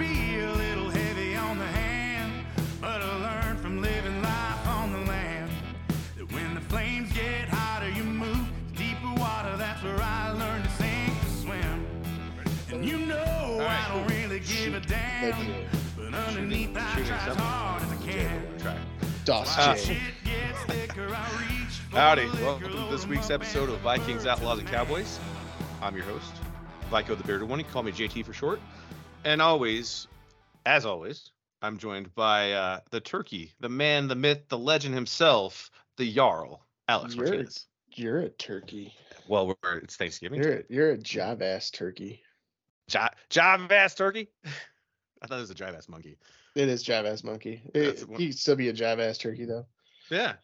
be a little heavy on the hand, but I learned from living life on the land that when the flames get hotter, you move to deeper water. That's where I learned to sink or swim. And you know I don't really give a damn, but underneath I shooting try as something. hard as I can. Track. Dos. J. Shit gets thicker, I reach for Howdy, the liquor, welcome to this load week's my episode of belt. Vikings, Outlaws, and Cowboys. I'm your host, Viko the Bearded One. You can call me JT for short. And always, as always, I'm joined by uh, the turkey, the man, the myth, the legend himself, the Jarl, Alex You're- Martinez. You're a turkey. Well, we're, it's Thanksgiving. You're a, you're a jive ass turkey. Jive, jive ass turkey? I thought it was a jive ass monkey. It is jive ass monkey. It, one- he'd still be a jive ass turkey though. Yeah.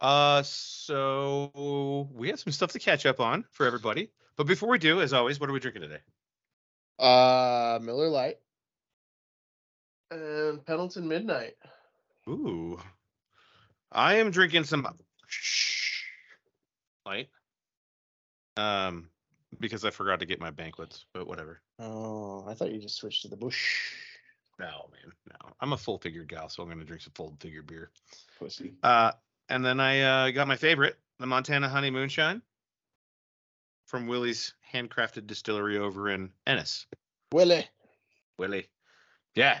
Uh, so we have some stuff to catch up on for everybody. But before we do, as always, what are we drinking today? Uh, Miller Lite and Pendleton Midnight. Ooh. I am drinking some light. Um, because I forgot to get my banquets, but whatever. Oh, I thought you just switched to the bush. No, man, no. I'm a full figured gal, so I'm gonna drink some full figured beer. Pussy. Uh, and then I uh, got my favorite, the Montana Honey Moonshine from Willie's handcrafted distillery over in Ennis. Willie. Willie. Yeah.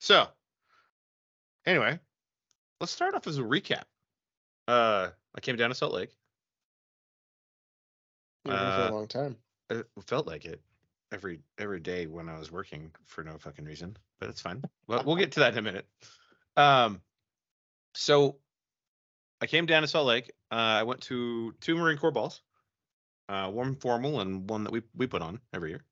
So, anyway, let's start off as a recap. Uh, I came down to Salt Lake. You've for Uh, a long time. It felt like it every every day when I was working for no fucking reason, but it's fine. Well, we'll get to that in a minute. Um, so I came down to Salt Lake. Uh, I went to two Marine Corps balls, uh, one formal and one that we we put on every year.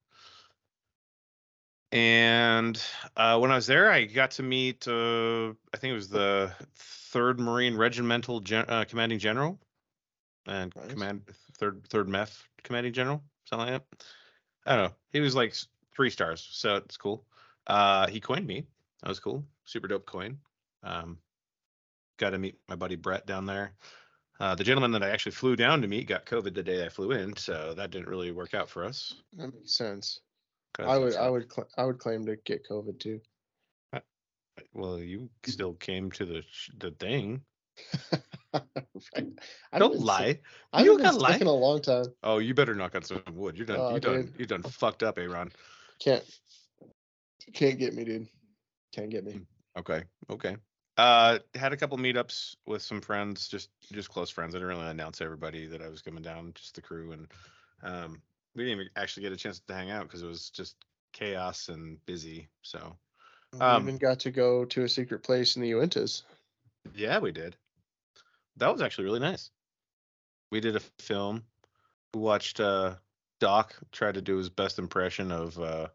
And uh, when I was there, I got to meet uh, I think it was the third Marine Regimental Gen- uh, Commanding General and Nice. command third third MEF Commanding General, something like that. I don't know. He was like three stars, so it's cool. Uh, he coined me. That was cool. Super dope coin. Um, got to meet my buddy Brett down there. Uh, the gentleman that I actually flew down to meet got COVID the day I flew in, so that didn't really work out for us. That makes sense. I would I uh, would cl- I would claim to get COVID too. Well, you still came to the sh- the thing. Right. I Don't haven't been sick- lie. I You gotta lie. in a long time. Oh, you better knock on some wood. You're done. Oh, you done. You done fucked up, Aaron. Can't can't get me, dude. Can't get me. Okay. Okay. Uh, had a couple meetups with some friends, just just close friends. I didn't really announce everybody that I was coming down, just the crew, and um, we didn't even actually get a chance to hang out because it was just chaos and busy. So We Um, even got to go to a secret place in the Uintas. yeah, we did. That was actually really nice. We did a film. We watched uh, Doc try to do his best impression of uh,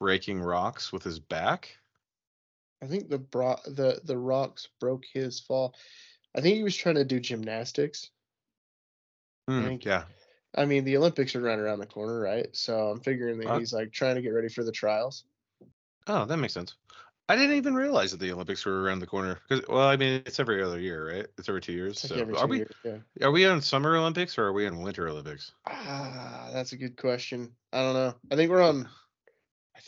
breaking rocks with his back. I think the bro- the the rocks broke his fall. I think he was trying to do gymnastics. Hmm, Thank- yeah. I mean, the Olympics are right around the corner, right? So I'm figuring that Uh, he's like trying to get ready for the trials. Oh, that makes sense. I didn't even realize that the Olympics were around the corner. Because, well, I mean, it's every other year, right? It's every two years. So, every are two we years, yeah. are we on Summer Olympics or are we on Winter Olympics? Ah, that's a good question. I don't know. I think we're on. I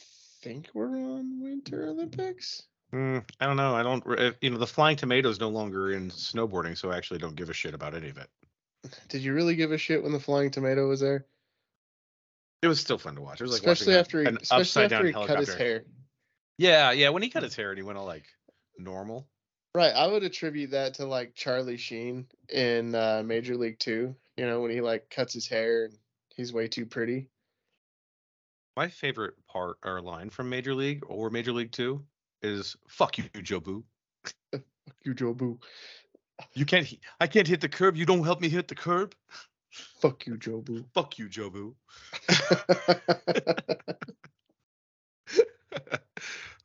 think we're on Winter Olympics. Hmm, I don't know. I don't. You know, the Flying Tomatoes no longer in snowboarding, so I actually don't give a shit about any of it. Did you really give a shit when the flying tomato was there? It was still fun to watch. It was like especially after he, an especially upside down after he cut his hair. Yeah, yeah. When he cut his hair and he went all like normal. Right, I would attribute that to like Charlie Sheen in uh, Major League Two. You know, when he like cuts his hair and he's way too pretty. My favorite part or line from Major League or Major League Two is "Fuck you, Jobu." Fuck you, Jobu. You can't. I can't hit the curb. You don't help me hit the curb. Fuck you, Jobu. Fuck you, Jobu.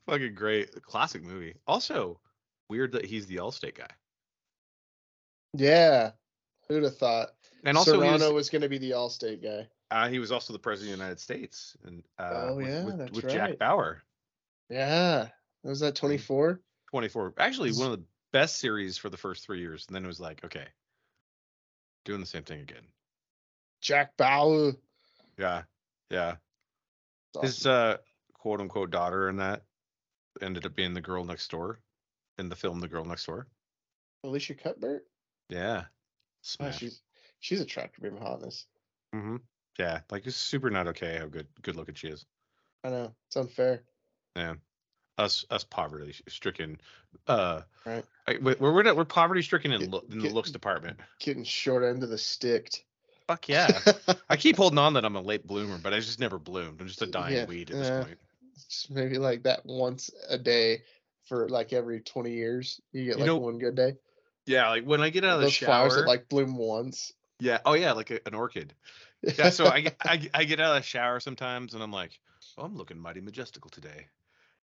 Fucking great. Classic movie. Also, weird that he's the Allstate guy. yeah, who'd have thought? And also, Cerrano was, was, going to be the Allstate guy. uh, he was also the president of the United States. And uh, Oh, with, yeah, with, that's with right. Jack Bauer. Yeah, was that twenty four? 24. Actually, one of the best series for the first three years. And then it was like, okay, doing the same thing again. Jack Bauer. Yeah. Yeah. It's His uh, quote unquote daughter in that ended up being the girl next door in the film The Girl Next Door. Elisha Cuthbert. Yeah. Oh, Smash. she's she's attractive in hotness. hmm Yeah, like it's super not okay how good good looking she is. I know it's unfair. Man, us us poverty stricken. Uh, Right. We're we're, we're poverty stricken in, lo- in the looks department. Getting short end of the stick. Fuck yeah. I keep holding on that I'm a late bloomer, but I just never bloomed. I'm just a dying Yeah, weed at this yeah. point. Just maybe like that once a day for like every 20 years. You get You like know, one good day. Yeah, like when I get out of the shower. Those flowers that like bloom once. yeah. Oh yeah, like a, an orchid. Yeah. So I get I, I get out of the shower sometimes, and I'm like, oh, I'm looking mighty majestical today.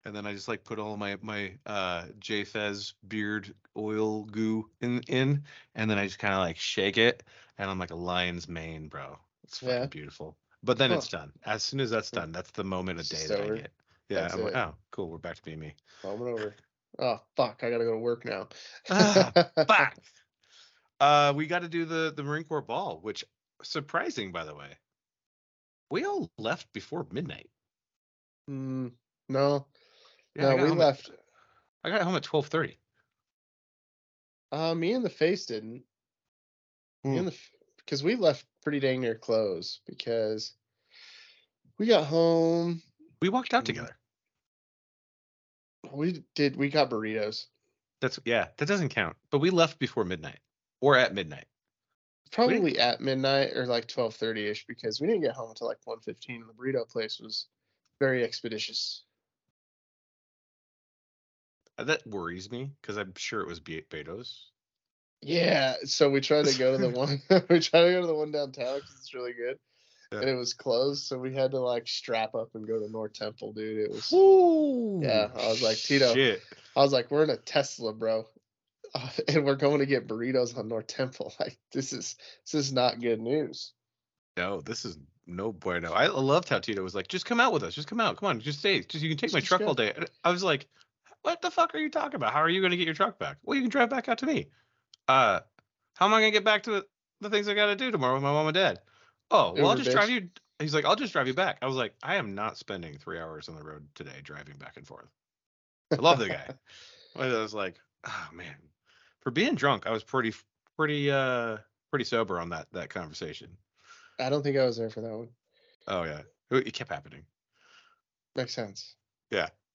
And then I just like put all my my uh J Fez beard oil goo in in, and then I just kind of like shake it, and I'm like a lion's mane, bro. It's fucking Yeah. beautiful. But then it's done. As soon as that's done, that's the moment of day that I get. Yeah, That's I'm like, oh, cool. We're back to being me. Moment over. Oh fuck! I gotta go to work now. Ah, Fuck. Uh, we got to do the the Marine Corps ball, which surprising, by the way. We all left before midnight. Mm, no, Yeah, no, we home at- left. I got home at twelve thirty. Uh, me and the face didn't. Me Hmm. and the because we left pretty dang near close because we got home. We walked out together. We did. We got burritos. That's yeah, that doesn't count. But we left before midnight or at midnight. Probably at midnight or like twelve thirty ish because we didn't get home until like one fifteen. The burrito place was very expeditious. Uh, That worries me because I'm sure it was Be- Beto's. Yeah, so we tried to go to the one. we tried to go to the one downtown because it's really good, Yeah. and it was closed. So we had to like strap up and go to North Temple, dude. It was. Ooh, Yeah, I was like, Tito. Shit. I was like, we're in a Tesla, bro, uh, and we're going to get burritos on North Temple. Like this is this is not good news. No, this is no bueno. I loved how Tito was like, just come out with us. Just come out. Come on. Just stay. Just you can take my Just truck go. all day. I was like, what the fuck are you talking about? How are you going to get your truck back? Well, you can drive back out to me. Uh, how am I going to get back to the, the things I got to do tomorrow with my mom and dad? Oh, well, I'll just drive you. He's like, I'll just drive you back. I was like, I am not spending three hours on the road today driving back and forth. I love the guy. I was like, oh man, for being drunk, I was pretty, pretty, uh, pretty sober on that that conversation. I don't think I was there for that one. Oh yeah, it, it kept happening Makes sense.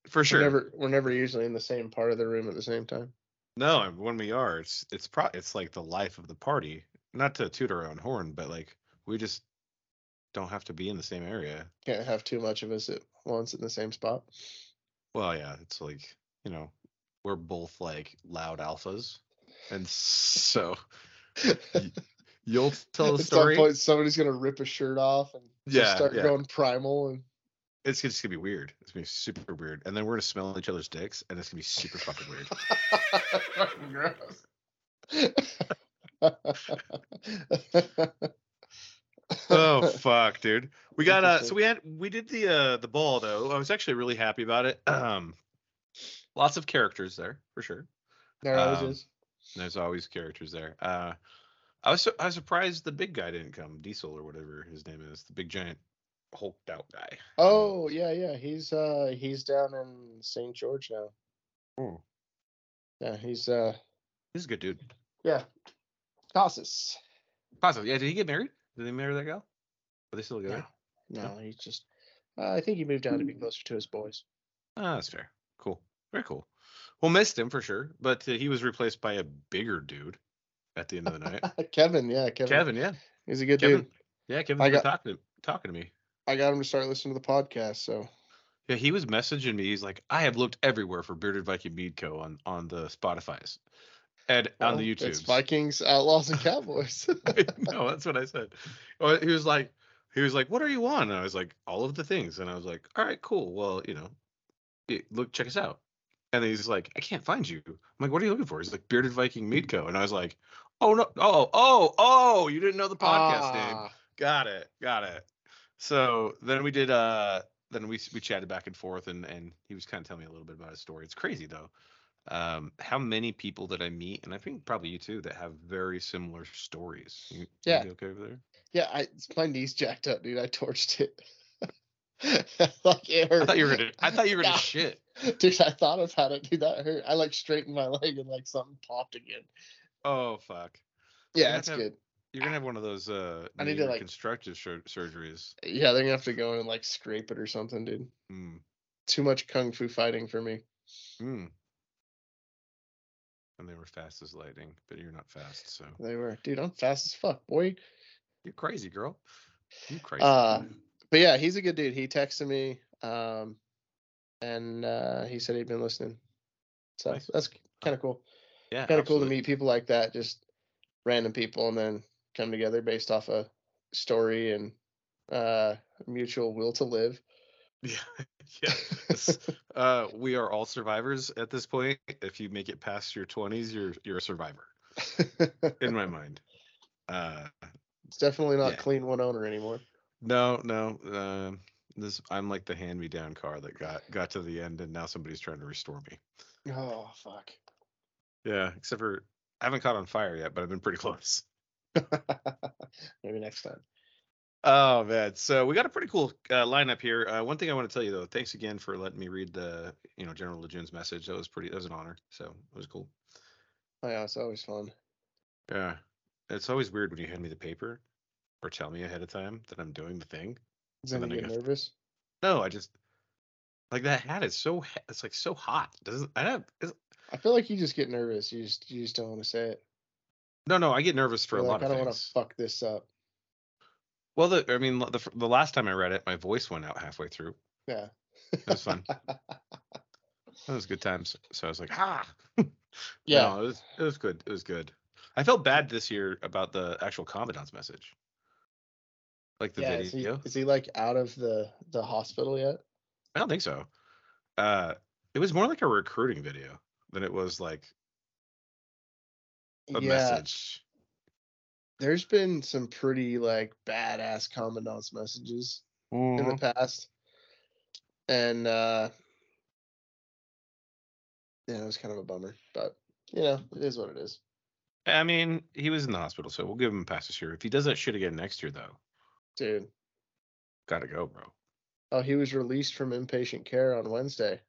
For sure. We're never we're never usually in the same part of the room at the same time. No, and when we are, it's it's pro it's like the life of the party. Not to toot our own horn, but like we just don't have to be in the same area. Can't have too much of us at once in the same spot. Well, yeah, it's like you know we're both like loud alphas, and so y- you'll tell the At story. some point, somebody's gonna rip a shirt off and just Yeah, start yeah. going primal and It's just gonna be weird. It's gonna be super weird, and then we're gonna smell each other's dicks, and it's gonna be super fucking weird. Oh fuck, dude. We got uh so we had we did the uh the ball though. I was actually really happy about it. Um lots of characters there for sure. There always Um, is. There's always characters there. Uh I was su- I was surprised the big guy didn't come, Diesel or whatever his name is, the big giant hulked out guy. Oh yeah, yeah. He's uh he's down in St. George now. Oh. Yeah, he's uh He's a good dude. yeah. Casas. Possibly. Yeah, did he get married? Did they marry that gal? Are they still No, together? no, he's just uh, I think he moved down to be closer to his boys. Ah, that's fair. Cool. Very cool. Well, missed him for sure, but uh, he was replaced by a bigger dude at the end of the night. Kevin, yeah, Kevin. Kevin, yeah. He's a good Kevin, dude. yeah, Kevin's got- talking to talking to me. I got him to start listening to the podcast, so Yeah, he was messaging me. He's like, I have looked everywhere for Bearded Viking Mead Co. on on the Spotify's and on the YouTube. It's Vikings, Outlaws, and Cowboys. no, that's what I said. He was like, he was like, what are you on? And I was like, all of the things. And I was like, all right, cool. Well, you know, look, check us out. And he's like, I can't find you. I'm like, what are you looking for? He's like, Bearded Viking Mead Co. And I was like, oh no, oh, oh, oh, you didn't know the podcast name. Ah, Got it. Got it. So then we did uh then we we chatted back and forth and and he was kind of telling me a little bit about his story. It's crazy though. Um how many people that I meet and I think probably you too that have very similar stories. You, you Yeah. be okay over there? Yeah, I my knee's jacked up, dude. I torched it. like it hurt. I thought you were gonna. I thought you were gonna shit. Dude, I thought about it. Dude, that hurt. I like straightened my leg and like something popped again. Oh fuck. Yeah, it's good. You're gonna have one of those uh I need to, like- reconstructive sur- surgeries. Yeah, they're gonna have to go and like scrape it or something, dude. Mm. Too much kung fu fighting for me. Mm. And they were fast as lightning, but you're not fast, so They were, dude. I'm fast as fuck, boy. you're crazy, girl. You crazy. Uh, but yeah, he's a good dude. He texted me, um, and uh, he said he'd been listening. So Nice. that's kind of cool. yeah, Kind of cool to meet people like that, just random people, and then come together based off a story and uh, mutual will to live. Yeah. It's, uh, we are all survivors at this point. If you make it past your 20s, you're you're a survivor in my mind. Uh, it's definitely not Yeah. clean one owner anymore. no, no. Um, this I'm like the hand-me-down car that got got to the end, and now somebody's trying to restore me. Oh fuck. Yeah, except for I haven't caught on fire yet, but I've been pretty close. Maybe next time. Oh man, so we got a pretty cool uh, lineup here. Uh, one thing I want to tell you though, thanks again for letting me read the you know General Lejeune's message. That was pretty. That was an honor. So it was cool. Oh yeah, it's always fun. Yeah, it's always weird when you hand me the paper or tell me ahead of time that I'm doing the thing. Then then you I get get- nervous. No, I just like that hat is so it's like so hot. Doesn't I have? I feel like you just get nervous. You just you just don't want to say it. No, no, I get nervous for You're a like, lot I don't want to fuck this up. Well, the I mean the the last time I read it, my voice went out halfway through. Yeah. That was fun. That was good times. So I was like, ah. yeah. No, it was it was good. It was good. I felt bad this year about the actual commandant's message. Like the yeah. Is he, video. is he like out of the the hospital yet? I don't think so. Uh it was more like a recruiting video than it was like a yeah. message. There's been some pretty like badass commandant's messages in Mm-hmm. the past, and uh yeah, it was kind of a bummer, but you know, it is what it is. I mean, he was in the hospital, so we'll give him a pass this year. If he does that shit again next year though, Dude. gotta go, bro. Oh, he was released from inpatient care on Wednesday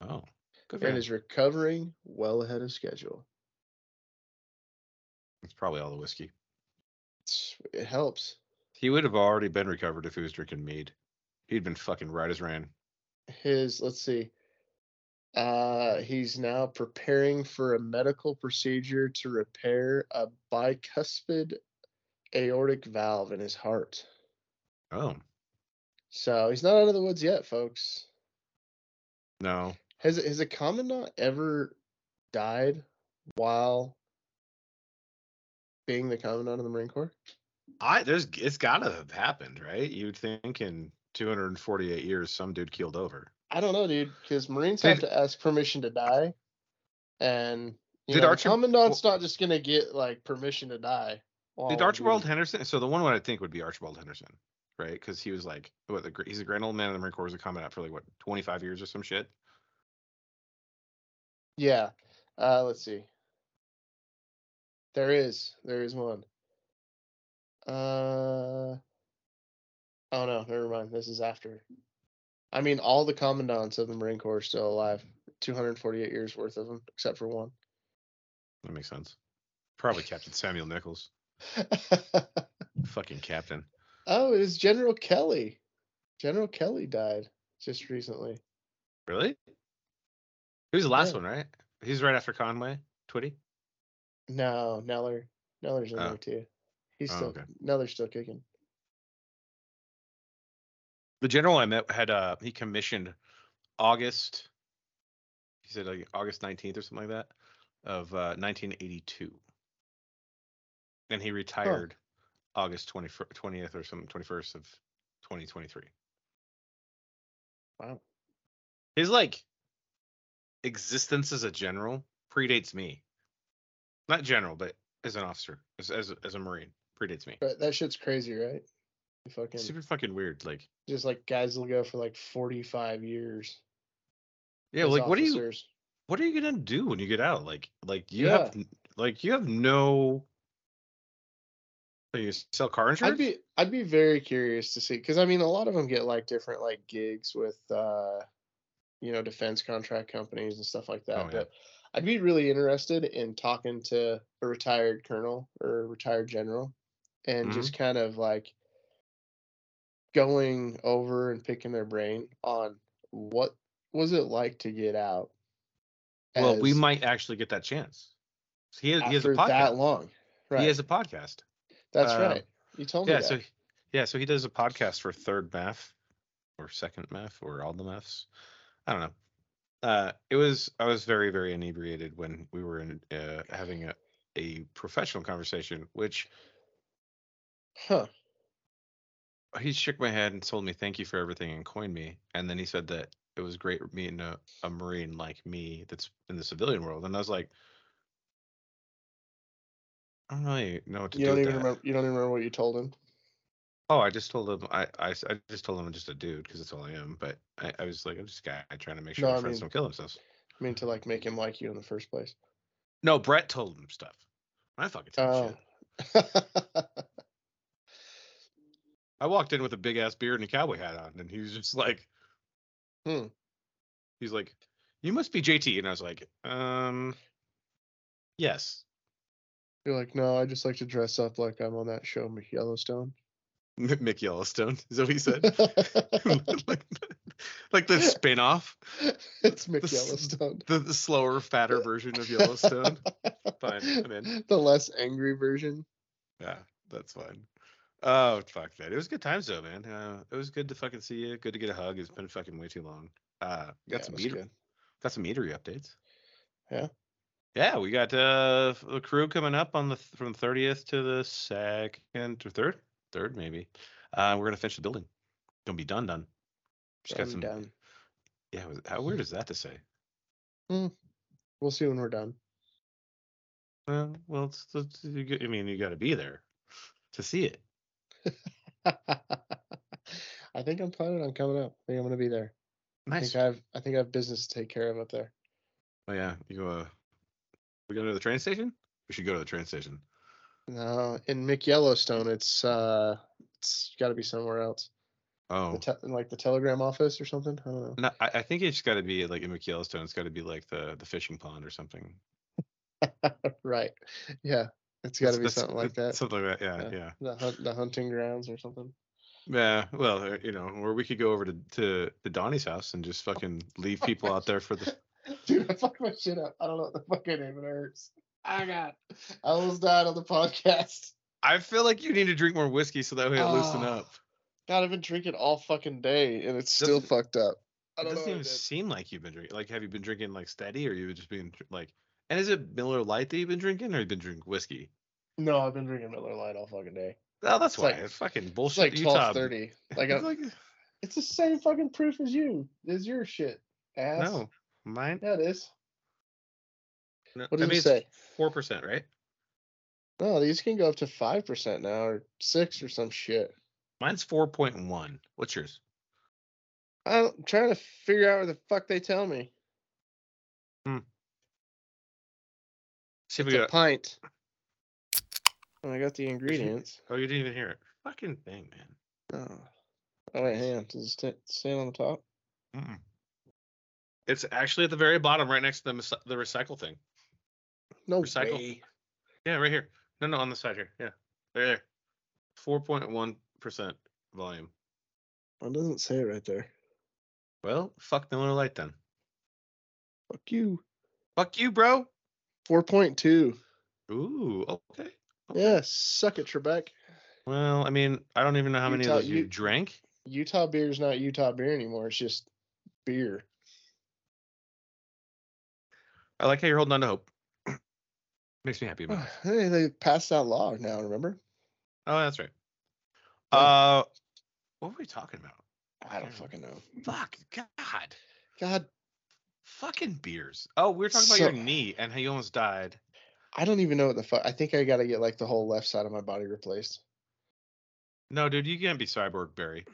Oh. Good and him. is recovering well ahead of schedule. It's probably all the whiskey. It's- It helps. He would have already been recovered if he was drinking mead. He'd been fucking right as ran. His let's see. Uh he's now preparing for a medical procedure to repair a bicuspid aortic valve in his heart. Oh. So he's not out of the woods yet, folks. No. Has has a commandant ever died while being the commandant of the Marine Corps? I there's it's gotta have happened, right? You'd think in 248 years some dude keeled over. I don't know, dude, because Marines have to ask permission to die, and Did know, commandant's not just gonna get like permission to die. Did Archibald. Henderson? So the one one I think would be Archibald Henderson, right? Because he was like, what? The, he's a grand old man in the Marine Corps. A commandant for like what, 25 years or some shit. Yeah. Uh, let's see. There is, there is one. Uh. Oh no, never mind. This is after. I mean, all the commandants of the Marine Corps are still alive. 248 years worth of them, except for one. That makes sense. Probably Captain Samuel Nichols, fucking captain. oh, it was General Kelly. General Kelly died just recently. Really? He was the last Yeah. one, right? He's right after Conway, Twitty. No, Neller. Neller's in Oh. there too. He's Oh, still okay. Neller's still kicking. The general I met had uh he commissioned August. He said like August 19th or something like that of uh 1982. And he retired August 20, 20th or some 21st of 2023. Wow. His like existence as a general predates me. Not general, but as an officer, as as, a- as a marine, predates me. But that shit's crazy, right? You fucking Super fucking weird. Like, just like guys will go for like 45 years. yeah, like what are you what are you gonna do when you get out? Like, like you have like you have no So you sell car insurance? I'd be I'd be very curious to see because I mean a lot of them get like different like gigs with uh you know defense contract companies and stuff like that. Oh, yeah. But I'd be really interested in talking to a retired colonel or a retired general and Mhm. just kind of like going over and picking their brain on what was it like to get out. well, we might actually get that chance. He has, he has a after that podcast. long. Right. He has a podcast. That's um, right. You told me Yeah, so yeah, so he does a podcast for Third MEF or Second MEF or all the maths. I don't know. Uh, it was I was very very inebriated when we were in uh, having a a professional conversation, which huh. he shook my head and told me thank you for everything and coined me, and then he said that it was great meeting a, a marine like me that's in the civilian world, and I was like. I don't really know what to You do don't even that. remember you don't even remember what you told him. Oh, I just told him I I just told him I'm just a dude because that's all I am. But I, I was like I'm just a guy trying to make sure No, my I friends mean- don't kill themselves. I mean to like make him like you in the first place. No, Brett told him stuff. I fucking told him shit. Oh. I walked in with a big ass beard and a cowboy hat on, and he was just like, Hmm. He's like, "You must be JT," and I was like, "Um, yes." You're like, no, I just like to dress up like I'm on that show, Yellowstone. M- Mick Yellowstone. Is that what he said? like, like the spin-off, it's Mick The Yellowstone. the, the slower, fatter version of Yellowstone. Fine, I'm in. The less angry version. Yeah, that's fine. Oh fuck that. It was good times though, man. Uh, it was good to fucking see you. Good to get a hug. It's been fucking way too long. Uh, Yeah, got some it was meter, good. got some meadery updates. Yeah. Yeah, we got uh the crew coming up on the from the thirtieth to the second or third, third maybe. Uh, we're gonna finish the building. Gonna be done, done. Just got some. done. Yeah, how weird is that to say? We'll see when we're done. Well, well, it's, it's, you, I mean, you got to be there to see it. I think I'm planning on coming up. I think I'm gonna be there. Nice. I think I have I think I have business to take care of up there. Oh yeah, you uh, we go to the train station. We should go to the train station. No, in Mick Yellowstone, it's uh, it's got to be somewhere else. Oh The te- like the telegram office or something. I don't know. no, I, I think it's got to be like in McYellowstone. It's got to be like the the fishing pond or something. right. Yeah, it's got to be something like that. Something like that. Yeah, Yeah. yeah. The hunt, the hunting grounds or something. Yeah, well, uh, you know, or we could go over to to, to Donnie's house and just fucking leave people out there for the. Dude, I fucked my shit up. I don't know what the fuck I name it hurts. I got. I almost died on the podcast. I feel like you need to drink more whiskey so that way it loosen Oh, up. God, I've been drinking all fucking day and it's still Doesn't- fucked up. I It don't know. doesn't what even seem like you've been drinking. Like, have you been drinking like steady, or you just been dr- like? And is it Miller Lite that you've been drinking, or you've been drinking whiskey? No, I've been drinking Miller Lite all fucking day. Oh, that's It's why like- it's fucking It's bullshit. like Utah. twelve thirty. Like, uh, It's like it's the same fucking proof as you. Is your shit ass? no, mine. Yeah, it is. No, What I does mean, say? Four percent, right? No, these can go up to five percent now, or six, or some shit. Mine's four point one. What's yours? I'm trying to figure out where the fuck they tell me. Hmm. See if It's we got a pint. Oh, I got the ingredients. Oh, you didn't even hear it. Fucking thing, man. Oh, oh wait, hang on. Does it on the top? Mm-mm. It's actually at the very bottom, right next to the the recycle thing. No Recycle. way. Yeah, right here. No, no, on the side here. Yeah, there, there. Four point one percent volume. It doesn't say it right there. Well, fuck Miller Lite then. Fuck you. Fuck you, bro. Four point two. Ooh, okay. Yeah, suck it, Trebek. Well, I mean, I don't even know how many Utah- of those you you- drank. Utah beer is not Utah beer anymore. It's just beer. I like how you're holding on to hope. Makes me happy about it. hey, they passed that law now. Remember? Oh, that's right. Uh, what were we talking about? I don't fucking know. Fuck, God, God, fucking beers. Oh, we were talking about your knee and how you almost died. I don't even know what the fuck. I think I got to get like the whole left side of my body replaced. No, dude, you can't be Cyborg Barry.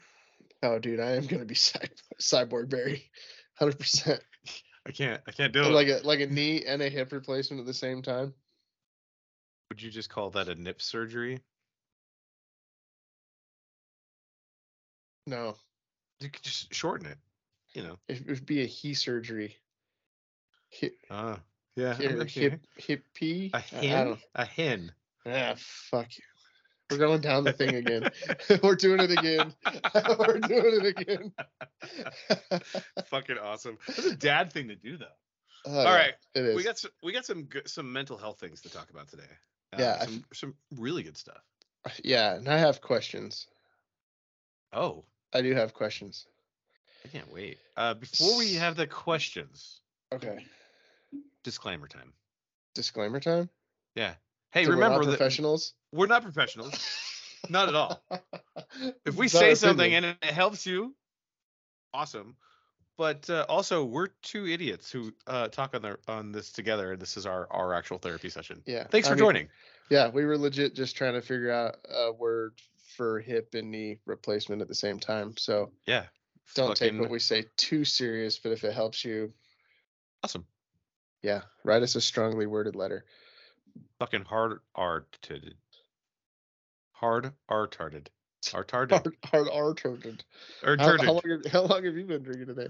Oh, dude, I am gonna be cy- cyborg Barry, hundred percent. I can't. I can't do it. Like a like a knee and a hip replacement at the same time. Would you just call that a nip surgery? No. You could just shorten it. You know. It would be a he surgery. Ah. Yeah. Hip. Okay. Hip. hip? A hen. A hen. Ah, fuck you. We're going down the thing again. We're doing it again. We're doing it again. Fucking awesome. That's a dad thing to do, though. Oh, All right, we got some, we got some good, some mental health things to talk about today. Uh, Yeah, I some, some really good stuff. yeah, and I have questions. Oh, I do have questions. I can't wait. Uh, before we have the questions, Okay. disclaimer time. Disclaimer time. Yeah. Hey, So we're remember that professionals. we're not professionals. Not at all. If we say something opinion. and it helps you, awesome. But uh, also, we're two idiots who uh, talk on the on this together, and this is our our actual therapy session. yeah. Thanks I for mean, joining. Yeah, we were legit just trying to figure out a word for hip and knee replacement at the same time. So Yeah. don't take what we say too serious, but if it helps you, awesome. yeah, write us a strongly worded letter. Fucking hard arted. Hard artarded. Artarded. Hard, hard, hard turted. How, Artarded. how, long have, how long have you been drinking today?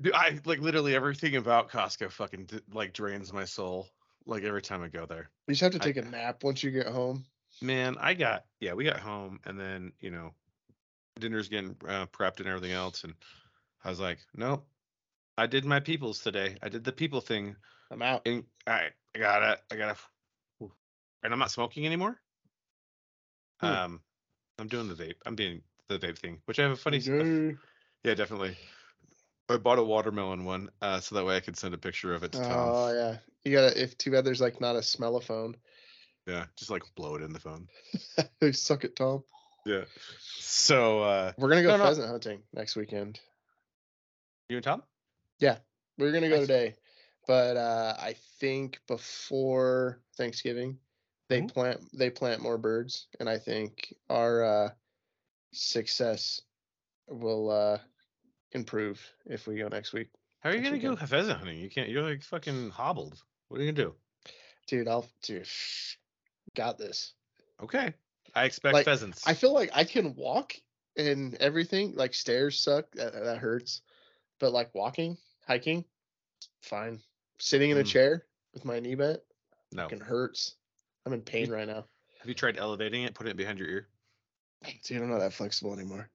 Dude, I like literally everything about Costco fucking like drains my soul. Like every time I go there. You just have to take a nap once you get home. Man, I got yeah, we got home and then you know, dinner's getting uh, prepped and everything else, and I was like, nope, I did my peoples today. I did the people thing, I'm out. and I I gotta I gotta, and I'm not smoking anymore. Hmm. Um, I'm doing the vape. I'm doing the vape thing, which I have a funny. Okay. Yeah, definitely. I bought a watermelon one, uh, so that way I could send a picture of it to Tom. Oh yeah, you gotta. If too bad there's like not a smellophone. Yeah, just like blow it in the phone. Suck it, Tom. Yeah. So uh We're gonna go No, no. pheasant hunting next weekend. you and Tom? Yeah, We're gonna go Nice. today, but uh, I think before Thanksgiving they Mhm. plant they plant more birds, and I think our uh, success will uh, improve if we go next week. How are you gonna go pheasant hunting? You can't. You're like fucking hobbled. What are you gonna do? Dude, I'll dude, got this. Okay. I expect Like, pheasants. I feel like I can walk and everything. Like stairs suck. That, that hurts. But like walking, hiking, fine. Sitting in a Mm. chair with my knee bent, no. fucking hurts. I'm in pain right now. Have you tried elevating it, Put it behind your ear? Dude, I'm not that flexible anymore.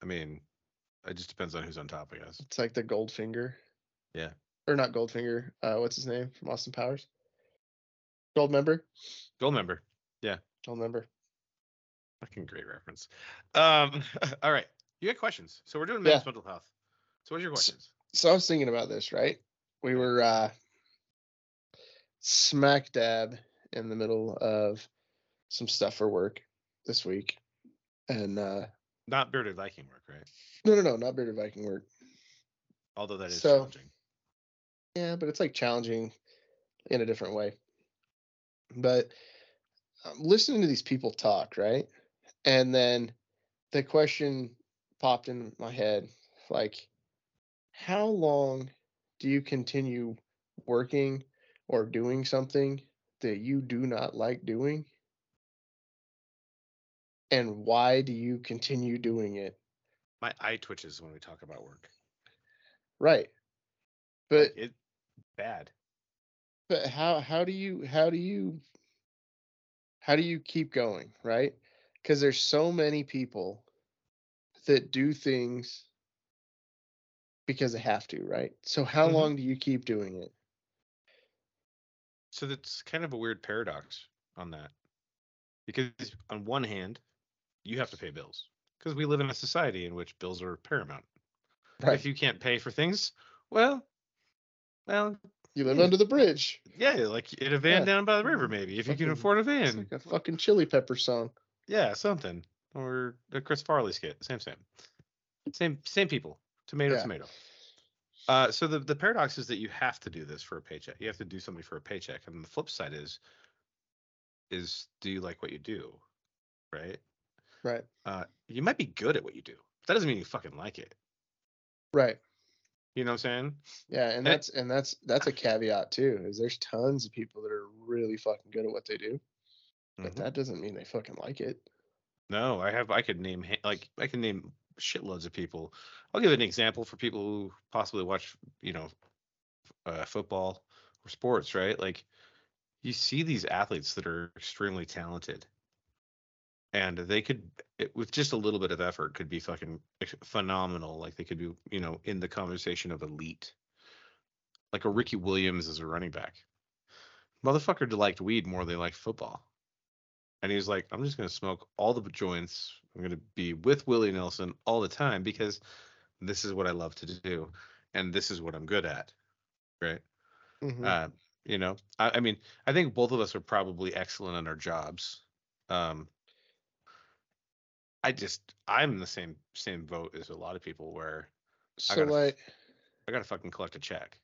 I mean, it just depends on who's on top, I guess. It's like the Goldfinger. Yeah. Or not Goldfinger. Uh, what's his name from Austin Powers? Goldmember. Gold member. Yeah. Goldmember. Fucking great reference. Um. all right. You got questions. So we're doing men's mental health. So what's your S- questions? So I was thinking about this, right? We were uh, smack dab in the middle of some stuff for work this week, and uh, Not bearded Viking work, right? no, no, no, not bearded Viking work. Although that is So- challenging. Yeah, but it's like challenging in a different way. But I'm listening to these people talk, right? And then the question popped in my head like, how long do you continue working or doing something that you do not like doing? And why do you continue doing it? My eye twitches when we talk about work. Right. But it bad. but how how do you how do you how do you keep going right because there's so many people that do things because they have to right so how Mhm. long do you keep doing it So that's kind of a weird paradox on that. Because on one hand, you have to pay bills because we live in a society in which bills are paramount. right If you can't pay for things, well, well, you live yeah. under the bridge yeah, like in a van Yeah. down by the river, mm-hmm. maybe if you can afford a it's van. like a fucking chili pepper song Yeah, something or a Chris Farley skit. Same, same, same, same people. Tomato, Yeah. tomato. Uh, so the the paradox is that you have to do this for a paycheck. You have to do something for a paycheck, and the flip side is, is do you like what you do, right? right Uh, you might be good at what you do. That doesn't mean you fucking like it. right You know what I'm saying? yeah and that's and that's that's a caveat too is there's tons of people that are really fucking good at what they do but Mhm. that doesn't mean they fucking like it No, I have. I could name like I can name shitloads of people. I'll give an example for people who possibly watch, you know, uh, football or sports, right? Like you see these athletes that are extremely talented, and they could, it, with just a little bit of effort, could be fucking phenomenal. Like they could be, you know, in the conversation of elite. Like a Ricky Williams as a running back. Motherfucker liked weed more than they liked football. And he's like, I'm just gonna smoke all the joints. I'm gonna be with Willie Nelson all the time because this is what I love to do, and this is what I'm good at, right? Mhm. Uh, you know, I, I mean, I think both of us are probably excellent in our jobs. Um, I just, I'm the same same vote as a lot of people where so gotta like I gotta fucking collect a check.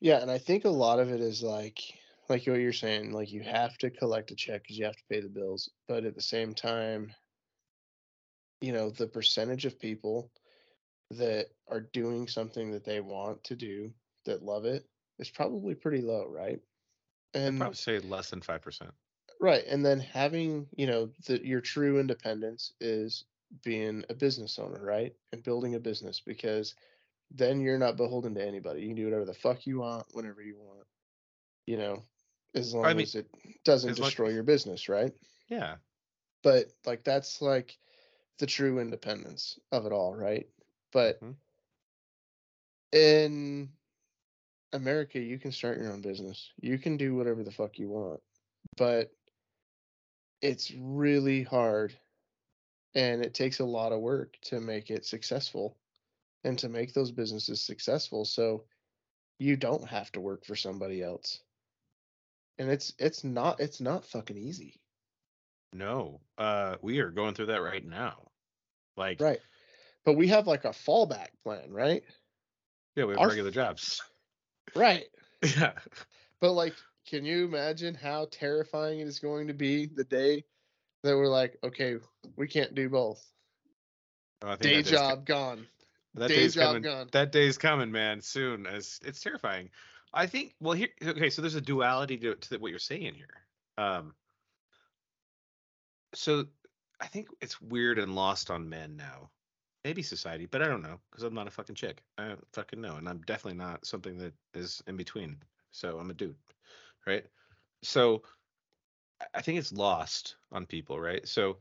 Yeah, and I think a lot of it is like like what you're saying, like you have to collect a check because you have to pay the bills, but at the same time, you know, the percentage of people that are doing something that they want to do that love it is probably pretty low, right? And I'd probably say less than five percent. right, and then having, you know, the your true independence is being a business owner, right? And building a business because then you're not beholden to anybody. You can do whatever the fuck you want whenever you want. You know, as long mean, as it doesn't as destroy your business, right? Yeah, But like that's like the true independence of it all, right? But Mhm. in America, you can start your own business. You can do whatever the fuck you want. But it's really hard and it takes a lot of work to make it successful and to make those businesses successful so you don't have to work for somebody else. And it's it's not it's not fucking easy. no, uh, we are going through that right now. Like, Right. But we have like a fallback plan, right? yeah, we have Our- regular jobs. Right. yeah, But like, can you imagine how terrifying it is going to be the day that we're like, okay, we can't do both. Oh, I think Day job gone. That Day day's job coming. gone. That day's coming, man. Soon. As it's terrifying. I think. Well, here. Okay, so there's a duality to, to what you're saying here. Um. So, I think it's weird and lost on men now. Maybe society, but I don't know because I'm not a fucking chick. I don't fucking know, and I'm definitely not something that is in between. So I'm a dude, right? So, I- I think it's lost on people, right? So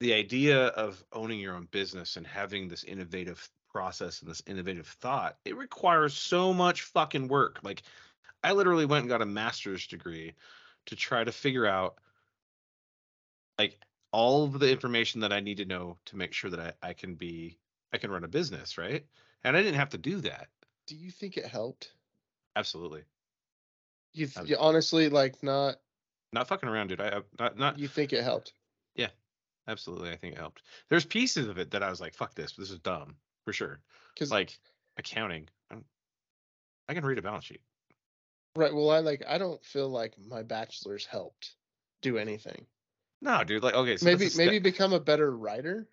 the idea of owning your own business and having this innovative process and this innovative thought, it requires so much fucking work. Like I literally went and got a master's degree to try to figure out like all of the information that I need to know to make sure that I, I can be I can run a business, right? And I didn't have to do that. Do you think it helped? Absolutely. You, th- you honestly like not Not fucking around, dude. I I- not not you think it helped? Yeah, absolutely. I think it helped. There's pieces of it that I was like, fuck this, this is dumb for sure. Cuz like accounting. I'm, I can read a balance sheet. right, well I like I don't feel like my bachelor's helped do anything. No, dude. Like, okay, so maybe maybe become a better writer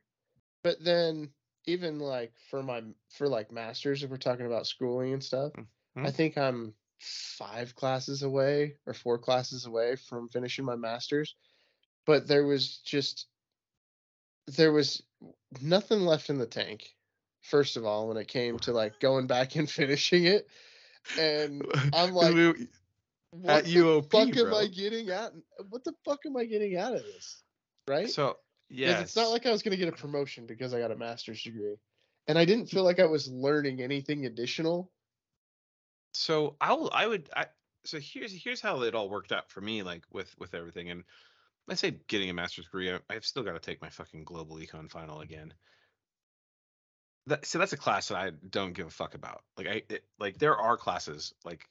but then even like for my for like masters if we're talking about schooling and stuff i Mhm. think i'm five classes away or four classes away from finishing my masters but there was just there was nothing left in the tank first of all when it came to like going back and finishing it and I'm like, We- what At the UOP, fuck am i getting at what the fuck am i getting out of this right so yeah, it's not like I was going to get a promotion because I got a master's degree. And I didn't feel like I was learning anything additional. so I'll I would I so here's here's how it all worked out for me like with with everything and I say getting a master's degree I, I've still got to take my fucking global econ final again. That so that's a class that I don't give a fuck about. Like I it, like there are classes like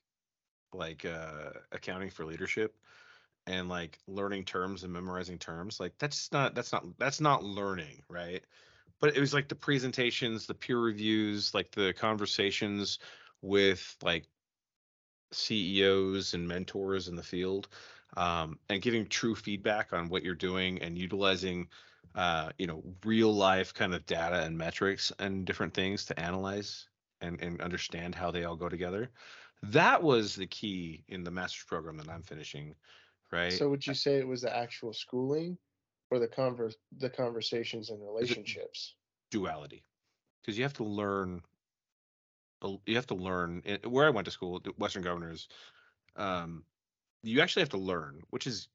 like uh accounting for leadership and like learning terms and memorizing terms like that's not that's not that's not learning right but it was like the presentations the peer reviews like the conversations with like ceos and mentors in the field um, and giving true feedback on what you're doing and utilizing uh, you know real life kind of data and metrics and different things to analyze and, and understand how they all go together that was the key in the master's program that i'm finishing right So would you say it was the actual schooling or the converse the conversations and relationships. duality because you have to learn you have to learn eh, where i went to school western governors um you actually have to learn which is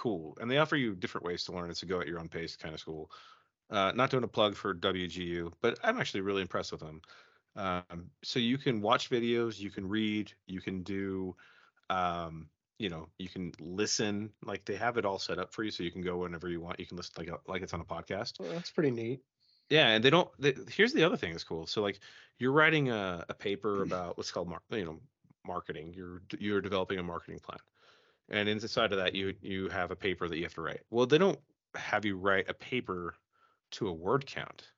cool and they offer you different ways to learn it's a go at your own pace kind of school uh not doing a plug for wgu but i'm actually really impressed with them um so you can watch videos you can read you can do um you know you can listen like they have it all set up for you so you can go whenever you want you can listen like a, like it's on a podcast Well, that's pretty neat. yeah, and they don't. They, here's the other thing that's cool. So like, you're writing a, a paper about what's called mar- you know marketing. You're you're developing a marketing plan, and inside of that, you you have a paper that you have to write. Well, they don't have you write a paper to a word count.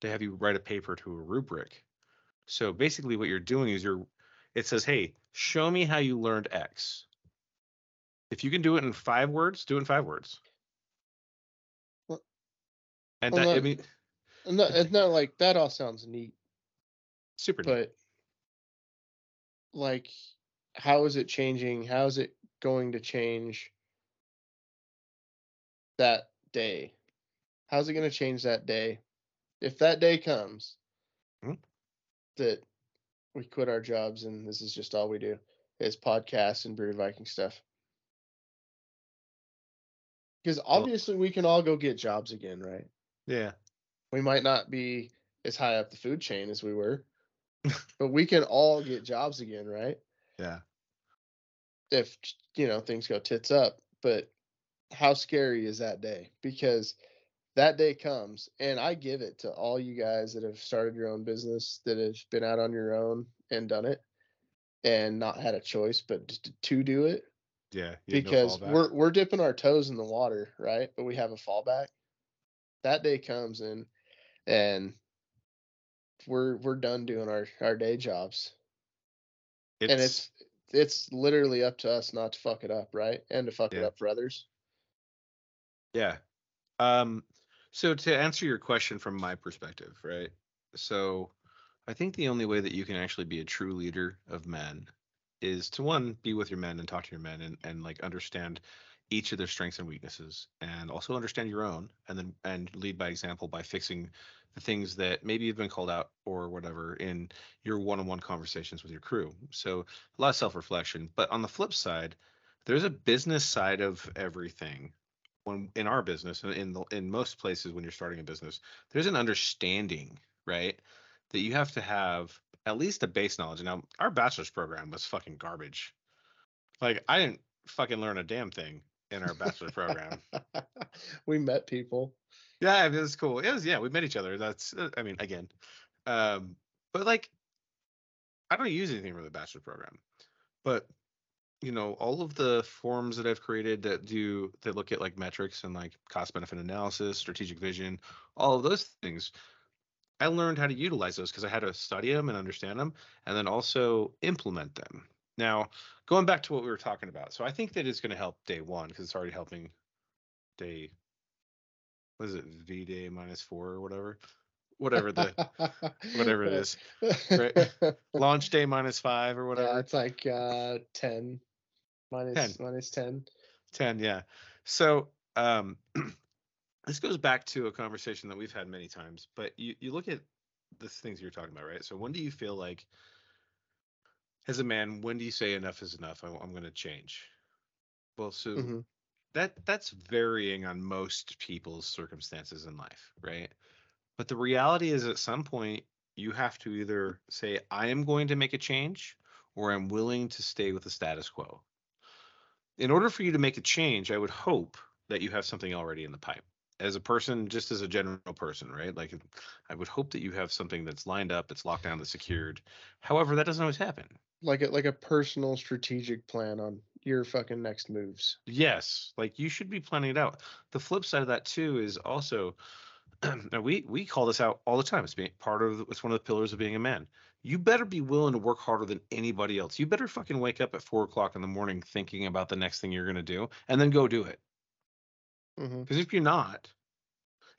They have you write a paper to a rubric. So basically, what you're doing is you're. It says, "Hey, show me how you learned X." If you can do it in five words, do it in five words. Well- And that, I mean, not, it's not like that all sounds neat, super neat. but like, how is it changing? How is it going to change that day? How's it going to change that day? If that day comes Mhm. that we quit our jobs and this is just all we do is podcasts and Bearded Viking stuff. Because obviously we can all go get jobs again, right? Yeah. we might not be as high up the food chain as we were, but we can all get jobs again, right? Yeah. If you know things go tits up. But how scary is that day? Because that day comes, and I give it to all you guys that have started your own business, that have been out on your own and done it, and not had a choice but t- to do it. Yeah. have no Because we're we're dipping our toes in the water, right? But we have a fallback. That day comes and and we're we're done doing our our day jobs and it's it's literally up to us not to fuck it up right and to fuck it up for others yeah. Um. So to answer your question from my perspective, right? So, I think the only way that you can actually be a true leader of men is to one be with your men and talk to your men and and like understand each of their strengths and weaknesses and also understand your own and then and lead by example by fixing the things that maybe you've been called out or whatever in your one-on-one conversations with your crew. So a lot of self-reflection. But on the flip side there's a business side of everything. When in our business in the, in most places when you're starting a business there's an understanding right that you have to have at least a base knowledge. Now our bachelor's program was fucking garbage. Like i didn't fucking learn a damn thing in our bachelor program we met people yeah, it was cool. It was yeah, we met each other. That's uh, I mean, again. Um, but like I don't use anything from the bachelor program. But you know, all of the forms that I've created that do that look at like metrics and like cost benefit analysis, strategic vision, all of those things. I learned how to utilize those because I had to study them and understand them and then also implement them. Now, going back to what we were talking about. So I think that it's going to help day 1 because it's already helping day what is it v day minus four or whatever whatever the whatever it is right? launch day minus five or whatever. yeah, it's like uh 10 minus 10. minus 10 10 yeah so um this goes back to a conversation that we've had many times but you you look at the things you're talking about right so when do you feel like as a man when do you say enough is enough I, i'm going to change well so Mhm. that that's varying on most people's circumstances in life, right? But the reality is at some point you have to either say I am going to make a change or I'm willing to stay with the status quo. In order for you to make a change, I would hope that you have something already in the pipe. As a person, just as a general person, right? Like I would hope that you have something that's lined up, it's locked down, that's secured. However, that doesn't always happen. Like a like a personal strategic plan on your fucking next moves Yes, like you should be planning it out. The flip side of that too is also, we we call this out all the time. It's being part of it's one of the pillars of being a man. You better be willing to work harder than anybody else. You better fucking wake up at four o'clock in the morning thinking about the next thing you're gonna do, and then go do it. Because if you're not,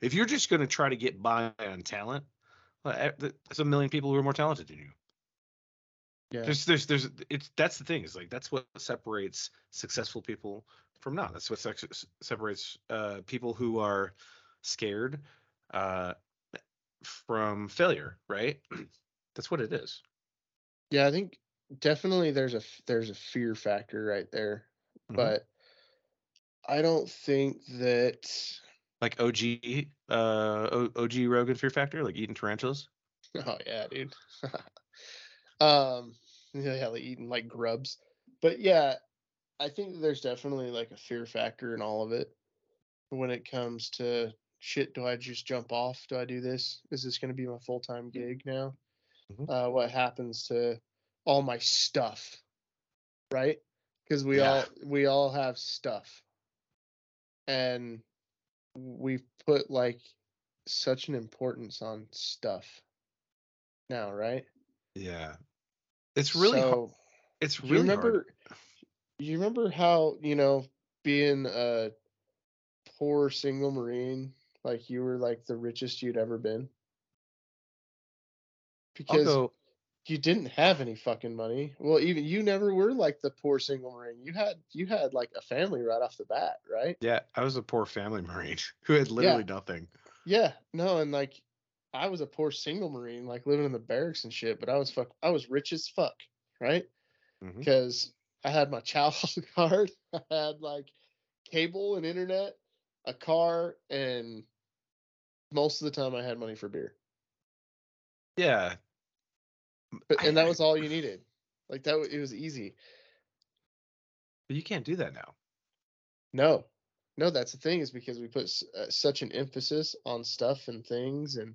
if you're just gonna try to get by on talent, eh, there's a million people who are more talented than you. Yeah. There's there's there's it's that's the thing is like that's what separates successful people from not. That's what sex, separates uh, people who are scared uh, from failure, right? that's what it is. Yeah, I think definitely there's a there's a fear factor right there, Mhm. but I don't think that. Like OG uh OG Rogan Fear Factor, like eating tarantulas. Oh yeah, dude. um, yeah, like eating like grubs, but yeah, I think there's definitely like a fear factor in all of it when it comes to shit. Do I just jump off? Do I do this? Is this going to be my full time gig now? Mhm. Uh, what happens to all my stuff? Right? Because we Yeah. all we all have stuff, and we've put like such an importance on stuff now, right? Yeah. It's really hard. so, It's you really remember hard. you remember how you know being a poor single marine like you were like the richest you'd ever been because go you didn't have any fucking money well even you never were like the poor single marine you had you had like a family right off the bat right Yeah, I was a poor family marine who had literally nothing. yeah no and like i was a poor single marine like living in the barracks and shit but i was fuck i was rich as fuck right Mhm. because I had my child card, I had like cable and internet, a car, and most of the time I had money for beer. Yeah. But and that was all you needed. Like that, it was easy. But you can't do that now. No, no, that's the thing is because we put s- uh, such an emphasis on stuff and things, and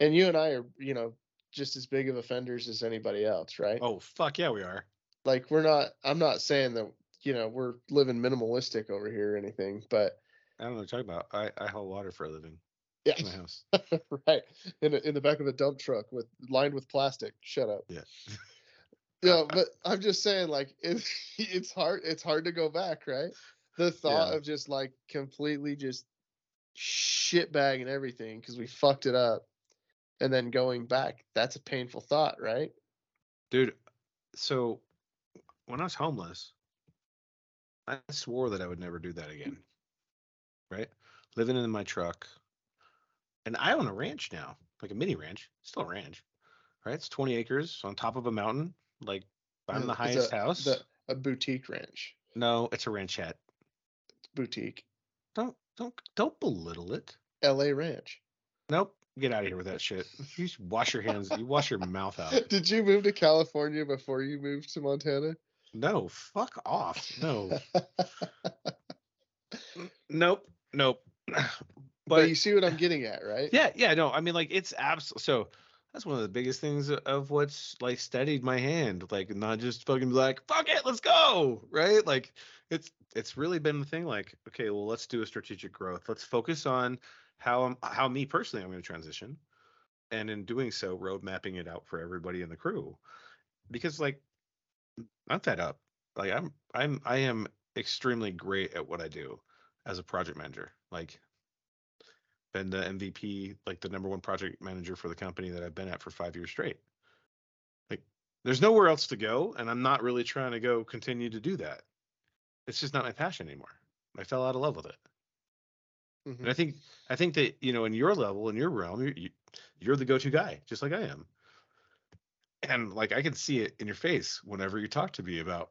and you and I are, you know, just as big of offenders as anybody else, right? Oh fuck yeah, we are. Like we're not. I'm not saying that you know we're living minimalistic over here or anything, but I don't know what you're talking about. I, I haul water for a living yeah, in my house. right in a, in the back of a dump truck with lined with plastic shut up Yeah. yeah but i'm just saying like it, it's hard it's hard to go back right the thought Yeah. of just like completely just shit bagging everything because we fucked it up and then going back that's a painful thought right Dude, so when I was homeless, I swore that I would never do that again. Right? Living in my truck. And I own a ranch now, like a mini ranch, still a ranch. Right? It's 20 acres on top of a mountain. Like I'm the highest a, house. the, a boutique ranch No, it's a ranchette. boutique Don't don't don't belittle it. la ranch Nope. Get out of here with that shit. You wash your hands. You wash your mouth out. did you move to california before you moved to montana No, fuck off. No. nope. Nope. but, But you see what i'm getting at right yeah, yeah, no. I mean, like it's absolutely so. That's one of the biggest things of what's like steadied my hand. Like not just fucking be like, fuck it, let's go. Right? Like it's it's really been the thing. Like, okay, well, let's do a strategic growth. Let's focus on how I'm how me personally I'm going to transition, and in doing so, road mapping it out for everybody in the crew. Because like I'm up. Like I'm I'm I am extremely great at what I do as a project manager. Like been the MVP, like the number one project manager for the company that I've been at for five years straight. Like there's nowhere else to go, and I'm not really trying to go continue to do that. It's just not my passion anymore. I fell out of love with it. Mhm. And I think I think that you know in your level in your realm you're, you, you're the go-to guy just like I am. And like I can see it in your face whenever you talk to me about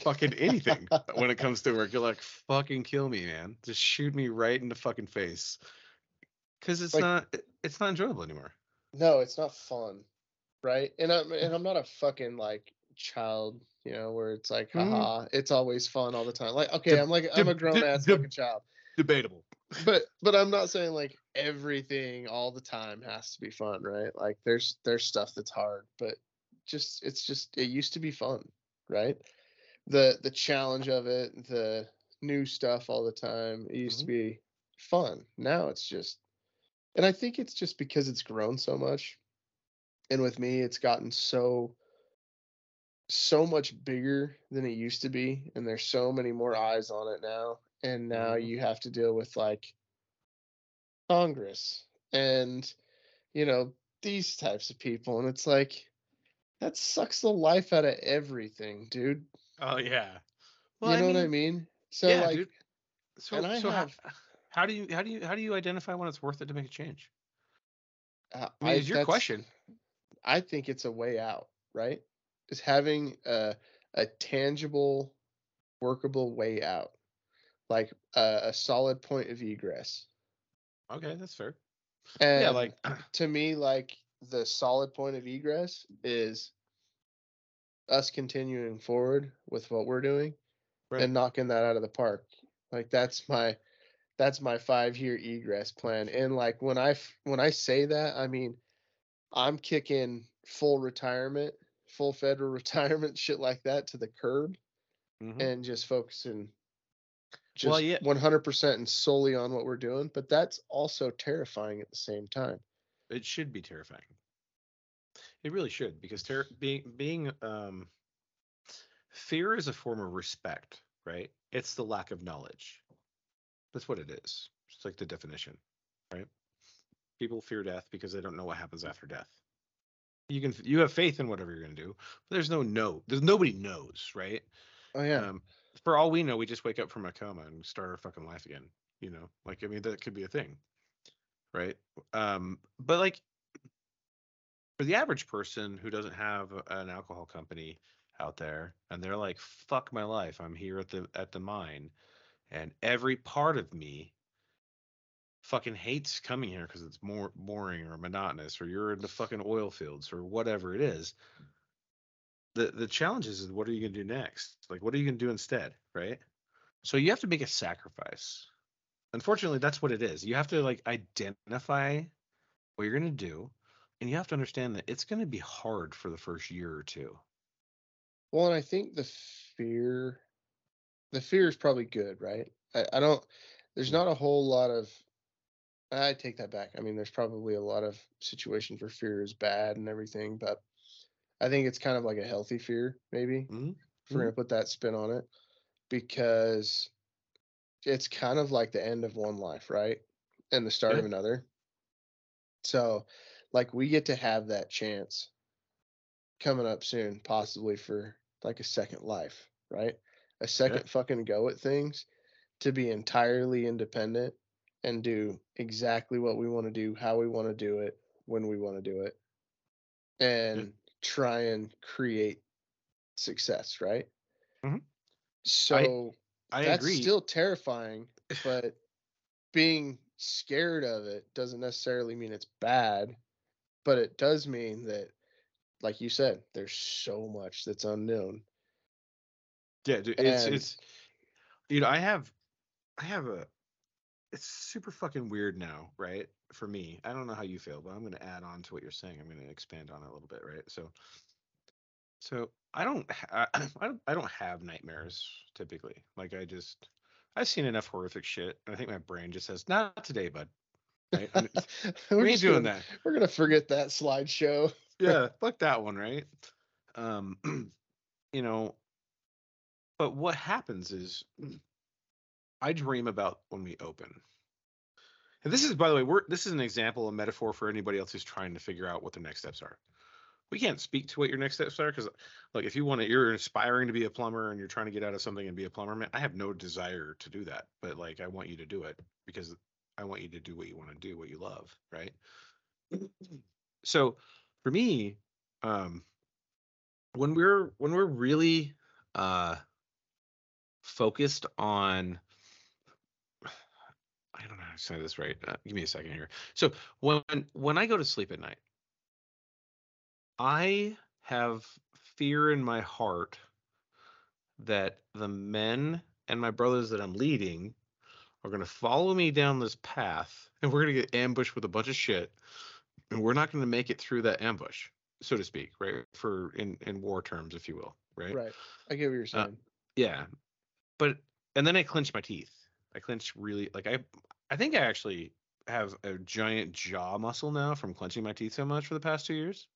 fucking anything when it comes to work. You're like fucking kill me, man. Just shoot me right in the fucking face. Cuz it's Like- not it's not enjoyable anymore. No, it's not fun, right? And I'm and I'm not a fucking like child, you know, where it's like, Mm. haha, it's always fun all the time. Like, okay, Deb- I'm like I'm a grown ass deb- fucking child, Debatable. But but I'm not saying like everything all the time has to be fun, right? Like there's there's stuff that's hard, but just it's just it used to be fun, right? The the challenge of it, the new stuff all the time, it used to mm-hmm. be fun. Now it's just and I think it's just because it's grown so much. And with me, it's gotten so so much bigger than it used to be, and there's so many more eyes on it now. And now Mhm. you have to deal with like Congress and you know these types of people, and it's like that sucks the life out of everything, dude. Oh yeah. you know what I mean? So yeah, like dude. So, and I so have- how, how do you how do you how do you identify when it's worth it to make a change? uh, I mean, it's your question. I think it's a way out, right? Is having a a tangible, workable way out, like a, a solid point of egress. Okay, that's fair. And yeah, like to me, like the solid point of egress is us continuing forward with what we're doing Right. and knocking that out of the park. Like that's my that's my five year egress plan. And like when I when I say that, I mean I'm kicking full retirement, full federal retirement, shit like that to the curb, mhm. and just focusing just Well, yeah. 100% and solely on what we're doing. But that's also terrifying at the same time. it should be terrifying. It really should because ter- being being um fear is a form of respect, right? It's the lack of knowledge. That's what it is. It's like the definition, right? People fear death because they don't know what happens after death. You can you have faith in whatever you're going to do, but there's no no. There's nobody knows, right? Oh yeah. Um, for all we know, we just wake up from a coma and start our fucking life again. You know, like I mean, that could be a thing, right? Um, but like for the average person who doesn't have an alcohol company out there, and they're like, "Fuck my life, I'm here at the at the mine, and every part of me." fucking hates coming here because it's more boring or monotonous or you're in the fucking oil fields or whatever it is the the challenge is what are you going to do next like what are you going to do instead right so you have to make a sacrifice unfortunately that's what it is you have to like identify what you're going to do and you have to understand that it's going to be hard for the first year or two Well, and I think the fear, the fear is probably good, right? I, I don't. There's mm. not a whole lot of. I take that back. I mean, there's probably a lot of situations where fear is bad and everything, but I think it's kind of like a healthy fear, maybe. Mhm. If we're gonna put that spin on it, because it's kind of like the end of one life, right? And the start of another. So, like, we get to have that chance coming up soon, possibly for like a second life, right? A second fucking go at things to be entirely independent and do exactly what we want to do, how we want to do it, when we want to do it, and try and create success, right? Mhm. So i that's agree still terrifying, but being scared of it doesn't necessarily mean it's bad, but it does mean that, like you said, there's so much that's unknown. Yeah, dude, it's And- it's you know, I have I have a it's super fucking weird now, right? For me. I don't know how you feel, but I'm going to add on to what you're saying. I'm going to expand on it a little bit, right? So so I don't ha- I don't I don't have nightmares typically. Like I just I've seen enough horrific shit. And I think my brain just says, "Not today, bud." Right? We ain't doing gonna, that. We're gonna forget that slideshow. yeah, fuck that one, right? Um, you know, but what happens is I dream about when we open. And this is, by the way, we're this is an example, a metaphor for anybody else who's trying to figure out what their next steps are. We can't speak to what your next steps are because, like, if you want to, you're aspiring to be a plumber and you're trying to get out of something and be a plumber, man, I have no desire to do that. But like, I want you to do it because I want you to do what you want to do, what you love, right? so for me um when we're when we're really uh focused on i don't know how to say this right uh, give me a second here so when when i go to sleep at night i have fear in my heart that the men and my brothers that i'm leading are going to follow me down this path and we're going to get ambushed with a bunch of shit and we're not going to make it through that ambush so to speak right for in in war terms if you will right, Right. I get what you're Uh, saying. yeah but and then i clench my teeth i clench really like i i think i actually have a giant jaw muscle now from clenching my teeth so much for the past two years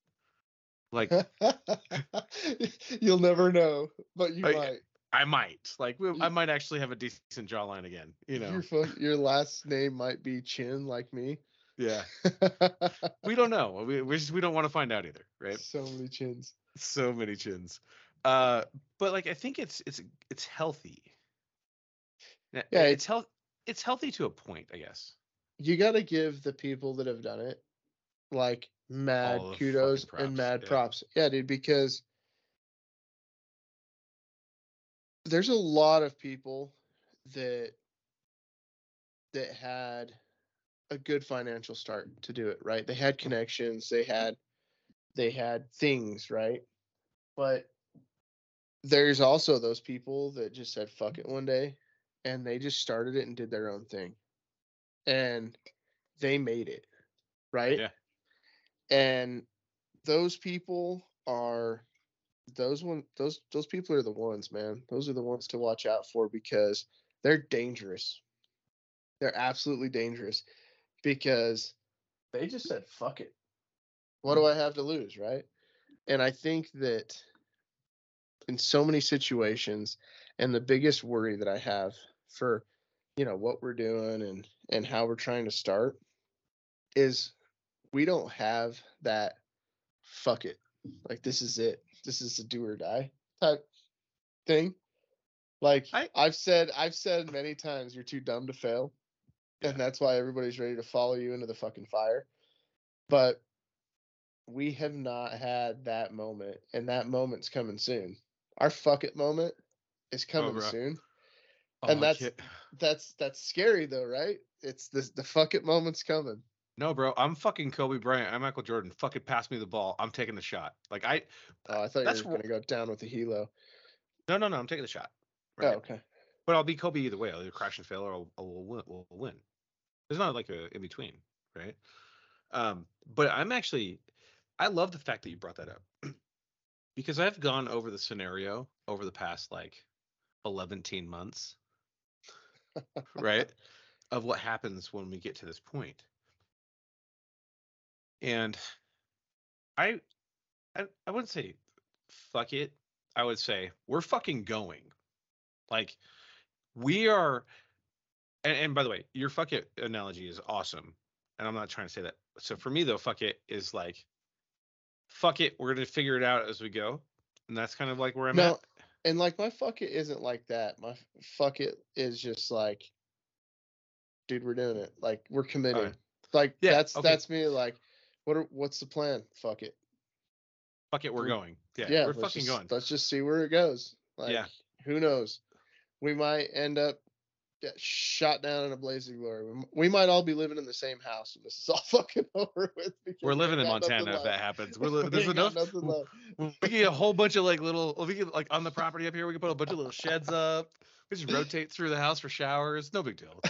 like You'll never know, but you I- might. i might like we- i might actually have a decent jawline again you know Your your last name might be Chin, like me. yeah we don't know we we, just, we don't want to find out either right so many chins. so many chins. Uh, but like I think it's it's it's healthy. Yeah, Yeah, it's health. It's healthy to a point, I guess. You got to give the people that have done it like mad kudos and mad yeah. props. Yeah, dude, because there's a lot of people that that had a good financial start to do it, right? They had connections, they had they had things, right? But there's also those people that just said fuck it one day and they just started it and did their own thing. And they made it, right? Yeah. And those people are those one those those people are the ones, man. Those are the ones to watch out for because they're dangerous. They're absolutely dangerous because they just said fuck it. What do I have to lose, right? And I think that in so many situations and the biggest worry that I have for you know what we're doing and and how we're trying to start is we don't have that fuck it like this is it. This is the do or die type thing. Like I- i've said i've said many times you're too dumb to fail and that's why everybody's ready to follow you into the fucking fire. But we have not had that moment and that moment's coming soon. Our fuck it moment is oh, coming bro. soon Oh, And that's- that's that's scary though right it's this the fuck it moment's coming no, bro. I'm fucking Kobe Bryant. I'm Michael Jordan. Fucking pass me the ball. I'm taking the shot. Like I, oh i thought That's you were gonna go down with the helo no, no, no. I'm taking the shot. oh okay But I'll be Kobe either way. I'll either crash and fail or I'll, I'll win, we'll win. There's not like a in between, right? Um, but I'm actually, I love the fact that you brought that up because I've gone over the scenario over the past like 11 months, right? Of what happens when we get to this point. And I, I, I wouldn't say fuck it. I would say we're fucking going. Like we are and, and by the way, your fuck it analogy is awesome. And I'm not trying to say that. So for me though, fuck it is like fuck it, we're gonna figure it out as we go. And that's kind of like where I'm at. And like my fuck it isn't like that my fuck it is just like dude we're doing it like we're committing like Yeah, that's okay. that's me like what are, what's the plan fuck it Fuck it, we're we're- going. Yeah, yeah we're fucking just, going. let's just see where it goes like Yeah. who knows we might end up get shot down in a blaze of glory we, might all be living in the same house when this is all fucking over with We're we living in ain't got nothing Montana if that happens. We're li- there's enough. We can get a whole bunch of like little. We can like on the property up here. We can put a bunch of little sheds up. We just rotate through the house for showers. No big deal.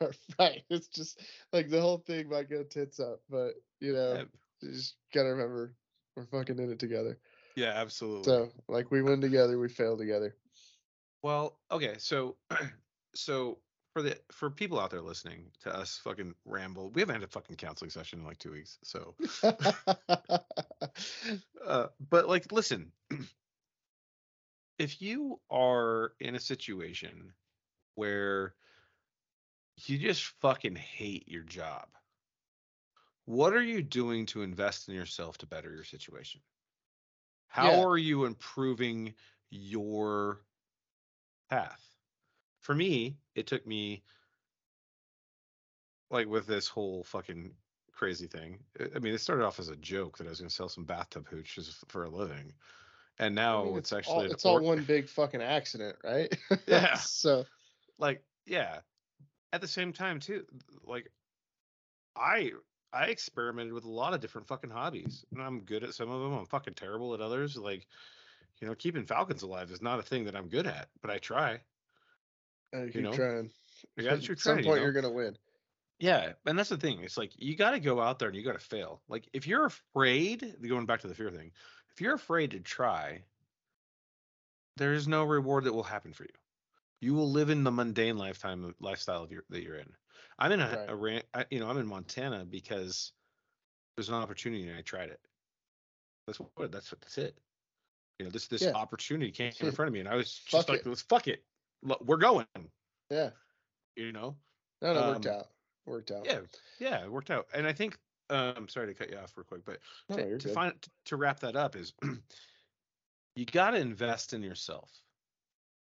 It's right. It's just like the whole thing might go tits up, but you know, Yeah, you just gotta remember we're fucking in it together. yeah, absolutely. So like we win together, we fail together. Well, okay, so so for the for people out there listening to us fucking ramble, we haven't had a fucking counseling session in like two weeks. So, uh, but like, listen, if you are in a situation where you just fucking hate your job, what are you doing to invest in yourself to better your situation? How Yeah. are you improving your path? For me, it took me like with this whole fucking crazy thing. I- I mean, it started off as a joke that I was going to sell some bathtub hooches for a living, and I now mean, it's, all, actually an it's all one big fucking accident, right? Yeah. so like yeah at the same time too like i i experimented with a lot of different fucking hobbies and i'm good at some of them i'm fucking terrible at others like you know keeping falcons alive is not a thing that i'm good at but i try uh, keep know, trying. i gotta At keep some point you you're gonna win. yeah and that's the thing it's like you got to go out there and you got to fail like if you're afraid going back to the fear thing if you're afraid to try there's no reward that will happen for you you will live in the mundane lifetime lifestyle of your, that you're in i'm in a, Right. a ran, I, you know i'm in montana because there's an opportunity and i tried it that's what that's what that's it you know this this Yeah. opportunity came in front of me and i was just Fuck like it. let's fuck it we're going Yeah. you know No, no, worked Um, out. Worked out. yeah yeah it worked out and i think um I'm sorry to cut you off real quick but No, to, to find to wrap that up is you got to invest in yourself.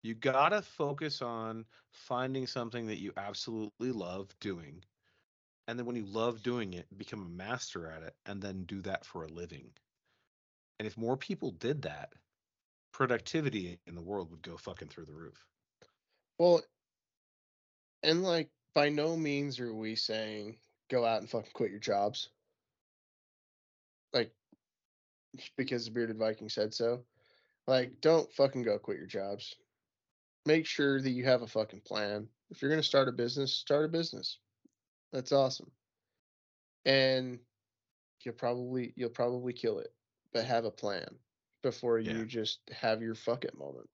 You got to focus on finding something that you absolutely love doing. And then when you love doing it, become a master at it and then do that for a living. And if more people did that, productivity in the world would go fucking through the roof. Well, and like by no means are we saying go out and fucking quit your jobs. Like because the bearded Viking said so. Like, don't fucking go quit your jobs. Make sure that you have a fucking plan. If you're gonna start a business, start a business. That's awesome. And you'll probably you'll probably kill it, but have a plan before Yeah. you just have your fuck it moment.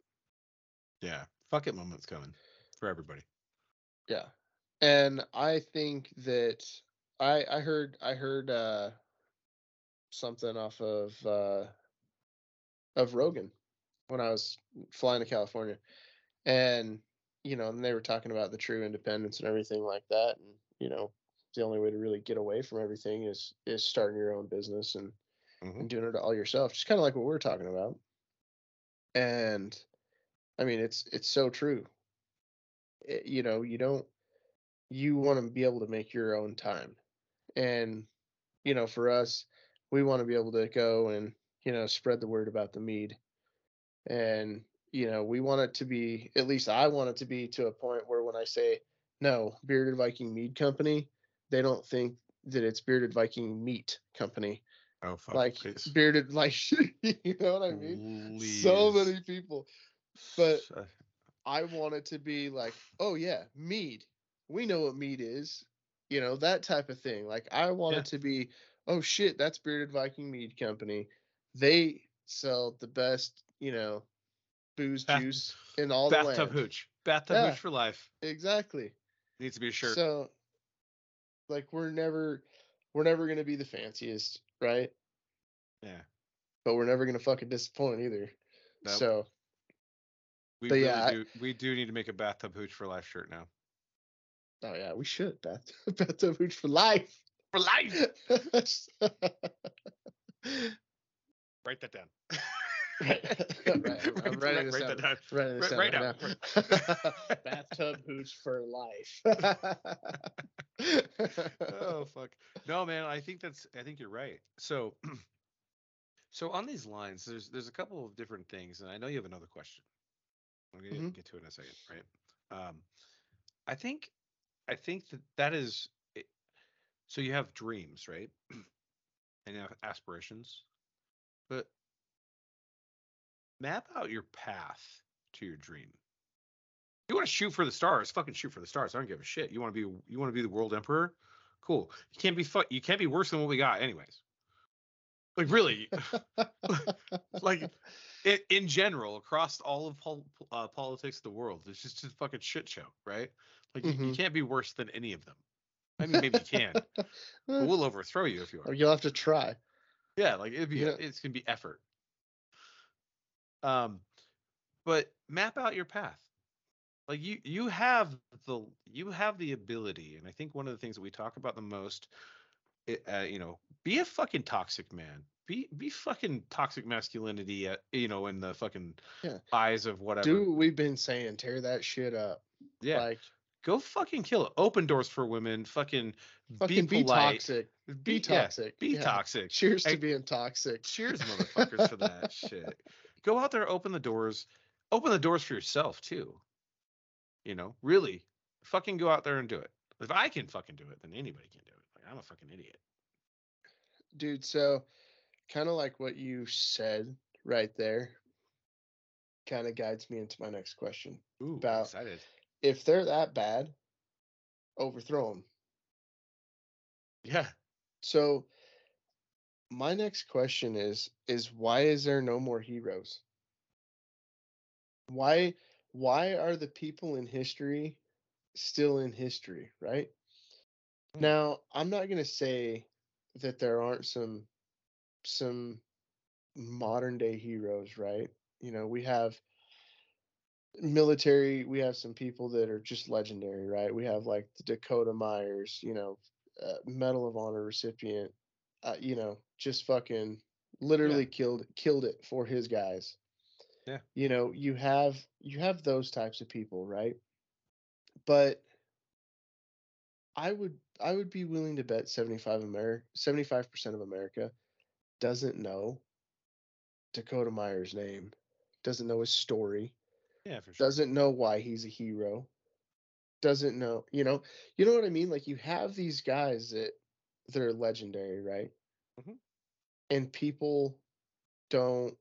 Yeah. Fuck it moment's coming for everybody. Yeah. And I think that I I heard I heard uh something off of uh of Rogan when I was flying to California. And you know, and they were talking about the true independence and everything like that and you know, the only way to really get away from everything is is starting your own business and Mhm. and doing it all yourself, just kind of like what we're talking about. And I mean, it's it's so true. It- you know, you don't you want to be able to make your own time. And you know, for us, we want to be able to go and, you know, spread the word about the mead. And you know, we want it to be at least I want it to be to a point where when I say no, Bearded Viking Mead Company, they don't think that it's Bearded Viking Meat Company Oh fuck. like please. bearded like you know what i mean so many people but i want it to be like oh yeah mead we know what mead is you know that type of thing like i want Yeah. it to be oh shit that's bearded viking mead company they sell the best you know booze Bath- juice in all the Bathtub land hooch. Bathtub Yeah. hooch for life. exactly Needs to be a shirt. so like we're never we're never going to be the fanciest right yeah. but we're never going to fucking disappoint either Nope. so We but really yeah, I- do we do need to make a bathtub hooch for life shirt now. Oh yeah, we should. Bath bathtub hooch for life. For life. Write that down. right. I'm, I'm writing this Write down. that down. Writing this Right- down right right now. now. bathtub hooch for life. oh fuck. No, man, I think that's I think you're right. So so on these lines, there's there's a couple of different things, and I know you have another question. I'm gonna Mhm. get to it in a second, right? Um I think I think that that is it- so you have dreams, right? and you have aspirations. But map out your path to your dream. You want to shoot for the stars, fucking shoot for the stars. I don't give a shit. You want to be you want to be the world emperor? Cool. You can't be fu- you can't be worse than what we got anyways. Like really, like in, in general across all of pol- uh, politics of the world, it's just a fucking shit show, right? Like you, you Mhm. can't be worse than any of them. I mean, maybe you can, but we'll overthrow you if you are. Or you'll have to try. Yeah, like it'd be Yeah. it's gonna be effort. Um, but map out your path. Like you you have the you have the ability, and I think one of the things that we talk about the most, uh, you know, be a fucking toxic man. Be be fucking toxic masculinity, at, you know, in the fucking Yeah. eyes of whatever. Do what we've been saying. Tear that shit up. yeah, Like go fucking kill it. Open doors for women. Fucking, fucking be be, toxic. Be, Be yeah, toxic. be Yeah. toxic. Cheers to being toxic. Cheers, motherfuckers, for that shit. Go out there, open the doors, open the doors for yourself too. You know, really, fucking go out there and do it. If I can fucking do it, then anybody can do it. Like I'm a fucking idiot. dude so kind of like what you said right there kind of guides me into my next question Ooh, About- excited. if they're that bad overthrow them Yeah. so my next question is is why is there no more heroes why why are the people in history still in history right Hmm. now i'm not going to say that there aren't some some modern day heroes right you know we have military we have some people that are just legendary right we have like the Dakota Meyers you know uh, medal of honor recipient uh, you know just fucking literally killed killed it for his guys Yeah. You know, you have you have those types of people, right? But I would I would be willing to bet 75 America 75% of America doesn't know Dakota Meyer's name, doesn't know his story, Yeah, for sure. doesn't know why he's a hero, doesn't know, you know, you know what I mean? Like you have these guys that they're legendary, right? Mhm. And people don't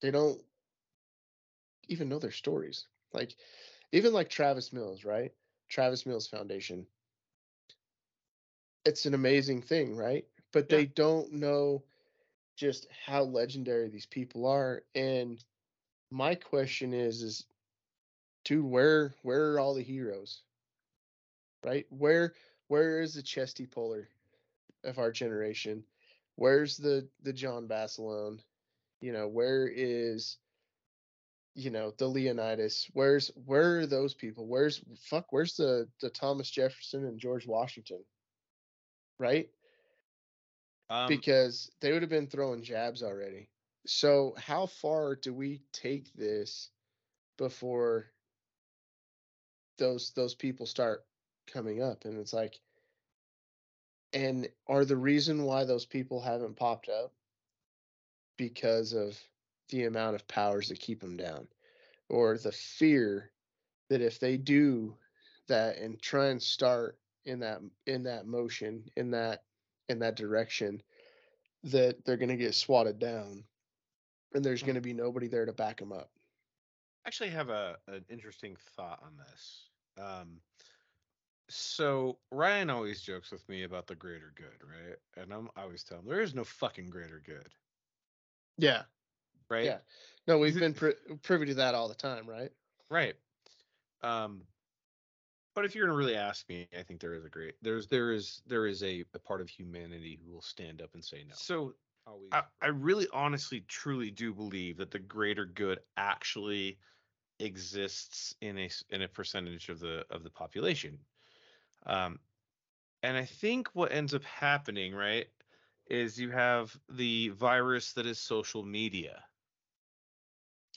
they don't even know their stories. Like even like Travis Mills, right? Travis Mills Foundation. It's an amazing thing, right? But Yeah. they don't know just how legendary these people are. And my question is, is dude, where where are all the heroes? Right? Where where is the chesty puller of our generation? Where's the the John Basilone? You know, where is you know the Leonidas? Where's where are those people? Where's fuck? Where's the the Thomas Jefferson and George Washington? Right? Um, because they would have been throwing jabs already. So how far do we take this before those those people start coming up? And it's like, and are the reason why those people haven't popped up because of the amount of powers that keep them down, or the fear that if they do that and try and start in that in that motion in that in that direction that they're going to get swatted down and there's going to be nobody there to back them up. I actually have a an interesting thought on this. Um, so Ryan always jokes with me about the greater good, right? And I'm I always tell him there is no fucking greater good, Yeah. right? Yeah. No, we've been pri- privy to that all the time, right? Right. Um, but if you're gonna really ask me, I think there is a great there's there is there is a, a part of humanity who will stand up and say no. So always I, I really honestly truly do believe that the greater good actually exists in a s- in a percentage of the of the population. Um and I think what ends up happening, right, is you have the virus that is social media.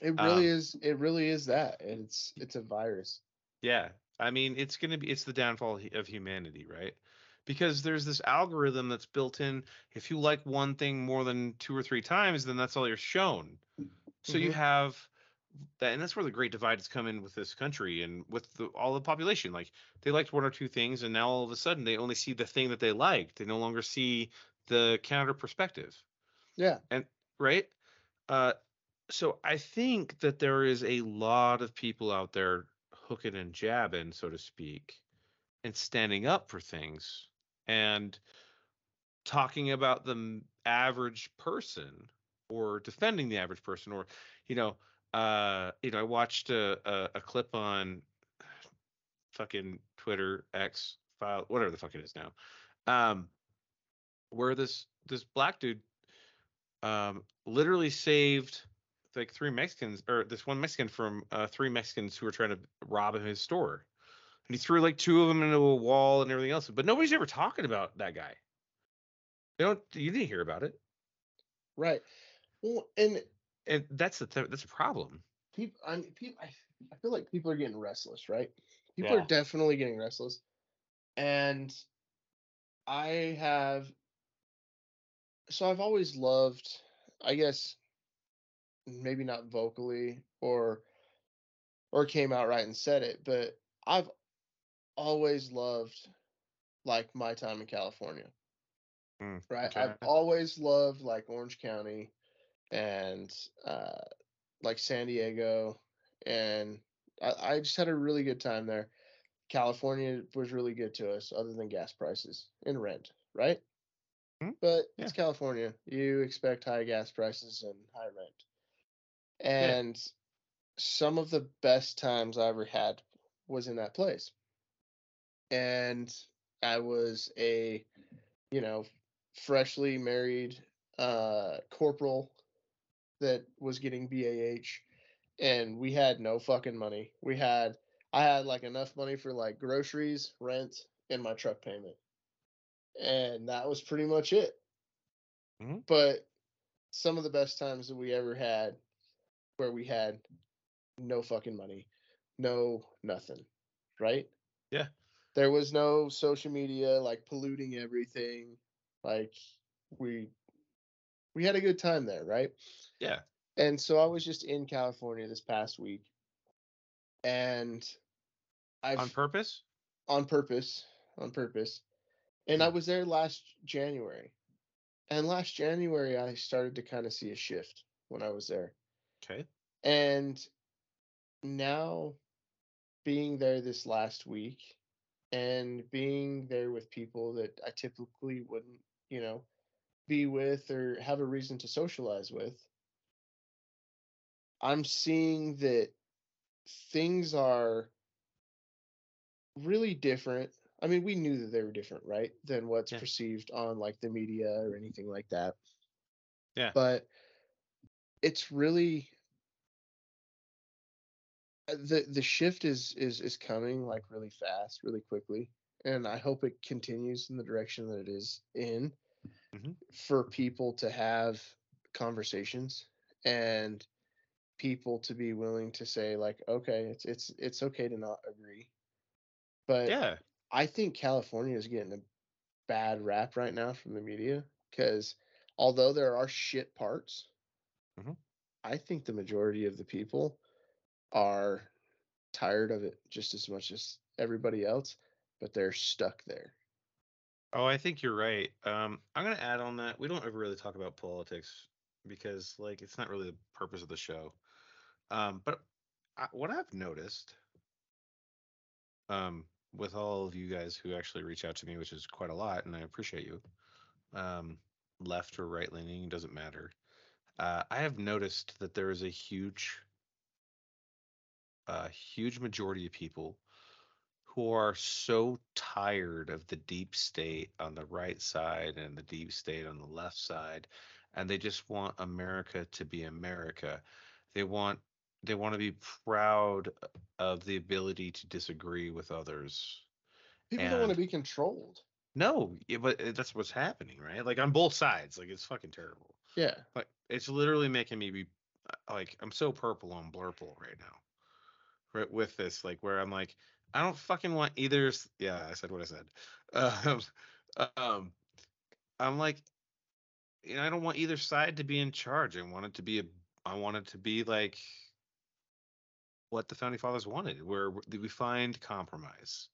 It really Um, is it really is that. and It's it's a virus. Yeah. I mean, it's going to be it's the downfall of humanity, right? Because there's this algorithm that's built in. If you like one thing more than two or three times, then that's all you're shown. So you Mhm. have that, and that's where the great divide has come in with this country and with the, all the population. Like they liked one or two things, and now all of a sudden they only see the thing that they liked. They no longer see the counter perspective Yeah. And right? Uh, so I think that there is a lot of people out there hooking and jabbing, so to speak, and standing up for things and talking about the average person or defending the average person or you know uh you know i watched a a, a clip on fucking twitter x file whatever the fuck it is now um where this this black dude um literally saved like three Mexicans or this one Mexican from uh three Mexicans who were trying to rob him his store. And he threw like two of them into a wall and everything else. But nobody's ever talking about that guy. They don't you didn't hear about it. Right. Well, and And that's the th- that's a problem. people I mean, people I, I feel like people are getting restless, right? People Yeah. are definitely getting restless. And I have so I've always loved I guess maybe not vocally or or came out right and said it, but I've always loved like my time in California. Mm, Right? okay. I've always loved like Orange County and uh like San Diego and I, I just had a really good time there. California was really good to us other than gas prices and rent, right? Mhm. But Yeah. it's California. You expect high gas prices and high rent. And some of the best times I ever had was in that place. And I was a, you know, freshly married uh corporal that was getting BAH and we had no fucking money. We had I had like enough money for like groceries, rent, and my truck payment. And that was pretty much it. Mhm. But some of the best times that we ever had where we had no fucking money, no nothing, right? Yeah. There was no social media like polluting everything. Like we we had a good time there, right? Yeah. And so I was just in California this past week and I've On purpose? on purpose, on purpose. And I hmm. was there last January. And last January I started to kind of see a shift when I was there. Okay. And now being there this last week and being there with people that I typically wouldn't, you know, be with or have a reason to socialize with, I'm seeing that things are really different. I mean, we knew that they were different, right? Than what's Yeah. perceived on like the media or anything like that. Yeah. But it's really the the shift is is is coming like really fast, really quickly, and I hope it continues in the direction that it is in Mhm. for people to have conversations and people to be willing to say like okay it's it's it's okay to not agree but Yeah. I think California is getting a bad rap right now from the media because although there are shit parts, Mhm. I think the majority of the people are tired of it just as much as everybody else, but they're stuck there. Oh, I think you're right. Um, I'm gonna add on that. We don't ever really talk about politics because, like, it's not really the purpose of the show. Um, but I, what I've noticed, um, with all of you guys who actually reach out to me, which is quite a lot, and I appreciate you, um, left or right leaning doesn't matter. Uh, I have noticed that there is a huge, a huge majority of people who are so tired of the deep state on the right side and the deep state on the left side and they just want america to be america they want they want to be proud of the ability to disagree with others People don't want to be controlled. no but uh, that's what's happening right like on both sides like it's fucking terrible Yeah. like it's literally making me be uh, like I'm so purple on blurple right now. Right with this, like where I'm like, I don't fucking want either. Yeah, I said what I said. Um, um, I'm like, you know, I don't want either side to be in charge. I want it to be a, I want it to be like what the founding fathers wanted, where we find compromise.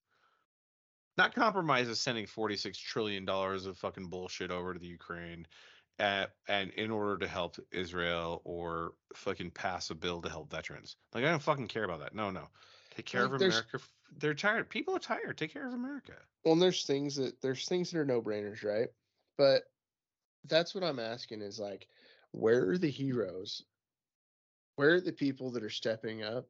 Not compromise is sending 46 trillion dollars of fucking bullshit over to the Ukraine at, and in order to help Israel or fucking pass a bill to help veterans. Like I don't fucking care about that. No, no. Take care Like, of America. They're tired. People are tired. Take care of America. Well, and there's things that there's things that are no brainers, right? But that's what I'm asking is like, where are the heroes? Where are the people that are stepping up?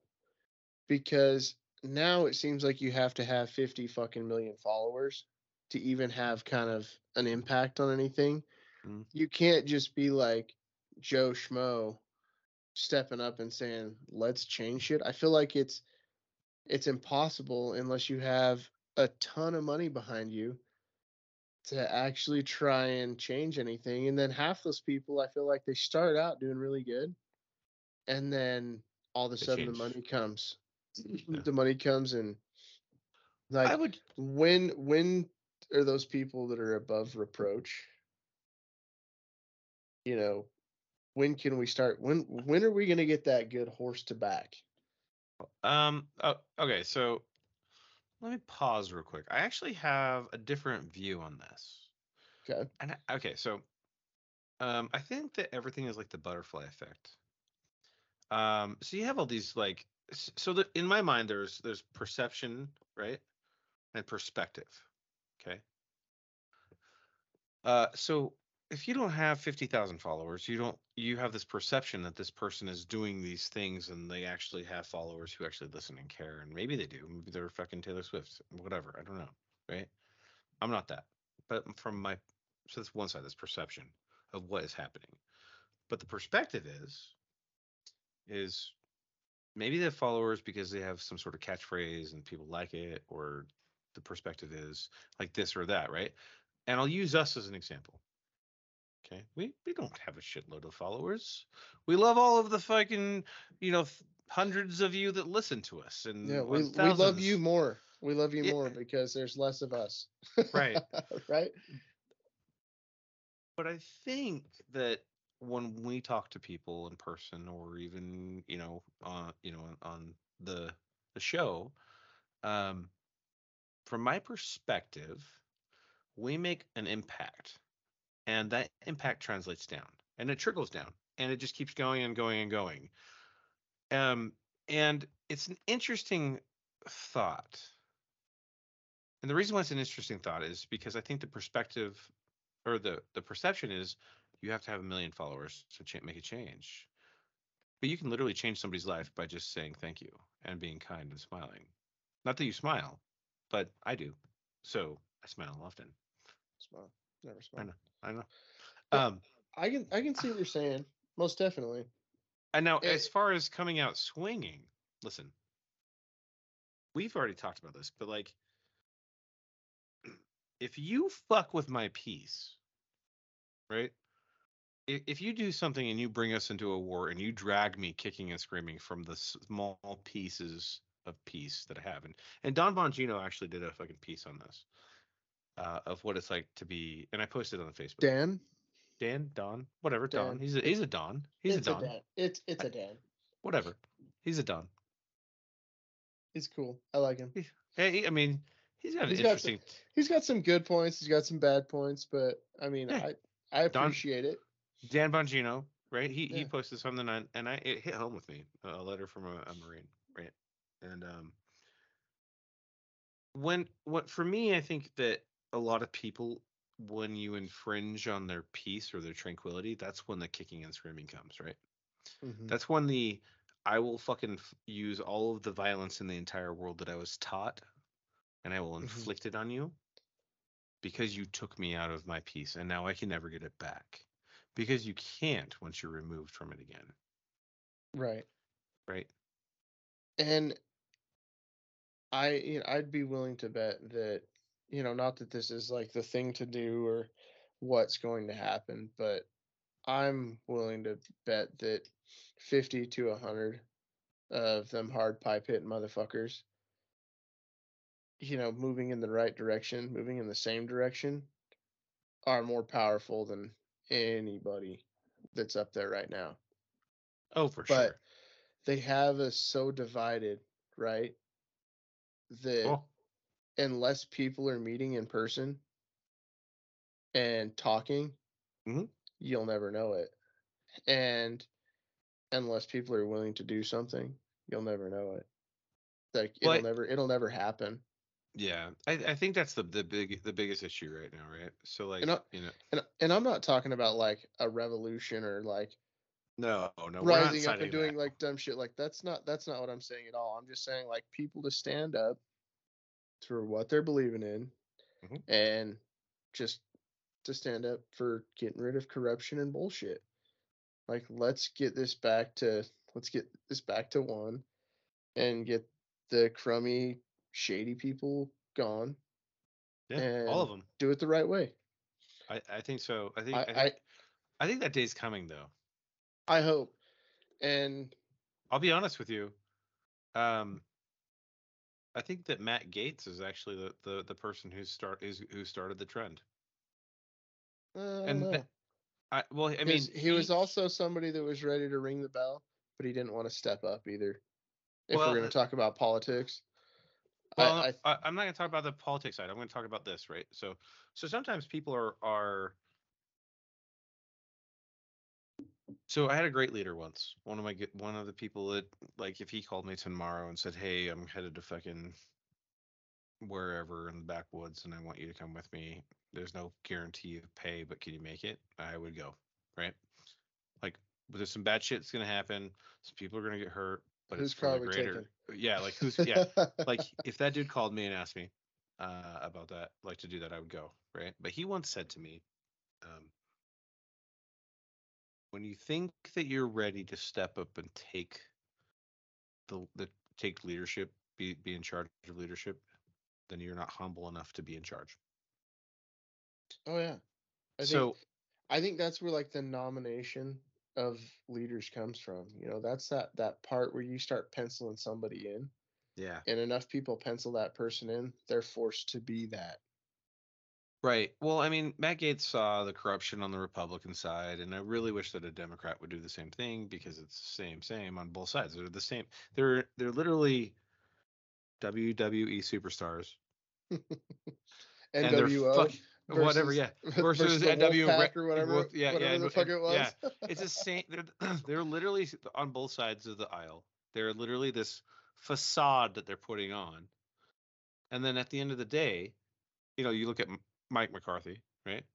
Because now it seems like you have to have 50 fucking million followers to even have kind of an impact on anything. Mm. You can't just be like Joe Schmo stepping up and saying, let's change shit. I feel like it's it's impossible unless you have a ton of money behind you to actually try and change anything. And then half those people, I feel like they start out doing really good, and then all of a They sudden change. the money comes. Yeah. The money comes and like I would. when when are those people that are above reproach? You know, when can we start? When when are we gonna get that good horse to back? Um. Oh, okay. So let me pause real quick. I actually have a different view on this. Okay. And I- okay, so um, I think that everything is like the butterfly effect. Um, so you have all these like, so that in my mind, there's there's perception, right, and perspective. Okay. Uh, so if you don't have fifty thousand followers, you don't you have this perception that this person is doing these things and they actually have followers who actually listen and care, and maybe they do. Maybe they're fucking Taylor Swift, whatever. I don't know, right? I'm not that, but from my so that's one side, that's perception of what is happening. But the perspective is, is maybe they have followers because they have some sort of catchphrase and people like it, or the perspective is like this or that, right? And I'll use us as an example. Okay, we we don't have a shitload of followers. We love all of the fucking you know th- hundreds of you that listen to us and Yeah, we, we love you more. We love you Yeah. more because there's less of us. Right. right? but I think that when we talk to people in person or even you know on you know on the the show, um, from my perspective, we make an impact, and that impact translates down, and it trickles down, and it just keeps going and going and going. Um, and it's an interesting thought. And the reason why it's an interesting thought is because I think the perspective or the the perception is you have to have a million followers to cha- make a change. But you can literally change somebody's life by just saying thank you and being kind and smiling. Not that you smile, but I do. So I smile often. Smile. Never smile. know. I know. Um, I can I can see what you're saying. Most definitely. and now Eh. as far as coming out swinging, listen, we've already talked about this, but like, if you fuck with my peace, right? If, if you do something and you bring us into a war and you drag me kicking and screaming from the small pieces of peace that I have, and and Don Bongino actually did a fucking piece on this, uh, of what it's like to be, and I posted on the Facebook. Dan. Dan, Don, whatever, Don. He's a he's a Don. He's it's a Don. Dan. It's it's a Dan. Whatever. He's a Don. He's cool. I like him. Hey, I mean, he's got an He's got interesting. He's got some good points. He's got some bad points, but I mean, Yeah. I I Don- appreciate it. Dan Bongino, right? He he posted something on, and I it hit home with me. A letter from a, a Marine, right? And um, when what for me, I think that a lot of people, when you infringe on their peace or their tranquility, that's when the kicking and screaming comes, right? Mhm. That's when the I will fucking f- use all of the violence in the entire world that I was taught, and I will Mhm. inflict it on you because you took me out of my peace, and now I can never get it back because you can't once you're removed from it again, Right. right? And I you know, I'd be willing to bet that you know not that this is like the thing to do or what's going to happen, but I'm willing to bet that 50 to 100 of them hard pipe hitting motherfuckers you know moving in the right direction, moving in the same direction are more powerful than anybody that's up there right now. Oh, for But sure. they have us so divided, right? That unless people are meeting in person and talking, Mhm. you'll never know it. And unless people are willing to do something, you'll never know it. Like it'll I- never it'll never happen. yeah. I, I think that's the the big the biggest issue right now, right? So like, I- you know, And and I'm not talking about like a revolution or like no, no, we're not rising up and doing that. like dumb shit. Like that's not that's not what I'm saying at all. I'm just saying like people to stand up for what they're believing in Mhm. and just to stand up for getting rid of corruption and bullshit. Like let's get this back to let's get this back to one and get the crummy shady people gone. Yeah, all of them. Do it the right way. I, I think so. I think I I, I, think, I think that day's coming though. I hope. And I'll be honest with you. Um, I think that Matt Gaetz is actually the the, the person who start is who started the trend. uh, And. I well, I mean, Because he, was also somebody that was ready to ring the bell, but he didn't want to step up either. If Well, we're going uh, to talk about politics, Well, I, I'm not going to talk about the politics side. I'm going to talk about this, right? So, so sometimes people are are. So I had a great leader once. One of my good- one of the people that like if he called me tomorrow and said, "Hey, I'm headed to fucking wherever in the backwoods, and I want you to come with me. There's no guarantee of pay, but can you make it?" I would go, right? Like, there's some bad shit's gonna happen. Some people are gonna get hurt, but Whose it's for car the we greater. Yeah, like who's yeah like if that dude called me and asked me uh, about that, like to do that, I would go, right? But he once said to me, um, when you think that you're ready to step up and take the the take leadership, be be in charge of leadership, then you're not humble enough to be in charge. oh yeah. I think, so I think that's where like the nomination of leaders comes from. You know, that's that that part where you start penciling somebody in, Yeah. and enough people pencil that person in, they're forced to be that. Right. Well, I mean, Matt Gaetz saw the corruption on the Republican side, and I really wish that a Democrat would do the same thing because it's the same, same on both sides. They're the same. They're they're literally WWE superstars, and they're NWO fuck, whatever. Yeah. versus Versus NW Wolfpack or whatever, Wolf- yeah, whatever yeah, the and- fuck it was. yeah. It's the same. They're they're literally on both sides of the aisle. They're literally this facade that they're putting on, and then at the end of the day, you know, you look at Mike McCarthy, right?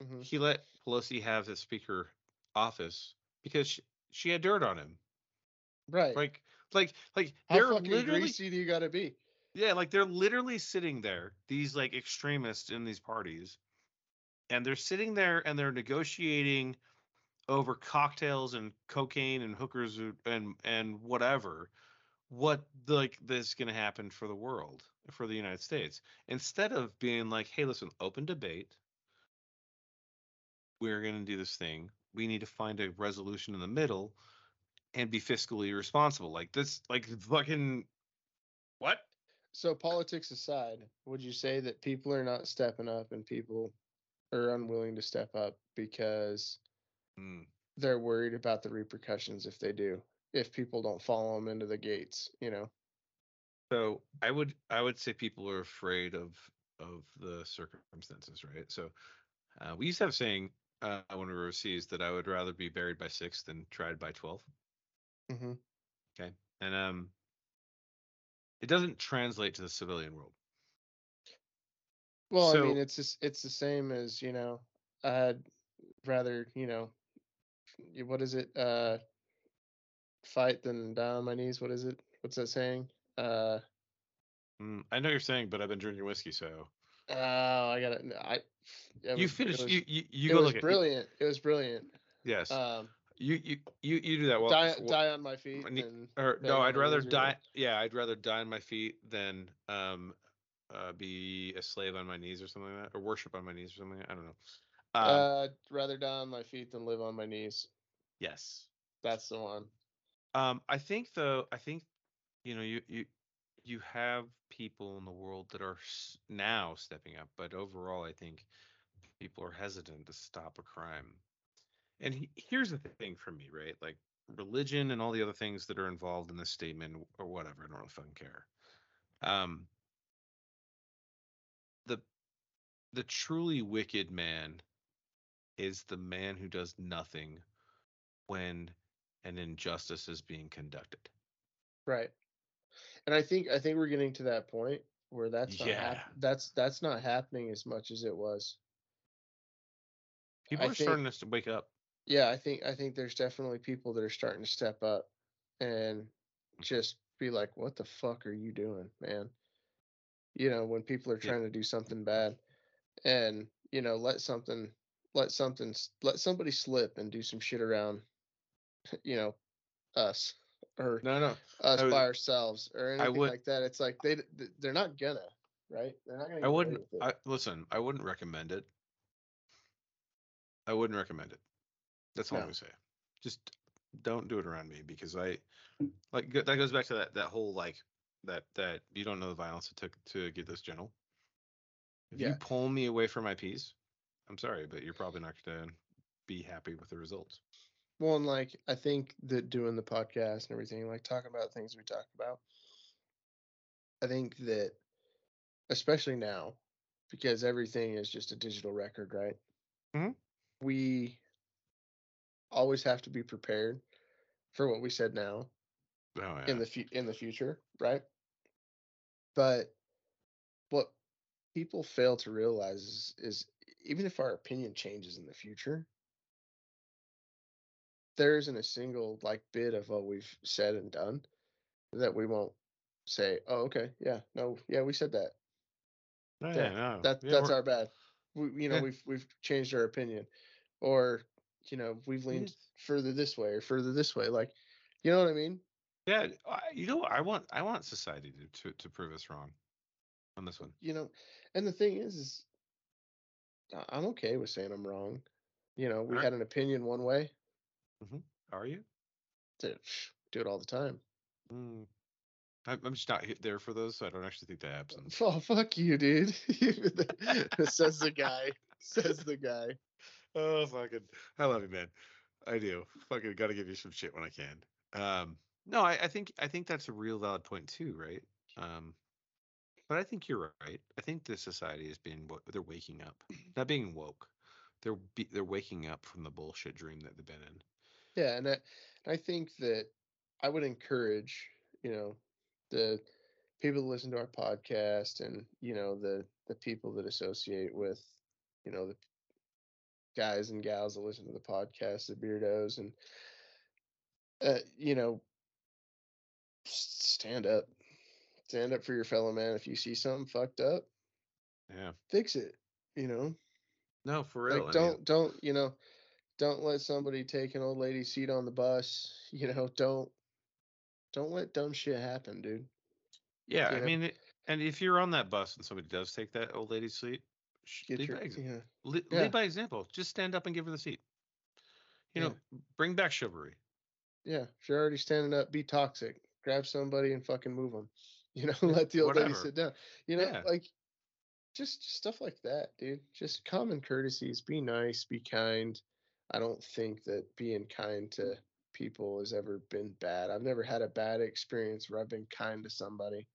Mhm. he let Pelosi have the speaker office because she, she had dirt on him. Right. Like, like, like How they're fucking literally, greasy do you got to be? yeah, like they're literally sitting there. These like extremists in these parties, and they're sitting there and they're negotiating over cocktails and cocaine and hookers and and whatever. What like this is going to happen for the world for the United States instead of being like, hey, listen, open debate we're going to do this thing. We need to find a resolution in the middle and be fiscally responsible. Like this, like fucking what? So politics aside, would you say that people are not stepping up and people are unwilling to step up because Mm, they're worried about the repercussions if they do? If people don't follow them into the gates, you know. So I would I would say people are afraid of of the circumstances, right? So uh, we used to have a saying uh, when we were overseas that I would rather be buried by six than tried by twelve. hmm Okay, and um, it doesn't translate to the civilian world. Well, I mean, it's just it's the same as you know. I'd rather you know, what is it? Uh, fight than die on my knees. What is it? What's that saying? Uh, Mm, I know you're saying, but I've been drinking whiskey, so oh, I got it. I. it you was- it finish. was- You you, you it go was look at brilliant. It was brilliant. yes. Um, You you you you do that well. die, well, die on my feet. Or no, I'd rather die. Yeah, I'd rather die on my feet than um uh be a slave on my knees or something like that, or worship on my knees or something. I don't know. Um, Uh, rather die on my feet than live on my knees. yes. That's the one. Um, I think though, I think you know you you you have people in the world that are now stepping up, but overall, I think people are hesitant to stop a crime. And he, here's the thing for me, right? Like religion and all the other things that are involved in this statement or whatever, I don't really fucking care. Um, the the truly wicked man is the man who does nothing when an injustice is being conducted. Right. And I think I think we're getting to that point where that's not Yeah. hap- that's that's not happening as much as it was. People I are think- starting to wake up. Yeah, I think I think there's definitely people that are starting to step up and just be like, "What the fuck are you doing, man?" You know, when people are Yeah. trying to do something bad, and you know, let something, let something, let somebody slip and do some shit around, you know, us or No, no. us would- by ourselves or anything would- like that. It's like they they're not gonna, right? They're not gonna. I wouldn't. I listen. I wouldn't recommend it. I wouldn't recommend it. That's all I'm gonna say. Just don't do it around me because I like that goes back to that that whole like that that you don't know the violence it took to get this general. If you pull me away from my peace, I'm sorry, but you're probably not gonna be happy with the results. Well, and like I think that doing the podcast and everything, like talking about things we talk about, I think that especially now, because everything is just a digital record, right? Mhm. We always have to be prepared for what we said now Oh yeah. in the fu- in the future, right? But what people fail to realize is, is even if our opinion changes in the future, there isn't a single like bit of what we've said and done that we won't say, "Oh, okay, yeah, no, yeah, we said that. Oh, yeah, no. That yeah, that's our bad. We, you know, Yeah. we've we've changed our opinion, or you know, we've leaned further this way or further this way. Like, you know what I mean? Yeah, I, you know. I want I want society to, to to prove us wrong on this one. you know and the thing is is i'm okay with saying i'm wrong you know, we Alright. had an opinion one way, Are you? do it all the time. Mm. I'm I'm just not hit there for those, so I don't actually think that happens. Oh fuck you, dude. Says the guy. Says the guy. Oh, fucking, I love you, man. I do. Fucking got to give you some shit when I can. Um, no, I, I think I think that's a real valid point too, right? Um, but I think you're right. I think the society is being they're waking up, not being woke. They're be, they're waking up from the bullshit dream that they've been in. Yeah, and I, I think that I would encourage, you know, the people that listen to our podcast and you know the the people that associate with, you know, the guys and gals that listen to the podcast, the beardos, and uh, you know, stand up, stand up for your fellow man. If you see something fucked up, Yeah. fix it. You know, No, for real. like I mean, don't don't you know don't let somebody take an old lady's seat on the bus you know don't don't let dumb shit happen dude yeah, you I know? mean, and if you're on that bus and somebody does take that old lady's seat, get lead your by yeah lead, yeah. lead by example. Just stand up and give her the seat. You Yeah. know, bring back chivalry. yeah if you're already standing up be toxic grab somebody and fucking move them you know let the old lady sit down you know like just, just stuff like that dude just common courtesies be nice be kind i don't think that being kind to people has ever been bad i've never had a bad experience where i've been kind to somebody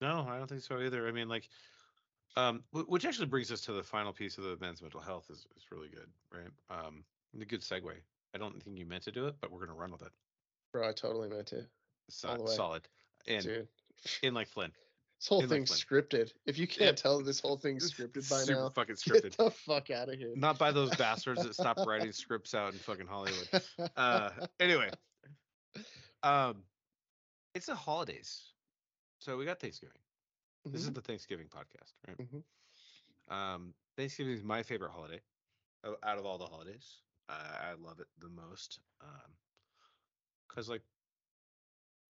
No, I don't think so either. I mean, like, um, which actually brings us to the final piece of the men's mental health is, is really good, right? Um, a good segue. I don't think you meant to do it, but we're gonna run with it. bro i totally meant to So, All the way. solid. And dude in like Flynn. This whole thing's scripted. If you can't tell this whole thing's scripted by super now, fucking get the fuck out of here. Not by those bastards that stopped writing scripts out in fucking Hollywood. Uh, anyway, um, it's the holidays, so we got Thanksgiving. This is Mhm. the Thanksgiving podcast, right? Mhm. Um, Thanksgiving is my favorite holiday out of all the holidays. Uh, I love it the most. Um, cause like,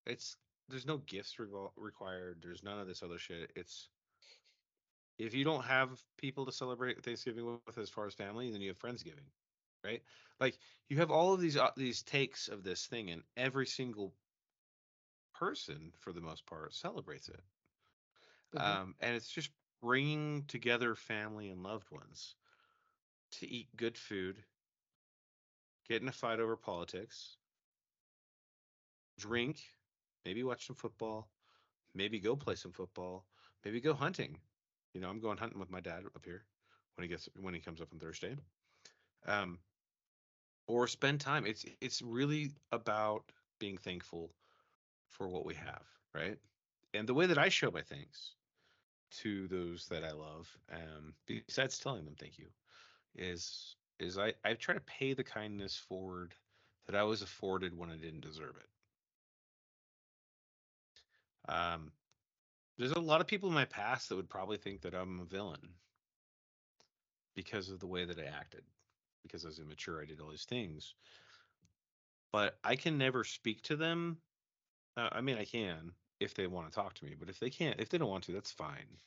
it's there's no gifts revol- required. There's none of this other shit. It's if you don't have people to celebrate Thanksgiving with as far as family, then you have Friendsgiving, right? Like you have all of these uh, these takes of this thing, and every single person, for the most part, celebrates it Mhm. um, and it's just bringing together family and loved ones to eat good food, get in a fight over politics, drink, maybe watch some football, maybe go play some football, maybe go hunting. You know, I'm going hunting with my dad up here when he gets when he comes up on Thursday. Um, or spend time. It's it's really about being thankful for what we have, right? And the way that I show my thanks to those that I love, um, besides telling them thank you, is is I I try to pay the kindness forward that I was afforded when I didn't deserve it. Um, there's a lot of people in my past that would probably think that I'm a villain because of the way that I acted, because I was immature, I did all these things. But I can never speak to them. Uh, I mean, I can if they want to talk to me, but if they can't, if they don't want to, that's fine.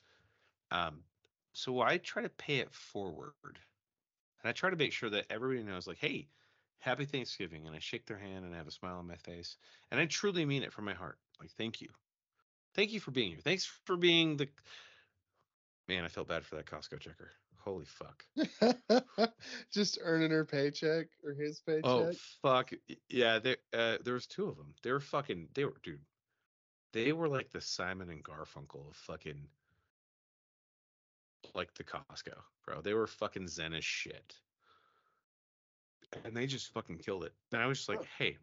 Um, so I try to pay it forward, and I try to make sure that everybody knows, like, hey, happy Thanksgiving, and I shake their hand and I have a smile on my face, and I truly mean it from my heart. Like, thank you, thank you for being here. Thanks for being the man. I felt bad for that Costco checker. Holy fuck. Just earning her paycheck or his paycheck. Oh fuck yeah! There, uh, there was two of them. They were fucking. They were, dude. They were like the Simon and Garfunkel of fucking, like the Costco, bro. They were fucking zen as shit, and they just fucking killed it. And I was just like, hey,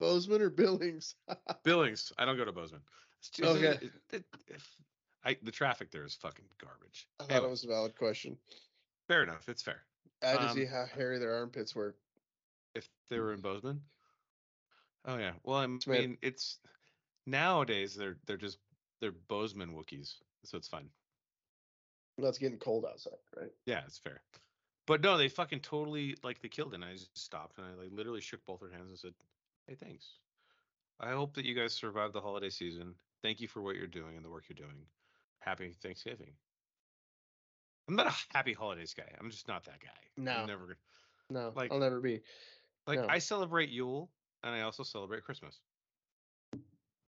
Bozeman or Billings? Billings. I don't go to Bozeman. Just, Okay. it- it- if- I the traffic there is fucking garbage. I thought Anyway, it was a valid question. fair enough. It's fair. I had to Um, see how hairy their armpits were. if they were in Bozeman. Oh yeah. Well, I mean, it's nowadays they're they're just they're Bozeman Wookiees, so it's fine. Well, it's getting cold outside, right? Yeah, it's fair. But no, they fucking totally like they killed it. And I just stopped and I like literally shook both their hands and said, "Hey, thanks. I hope that you guys survive the holiday season. Thank you for what you're doing and the work you're doing. Happy Thanksgiving." I'm not a happy holidays guy. I'm just not that guy. No. I'm never gonna. No, Like- I'll never be. Like No. I celebrate Yule and I also celebrate Christmas.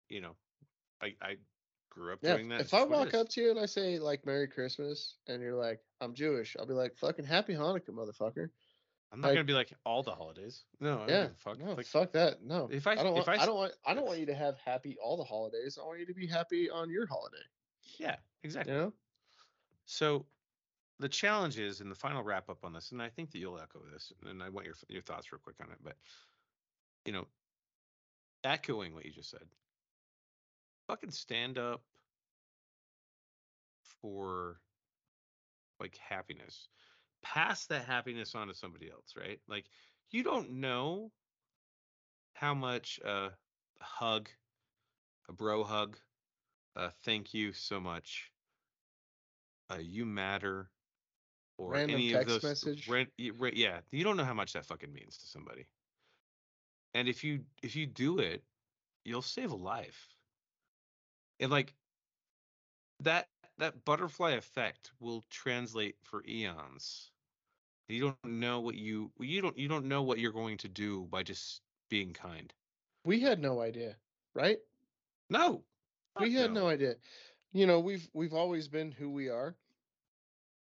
You know, I I grew up Yeah, doing that. if it's I walk up to you and I say like Merry Christmas and you're like, I'm Jewish, I'll be like, fucking Happy Hanukkah, motherfucker. I'm not like- gonna be like all the holidays. No, I yeah, fuck. no, like, fuck that. No, if I- I don't if want, I I, don't want, I don't want you to have happy all the holidays. I want you to be happy on your holiday. yeah, You exactly. know? So the challenge is in the final wrap up on this, and I think that you'll echo this, and I want your your thoughts real quick on it. But you know, echoing what you just said, fucking stand up for like happiness. Pass that happiness on to somebody else, right? Like you don't know how much uh, a hug, a bro hug, uh, thank you so much, uh, you matter, or Random any of those. message. ran- ra- yeah, you don't know how much that fucking means to somebody. And if you if you do it, you'll save a life. And like that that butterfly effect will translate for eons. You don't know what you you don't you don't know what you're going to do by just being kind. We had no idea, right? No. we had no idea. You know, we've we've always been who we are,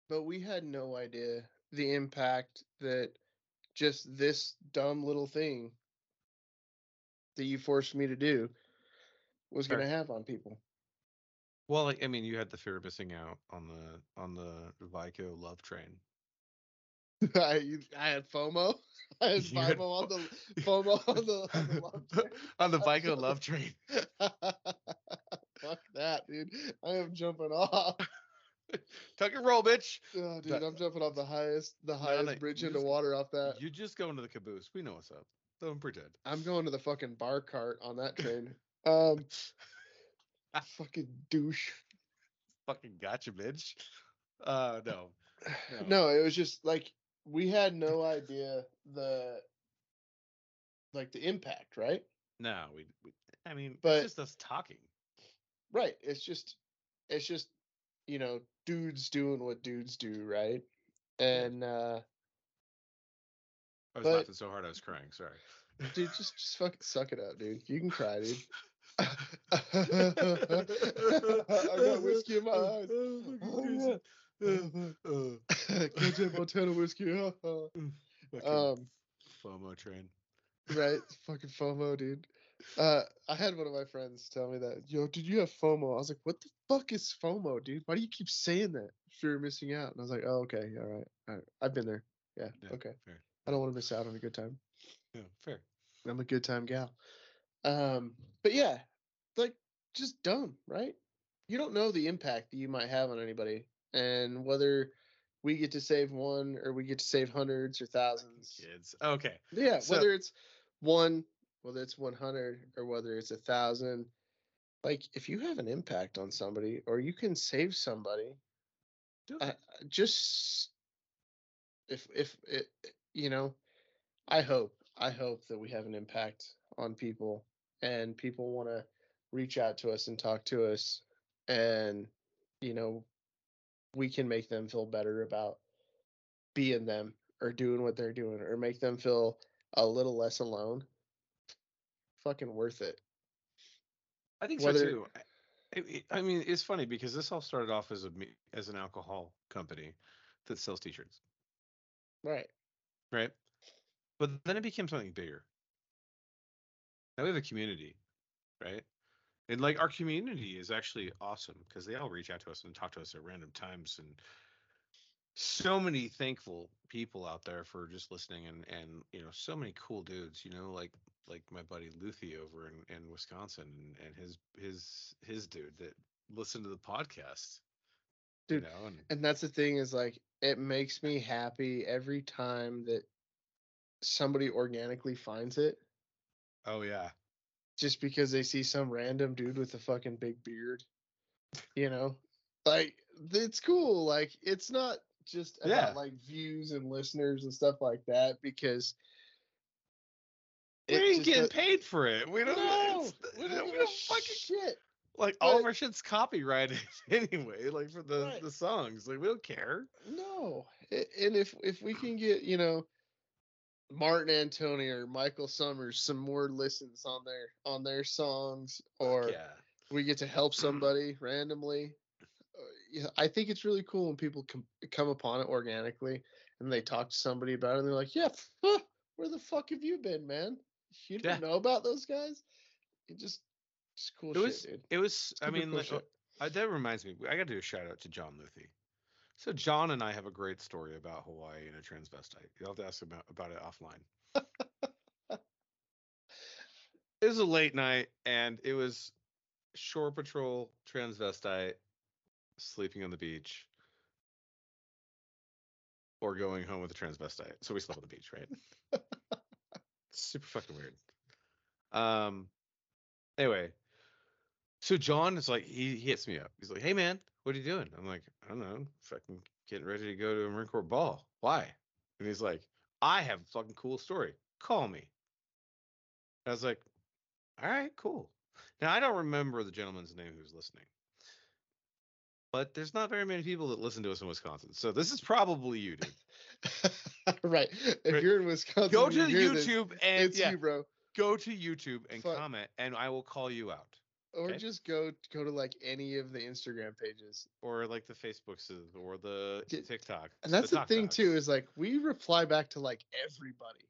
but we had no idea the impact that just this dumb little thing that you forced me to do was Fair. going to have on people. Well, I mean, you had the fear of missing out on the on the Viko love train. I I had FOMO. I had You had FOMO on the FOMO on the, on the love train. on the Viko love train. Fuck that, dude. I am jumping off. Tuck and roll, bitch. Oh, dude, That- I'm jumping off the highest the highest no, bridge into just- water off that. You just go into the caboose. We know what's up. Don't pretend. I'm going to the fucking bar cart on that train. Um, fucking douche. Fucking gotcha, bitch. Uh, no. No. No, it was just like we had no idea the like the impact, right? No, we, we I mean, But- it's just us talking. Right. It's just it's just you know dudes doing what dudes do, right? And uh I was But- laughing so hard I was crying. Sorry. dude, just just fucking suck it up, dude. You can cry, dude. I got whiskey in my eyes. Yeah. Ketchup Montana whiskey. Fucking um, FOMO train. right, fucking FOMO, dude. Uh, I had one of my friends tell me that. Yo, did you have FOMO? I was like, what the fuck is FOMO, dude? Why do you keep saying that? Fear of missing out. And I was like, oh, okay, all right, all right. I've been there. Yeah, Yeah, okay. fair. I don't want to miss out on a good time. Yeah, fair. I'm a good time gal. Um, but yeah, like just dumb, right? You don't know the impact that you might have on anybody, and whether we get to save one or we get to save hundreds or thousands. Kids. Okay. Yeah, So- whether it's one, whether it's 100 or whether it's a thousand, like if you have an impact on somebody or you can save somebody, uh, just if if it, you know, I hope I hope that we have an impact on people and people want to reach out to us and talk to us and you know we can make them feel better about being them or doing what they're doing or make them feel a little less alone fucking worth it I think Whether- so too. I- it- it- I mean, it's funny because this all started off as a me- as an alcohol company that sells T-shirts, right right? But then it became something bigger. Now we have a community, right? And like our community is actually awesome because they all reach out to us and talk to us at random times and so many thankful people out there for just listening and and you know so many cool dudes you know like like my buddy Luthi over in, in Wisconsin and, and his his his dude that listened to the podcast Dude, you know and and that's the thing is like it makes me happy every time that somebody organically finds it. Oh yeah just because they see some random dude with a fucking big beard you know? Like it's cool like it's not just about Yeah. like views and listeners and stuff like that because we ain't getting does- paid for it. We don't no, we don't we a don't fucking shit. like all of our shit's copyrighted anyway like for the Right. the songs like we don't care. No, and if if we can get you know Martin Antonio or Michael Summers some more listens on their on their songs, or yeah. we get to help somebody randomly. Uh, yeah, I think it's really cool when people com- come upon it organically and they talk to somebody about it and they're like, "Yeah, where the fuck have you been, man? You didn't know about those guys? It just, just cool It shit, was. dude. It was. I mean, cool like, uh, that reminds me. I got to do a shout out to John Luthi. So John and I have a great story about Hawaii and a transvestite. You'll have to ask about about it offline. it was a late night, and it was shore patrol transvestite sleeping on the beach or going home with a transvestite. So we slept on the beach, right? Super fucking weird. Um. Anyway, so John is like, he, he hits me up. He's like, "Hey man, what are you doing?" I'm like, "I don't know, fucking getting ready to go to a Marine Corps ball. Why?" And he's like, "I have a fucking cool story. Call me." I was like, "All right, cool." Now I don't remember the gentleman's name who's listening, but there's not very many people that listen to us in Wisconsin, so this is probably you, dude. right. If Right. you're in Wisconsin, Go to hear this, YouTube and it's yeah, you, bro. go to YouTube and Fuck. comment, and I will call you out. Or Okay. just go go to like any of the Instagram pages. or like the Facebooks or the TikTok. And that's the, Tok thing too, is like we reply back to like everybody.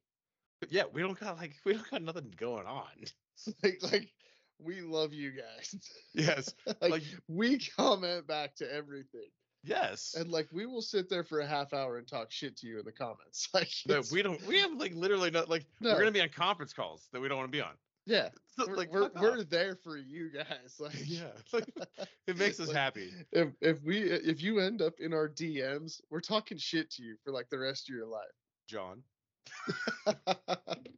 yeah, we don't got like we don't got nothing going on. like like we love you guys. Yes, like, like we comment back to everything. yes, And like we will sit there for a half hour and talk shit to you in the comments. Like it's- we don't. We have like literally not like No. we're gonna be on conference calls that we don't want to be on. Yeah, So, we're like we're, we're there for you guys. Like yeah, like it makes us Like, happy. If if we if you end up in our DMs, we're talking shit to you for like the rest of your life. John.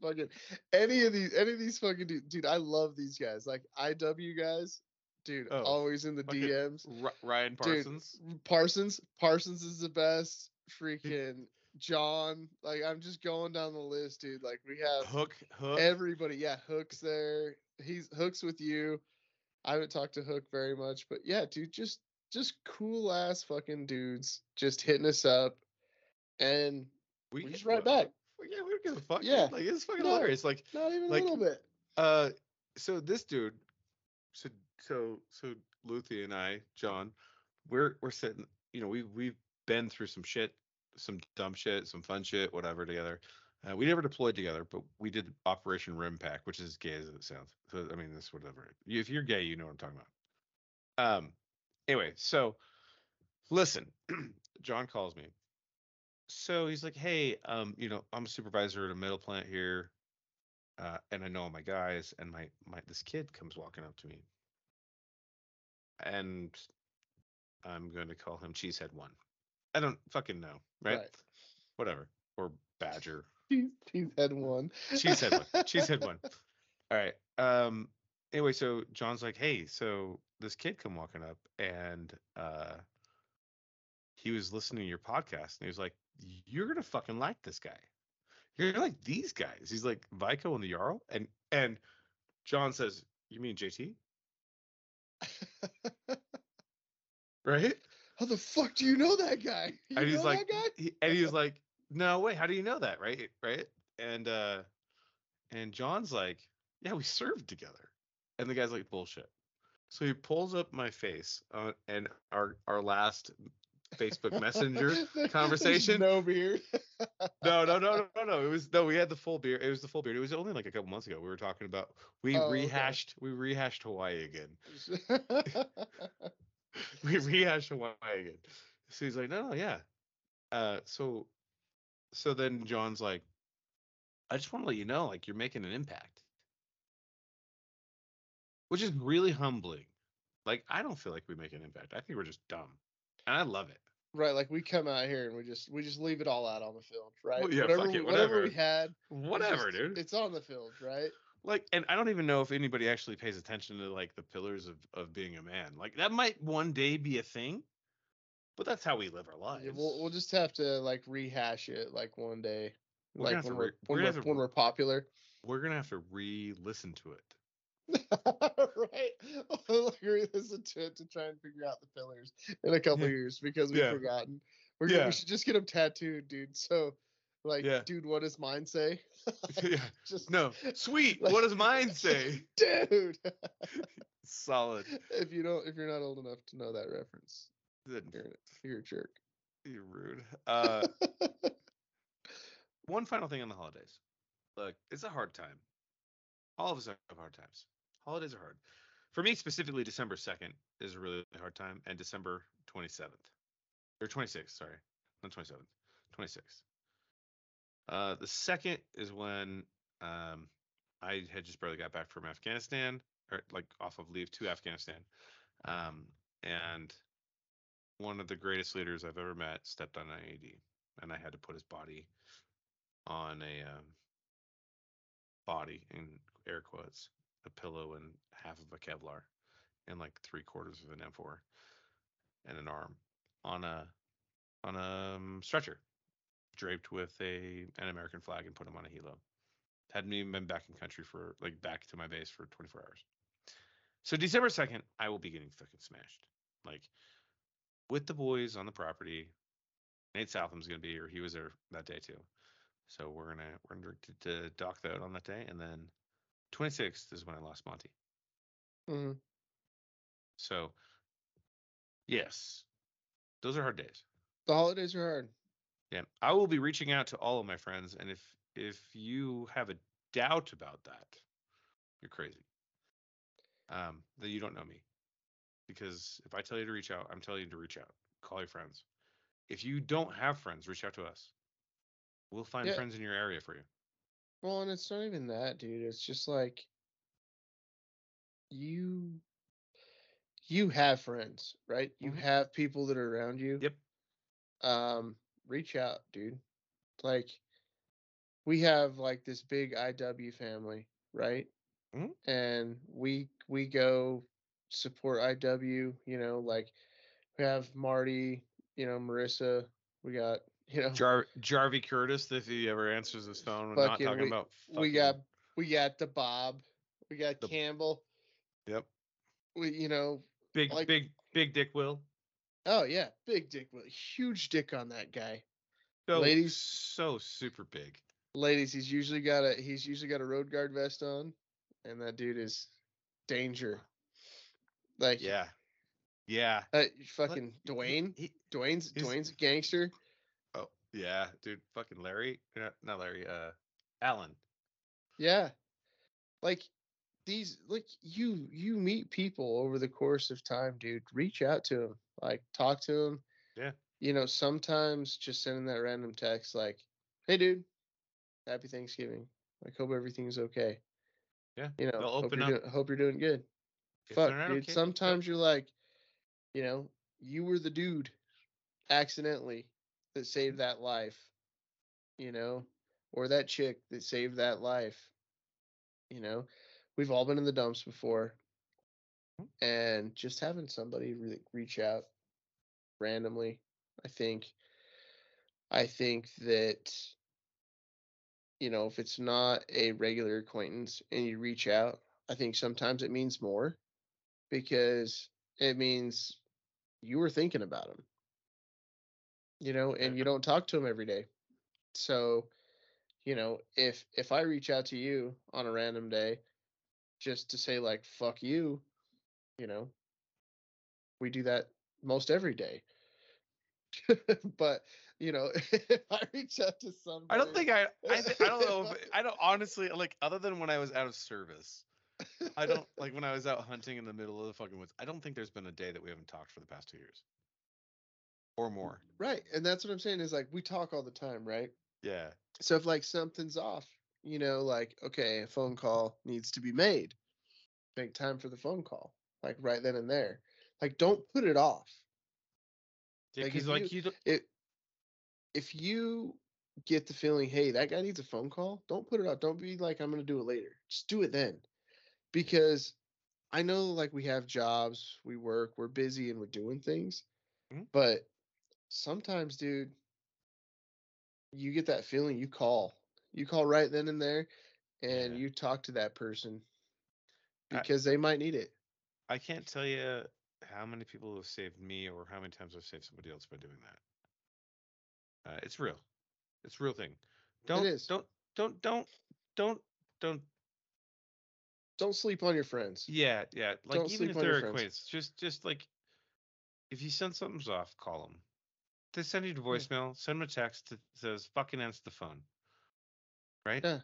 fucking any of these any of these fucking dude, dude I love these guys. Like IW guys, dude, Oh, always in the DMs. Ryan Dude, Parsons. Parsons, Parsons is the best. Freaking John, like I'm just going down the list, dude. Like we have Hook. Hook. everybody. Yeah, Hook's there. He's Hook's with you. I haven't talked to Hook very much, but yeah, dude, just just cool ass fucking dudes, just hitting us up, and we just write back. Yeah, we don't give a fuck. Yeah. like it's fucking No. hilarious. Like Not even Like- a little bit. Uh, so this dude, so so so Luthi and I, John, we're we're sitting. You know, we we've been through some shit, some dumb shit, some fun shit, whatever together. Uh, we never deployed together, but we did Operation RIMPAC, which is gay as it sounds. So I mean, this whatever. You- If you're gay, you know what I'm talking about. Um. Anyway, so listen, John calls me. So he's like, "Hey, um, you know, I'm a supervisor at a metal plant here uh, and I know all my guys, and my my this kid comes walking up to me, and I'm going to call him Cheesehead One. I don't fucking know, right? Right. Whatever, or Badger. He's, he's had one. Cheesehead One. Cheesehead One. All right. Um. Anyway, so John's like, "Hey, so this kid come walking up, and uh, he was listening to your podcast, and he was like, "You're gonna fucking like this guy." you're like these guys. He's like Viko and the Jarl, and and John says, "You mean JT?" Right? How the fuck do you know that guy? You and he's like, that guy? he, and he was like, "No, wait, how do you know that?" Right? Right? And uh, and John's like, "Yeah, we served together," and the guy's like, "Bullshit." So he pulls up my face uh, and our our last Facebook Messenger conversation. No beard. no, no, no, no, no, no. It was no. We had the full beard. It was the full beard. It was only like a couple months ago. We were talking about. We Oh, okay. rehashed. We rehashed Hawaii again. We rehashed Hawaii again. So he's like, no, no, yeah. Uh, so, so then John's like, I just want to let you know, like, you're making an impact, which is really humbling. Like, I don't feel like we make an impact. I think we're just dumb, and I love it. right, like we come out here and we just we just leave it all out on the field, right? Well, yeah, whatever, fuck it, whatever whatever. we had, Whatever, just- dude. It's on the field, right? Like and i don't even know if anybody actually pays attention to like the pillars of of being a man like that might one day be a thing but that's how we live our lives Yeah, we'll we'll just have to like rehash it like one day, We're like to when we're re- when we're we're, gonna when we're popular. we're gonna have to re-listen to it right? We'll like re-listen to it to try and figure out the pillars in a couple Yeah. years because we've Yeah. forgotten. We're Yeah. we should just get them tattooed, dude. So Like, Yeah. dude, what does mine say? yeah. Just No. Sweet. Like- what does mine say? dude. Solid. if you don't, if you're not old enough to know that reference, Good. you're you're a jerk. You're rude. Uh, one final thing on the holidays. Look, it's a hard time. All of us have hard times. Holidays are hard. For me specifically, December 2nd is a really hard time, and December 27th. Or 26th, sorry. Not 27th. 26th. Uh, the second is when um, I had just barely got back from Afghanistan, or like off of leave to Afghanistan. Um, and one of the greatest leaders I've ever met stepped on an IED, and I had to put his body on a um, body in air quotes, a pillow and half of a Kevlar, and like three quarters of an M4, and an arm on a on a um, stretcher, draped with a an American flag, and put him on a helo. Hadn't even been back in country for like back to my base for 24 hours. So December 2nd, I will be getting fucking smashed. Like with the boys on the property. Nate Southam's gonna be here. He was there that day too. So we're gonna we're gonna to, to dock that on that day, and then 26th is when I lost Monty. Mhm. So yes, those are hard days. The holidays are hard. Yeah, I will be reaching out to all of my friends, and if if you have a doubt about that, you're crazy. Um, that you don't know me, because if I tell you to reach out, I'm telling you to reach out. Call your friends. If you don't have friends, reach out to us. We'll find Yeah. friends in your area for you. Well, and it's not even that, dude. It's just like you you have friends, right? You Mhm. have people that are around you. Yep. Um, reach out, dude. Like we have like this big IW family, right? Mhm. And we we go support IW, you know, like we have Marty, you know, Marissa, we got, you know, Jar Jarvie Curtis, if he ever answers his phone, we're not talking we- about. we got we got the Bob, we got The- Campbell, Yep. we you know, Big like- big big Dick Will. Oh yeah, big dick, huge dick on that guy. So, Ladies- so super big. Ladies, he's usually got a he's usually got a road guard vest on, and that dude is danger. Like Yeah. Yeah. uh, fucking Dwayne, he- Dwayne's he's- Dwayne's a gangster. oh yeah, dude. Fucking Larry. uh, Not Larry. Uh, Alan. Yeah. Like these like you you meet people over the course of time, dude. Reach out to them. Like talk to them. Yeah. You know, sometimes just sending that random text like, "Hey dude, happy Thanksgiving. Like hope everything's okay." Yeah, You know, hope you're, doing, hope you're doing good. If Fuck, dude. okay, sometimes you're like, you know, you were the dude accidentally that saved that life, you know, or that chick that saved that life. You know, we've all been in the dumps before. Mm-hmm. And just having somebody re- reach out randomly, I think, I think that, you know, if it's not a regular acquaintance and you reach out, I think sometimes it means more because it means you were thinking about him, you know, and you don't talk to him every day. So, you know, if if I reach out to you on a random day just to say like fuck you, you know, we do that most every day. but, you know, if I reach out to somebody I don't think I. I, th- I don't know. If, I don't honestly like. Other than when I was out of service, I don't like when I was out hunting in the middle of the fucking woods. I don't think there's been a day that we haven't talked for the past two years, or more. Right. And that's what I'm saying is like we talk all the time, right? Yeah. So if like something's off, you know, like okay, a phone call needs to be made. Make time for the phone call, like right then and there. Like don't put it off. Like, Because if like, you, don't- It if you get the feeling, hey, that guy needs a phone call, don't put it off. Don't be like I'm gonna do it later. Just do it then. Because I know like we have jobs, we work, we're busy and we're doing things. Mhm. But sometimes, dude, you get that feeling, you call. You call right then and there and Yeah. you talk to that person I- because they might need it. I can't tell you how many people have saved me or how many times I've saved somebody else by doing that. Uh, it's real. It's a real thing. Don't is. don't don't don't don't don't Don't sleep on your friends. yeah yeah like Don't even sleep if they're acquaintances just just like if you send something's off call them they send you to voicemail send them a text that says fucking answer the phone right Yeah.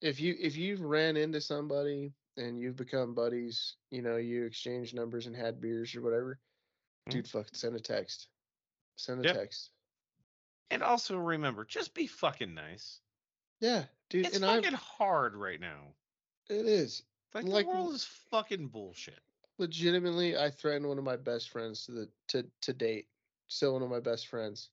If you if you've ran into somebody and you've become buddies, you know, you exchange numbers and had beers or whatever, Mhm. dude, fuck, send a text. Send a Yep. text. and also remember just be fucking nice Yeah, dude, it's fucking hard right now it is like, Like- the world is fucking bullshit legitimately I threatened one of my best friends to the to to date. Still one of my best friends.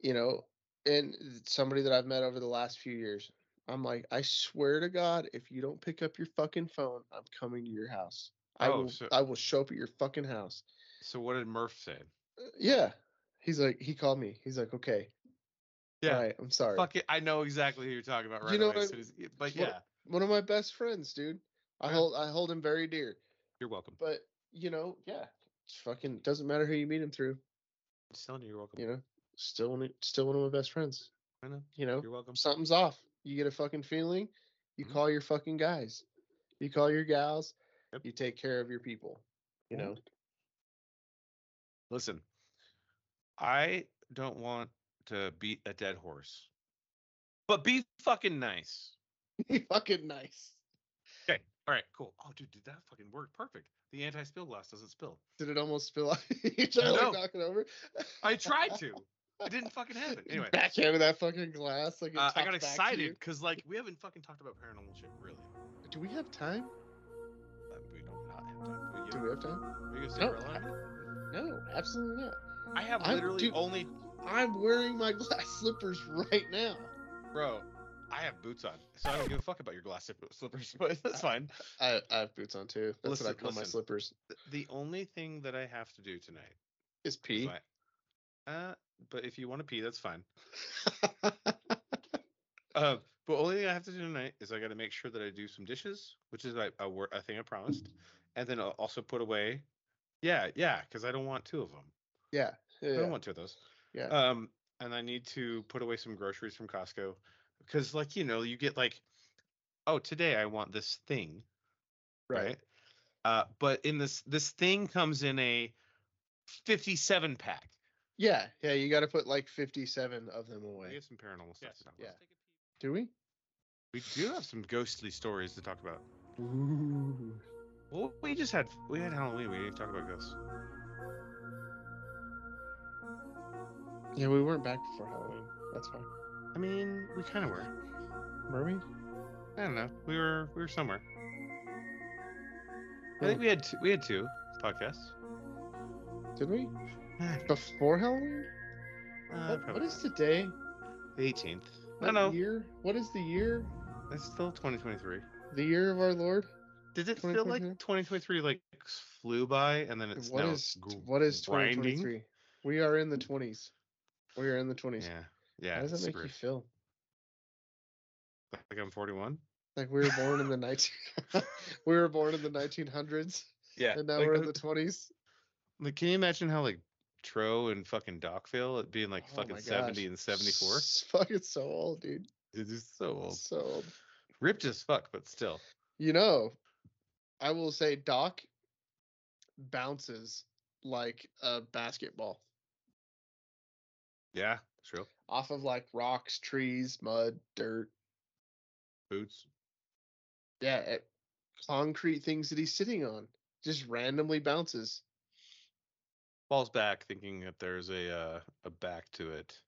You know, and somebody that I've met over the last few years. I'm like, I swear to God, if you don't pick up your fucking phone, I'm coming to your house. I Oh, will so- I will show up at your fucking house. so what did murph say Uh, yeah. He's like, he called me. He's like, okay, Yeah. all right, I'm sorry. Fuck it. I know exactly who you're talking about right You know away. what I- as soon but yeah, One of my best friends, dude. I Yeah. hold I hold him very dear. you're welcome. But you know, yeah, it's fucking doesn't matter who you meet him through. Just telling you, you're welcome. You know, still one, of- still one of my best friends. I know. You know, You're welcome. something's off. You get a fucking feeling, you Mhm. call your fucking guys, you call your gals, Yep. you take care of your people. You know, Listen, I don't want to beat a dead horse, but be fucking nice. be fucking nice. Okay. All right. Cool. Oh, dude, did that fucking work? Perfect. The anti-spill glass doesn't spill. Did it almost spill out? you trying to like knock it over? I tried to. It didn't fucking happen. Anyway, backhanded that fucking glass. Like uh, I got excited because like we haven't fucking talked about paranormal shit really. Do we have time? Uh, we don't not have time. Do we have time? are you gonna stay No, line? No, absolutely not. I have I'm- literally dude. only I'm wearing my glass slippers right now. Bro, I have boots on, so I don't give a fuck about your glass slip- slippers, but that's fine. I, I have boots on too. That's what I Listen, call my slippers. The only thing that I have to do tonight Is pee. I- uh, but if you want to pee, that's fine. Uh, but only thing I have to do tonight is I got to make sure that I do some dishes, which is a, a, a thing I promised, and then I'll also put away. Yeah, yeah, because I don't want two of them. yeah. I don't want two of those. yeah. Um, and I need to put away some groceries from Costco because, like, you know, you get like, oh, today I want this thing, right? Uh, but in this, this thing comes in a 57 pack. Yeah. Yeah. You got to put like 57 of them away. We have some paranormal stuff. to talk about. Yeah. Do we? We do have some ghostly stories to talk about. Ooh. Well, we just had we had Halloween. We didn't talk about ghosts. Yeah, we weren't back before Halloween. That's fine. I mean, we kind of were. Were we? I don't know. We were we were somewhere. I Hmm. think we had two, we had two podcasts. Did we? Uh, Before Halloween? What, what is today? the 18th? I What don't know. year? What is the year? It's still 2023. The year of our Lord? Did it feel like 2023? 2023 like flew by and then it's What now is gr- what is grinding? 2023? We are in the 20s. We are in the 20s. Yeah, yeah. How does it's that make super- you feel? Like I'm 41. Like we were born in the 19 we were born in the 1900s Yeah. and now like, we're in uh, the 20s. like, can you imagine how like Tro and fucking Doc feel it being like Oh fucking 70 and 74? S- Fucking so old, dude. It is so old. So old. Ripped as fuck, but still. You know, I will say Doc bounces like a basketball Yeah, true. off of like rocks, trees, mud, dirt. Boots. Yeah, at concrete things that he's sitting on. Just randomly bounces. Falls back thinking that there's a uh, a back to it.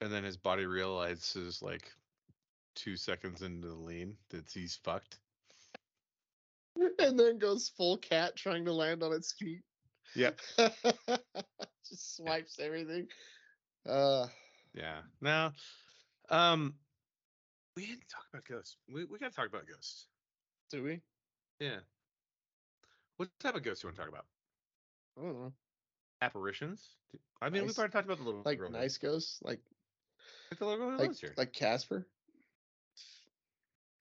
And then his body realizes like two seconds into the lean that he's fucked. And then goes full cat trying to land on its feet. Yep. Just swipes everything. Uh Yeah. Now, um, we didn't talk about ghosts. We we gotta talk about ghosts. do we? Yeah. What type of ghosts do you want to talk about? I don't know. Apparitions? I mean, Nice. we've already talked about the little Like nice ghosts, like Like the little girl who like lives here. like Casper.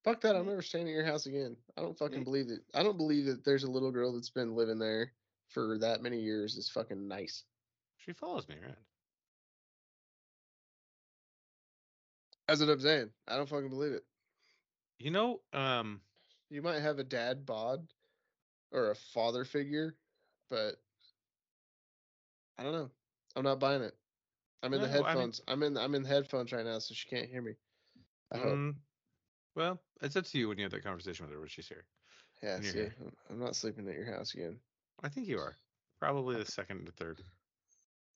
Fuck that! I'm never staying at your house again. I don't fucking Yeah. believe it. I don't believe that there's a little girl that's been living there for that many years. Is fucking nice. she follows me around. That's what I'm saying. I don't fucking believe it. You know, um, You might have a dad bod or a father figure, but I don't know. I'm not buying it. I'm in the No, I mean- headphones. I'm in I'm in the headphones right now, so she can't hear me. I hope. mm, well, it's up to you when you have that conversation with her when she's here. yeah, see, here. I'm- not sleeping at your house again. I think you are probably the second or third.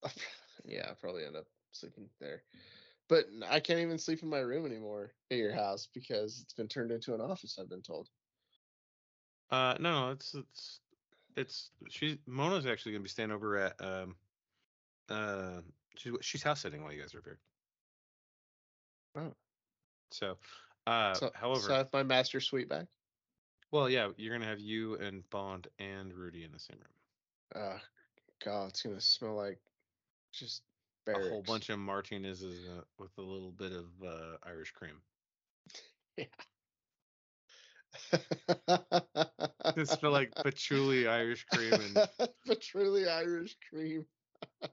yeah, I'll probably end up sleeping there. But I can't even sleep in my room anymore at your house because it's been turned into an office, I've been told. Uh, no, no, it's it's it's she's Mona's actually gonna be staying over at um uh she's she's house sitting while you guys are here. Oh. So, uh, so, however, so I have my master suite back. well, yeah, you're gonna have you and Bond and Rudy in the same room. Uh, God, it's gonna smell like just A whole bunch of Martinez's uh, with a little bit of uh, Irish cream. It smell like patchouli Irish cream and patchouli Irish cream.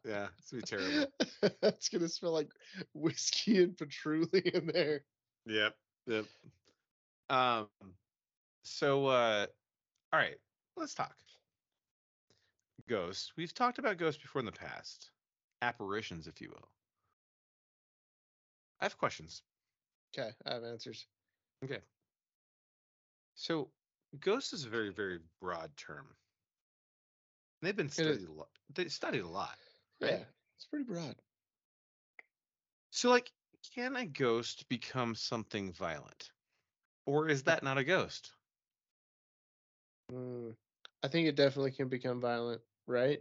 Yeah, it's gonna be terrible. it's gonna smell like whiskey and patchouli in there. Yep. Yep. Um so uh all right, let's talk. Ghosts. We've talked about ghosts before in the past. Apparitions, if you will. I have questions. Okay, I have answers. Okay. So ghost is a very, very broad term. They've been studied a lot. They studied a lot. Right. Yeah, it's pretty broad. So like, can a ghost become something violent? Or is that not a ghost? Mm, I think it definitely can become violent, right?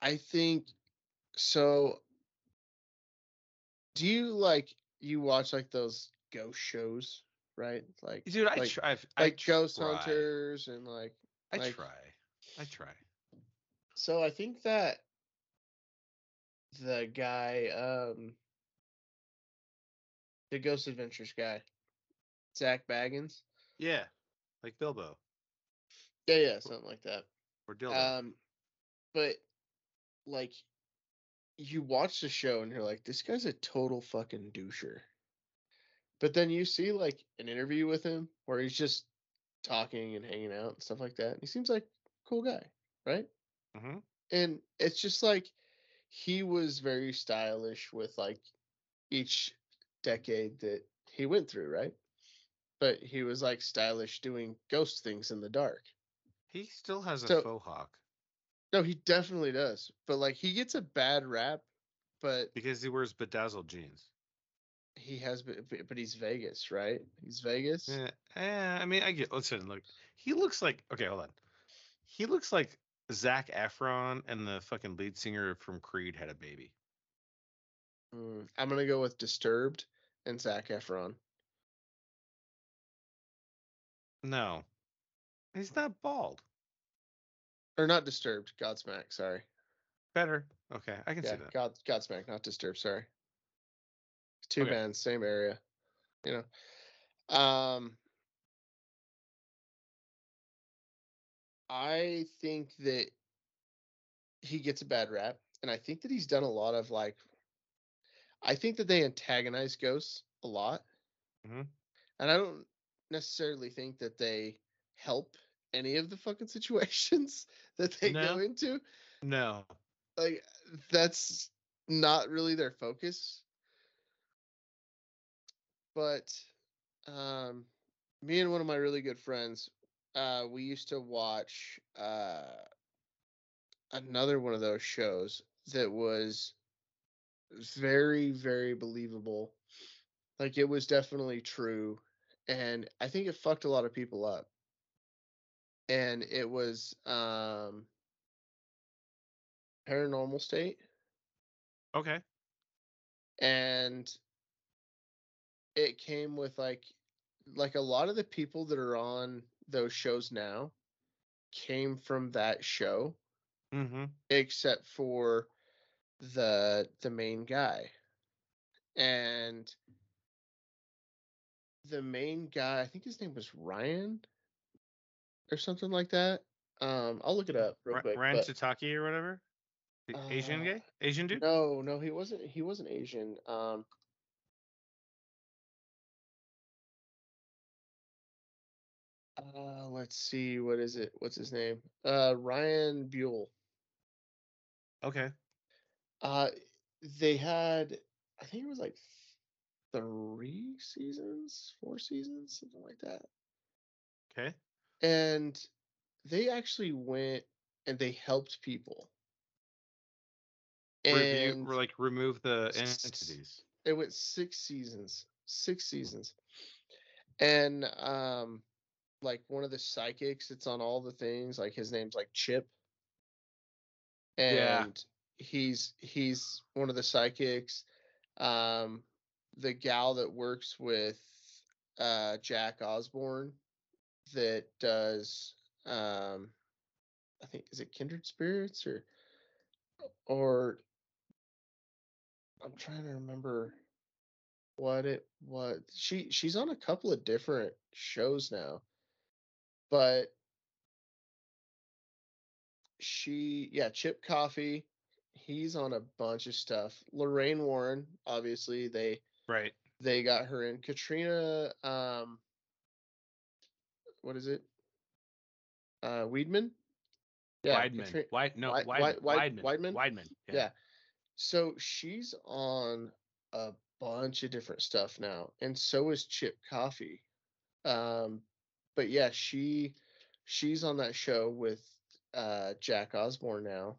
I think so. Do you like you watch like those ghost shows, right? Like Dude, I like, try. I like ghost try. hunters and like I like- try. I try. So I think that the guy um the Ghost Adventures guy, Zak Bagans. Yeah, like Bilbo Yeah, yeah, something like that. or Dildo. Um, but like, you watch the show and you're like, this guy's a total fucking doucher. But then you see like an interview with him where he's just talking and hanging out and stuff like that. And he seems like a cool guy, right? Hmm And it's just like he was very stylish with like each decade that he went through, right? But he was like stylish doing ghost things in the dark. He still has a So- faux hawk No, he definitely does. But like he gets a bad rap, but because he wears bedazzled jeans. he has but he's Vegas, right? He's Vegas. Yeah, eh, I mean, I get. Listen, look, he looks like. Okay, hold on. He looks like Zac Efron and the fucking lead singer from Creed had a baby. Mm, I'm gonna go with Disturbed and Zac Efron. No, he's not bald. Or not Disturbed, Godsmack, sorry. Better. Okay, I can Yeah, see that. God Godsmack, not Disturbed, sorry. Two Okay. bands, same area. You know. Um I think that he gets a bad rap, and I think that he's done a lot of like I think that they antagonize ghosts a lot. Mhm. And I don't necessarily think that they help any of the fucking situations that they go into. No. Like that's not really their focus. But um me and one of my really good friends, uh we used to watch uh another one of those shows that was very very believable. Like it was definitely true and I think it fucked a lot of people up. And it was um Paranormal State Okay. and it came with like like a lot of the people that are on those shows now came from that show Mm-hmm. except for the the main guy and the main guy i think his name was ryan or something like that um i'll look it up real quick Ryan but- Tataki or whatever. The Asian Uh, gay? Asian dude? No, no, he wasn't. He wasn't Asian. Um. Uh, let's see. What is it? What's his name? Uh, Ryan Buell. Okay. Uh, they had, I think it was like three seasons, four seasons, something like that. Okay. And they actually went and they helped people. And or like remove the entities. it went six seasons, six seasons. And um, like one of the psychics, it's on all the things. Like his name's like Chip. Yeah. And he's he's one of the psychics. Um, the gal that works with uh Jack Osbourne that does um I think is it Kindred Spirits or or I'm trying to remember what it was. She she's on a couple of different shows now. But she yeah, Chip Coffey, he's on a bunch of stuff. Lorraine Warren, obviously they Right. they got her in. Katrina um what is it? Uh Weedman? Weidman. Katri- no, Wei- Weidman. Wei- Weidman. Weidman? Weidman. yeah. So she's on a bunch of different stuff now, and so is Chip Coffey. Um, but yeah, she she's on that show with uh, Jack Osbourne now.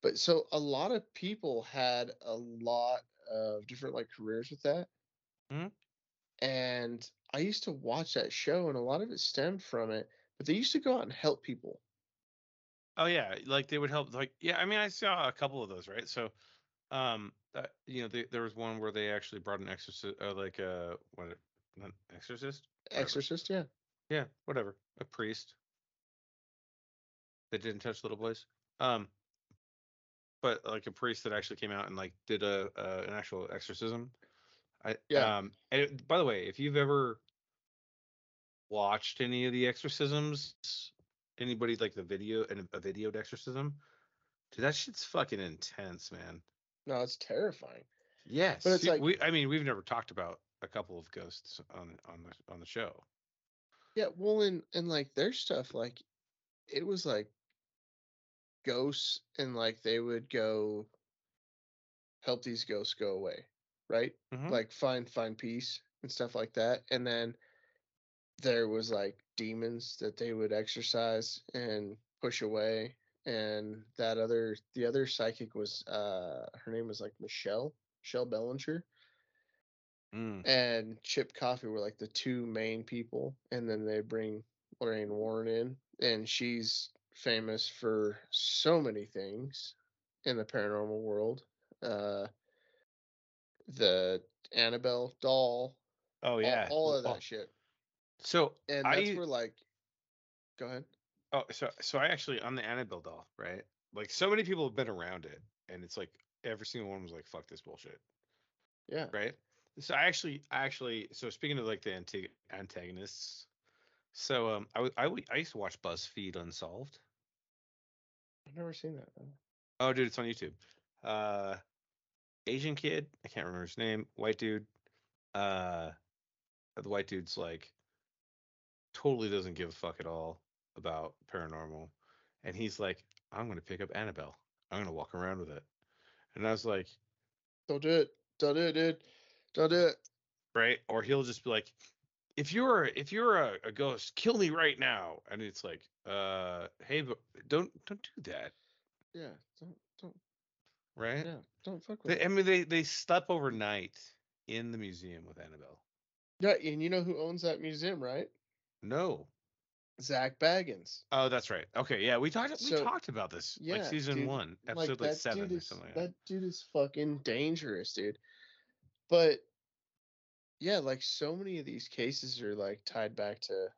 But so a lot of people had a lot of different like careers with that. Mhm. And I used to watch that show, and a lot of it stemmed from it. But they used to go out and help people. Oh yeah, like they would help. Like yeah, I mean, I saw a couple of those, right? So, um, uh, you know, they, there was one where they actually brought an exorcist, uh, like a what, an exorcist? Whatever. Exorcist, yeah. Yeah, whatever, a priest that didn't touch little boys. Um, but like a priest that actually came out and like did a, an actual exorcism. I Yeah. um. And it- by the way, if you've ever watched any of the exorcisms, anybody like the video and a videoed exorcism, dude, that shit's fucking intense, man. No, it's terrifying. Yes, But it's like- we. I mean, we've never talked about a couple of ghosts on on the on the show. Yeah, well, and and like their stuff, like it was like ghosts, and like they would go help these ghosts go away, right? Mhm. Like find find peace and stuff like that. And then there was like demons that they would exercise and push away. And that other the other psychic was uh her name was like Michelle, Michelle Belanger Mm. and Chip Coffey were like the two main people, and then they bring Lorraine Warren in, and she's famous for so many things in the paranormal world. Uh, the Annabelle doll, Oh yeah, all, of Well, that shit, So and that's I where like, go ahead. Oh, so so I actually on the Annabelle doll, right? Like so many people have been around it, and it's like every single one was like, "Fuck this bullshit," Yeah, right? So I actually, I actually, so speaking of like the anti- antagonists, so um, i i used to watch BuzzFeed Unsolved. I've never seen that. though. Oh, dude, it's on YouTube. Uh, Asian kid, I can't remember his name. White dude. Uh, the white dude's like totally doesn't give a fuck at all about paranormal, and he's like, I'm gonna pick up Annabelle. I'm gonna walk around with it, and I was like, Don't do it. Don't do it, dude. Don't do it. right? Or he'll just be like, if you're if you're a, a ghost, kill me right now, and it's like, uh, hey, but don't don't do that, Yeah, don't don't. right? Yeah, don't fuck with. They, I mean, they they slept overnight in the museum with Annabelle. Yeah, and you know who owns that museum, right? No. Zak Bagans. Oh, that's right. Okay, yeah, we talked we So- talked about this like Yeah, season dude, one, episode like, seven dude or something. Like that that. dude is fucking dangerous, dude. But yeah, like so many of these cases are like tied back to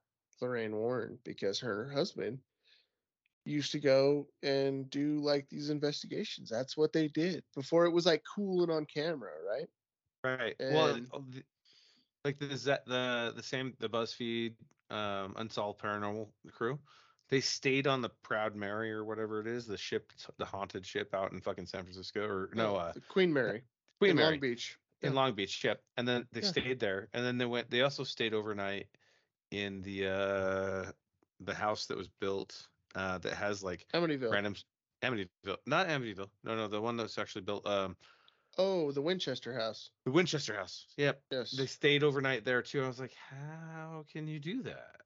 Lorraine Warren because her and her husband used to go and do like these investigations. That's what they did before it was like cool and on camera, right? Right. well, and- oh, the, like the the the same the BuzzFeed um, Unsolved Paranormal crew, they stayed on the Proud Mary or whatever it is, the ship, the haunted ship out in fucking San Francisco, or no, uh, Queen Mary Queen in Mary Long Beach. In. Long Beach. Yep. And then they Yeah. stayed there, and then they went. They also stayed overnight in the uh the house that was built uh that has like Amityville. random Amityville, not Amityville. No, no, the one that's actually built. Um, Oh, the Winchester House. the Winchester House. Yep. Yes. They stayed overnight there too. I was like, how can you do that?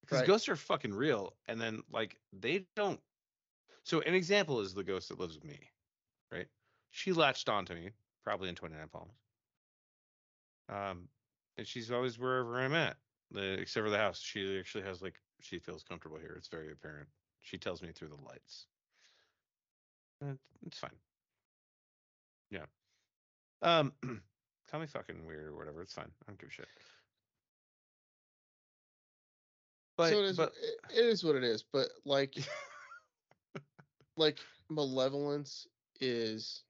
Because Right. ghosts are fucking real, and then like they don't. So an example is the ghost that lives with me, right? She latched onto me, probably in 29 Palms. Um, and she's always wherever I'm at, the, except for the house. She actually has like she feels comfortable here. It's very apparent. She tells me through the lights. It's fine. Yeah. Um, call me fucking weird or whatever. It's fine. I don't give a shit. But, so it is, but it- it is what it is. But like, like malevolence is,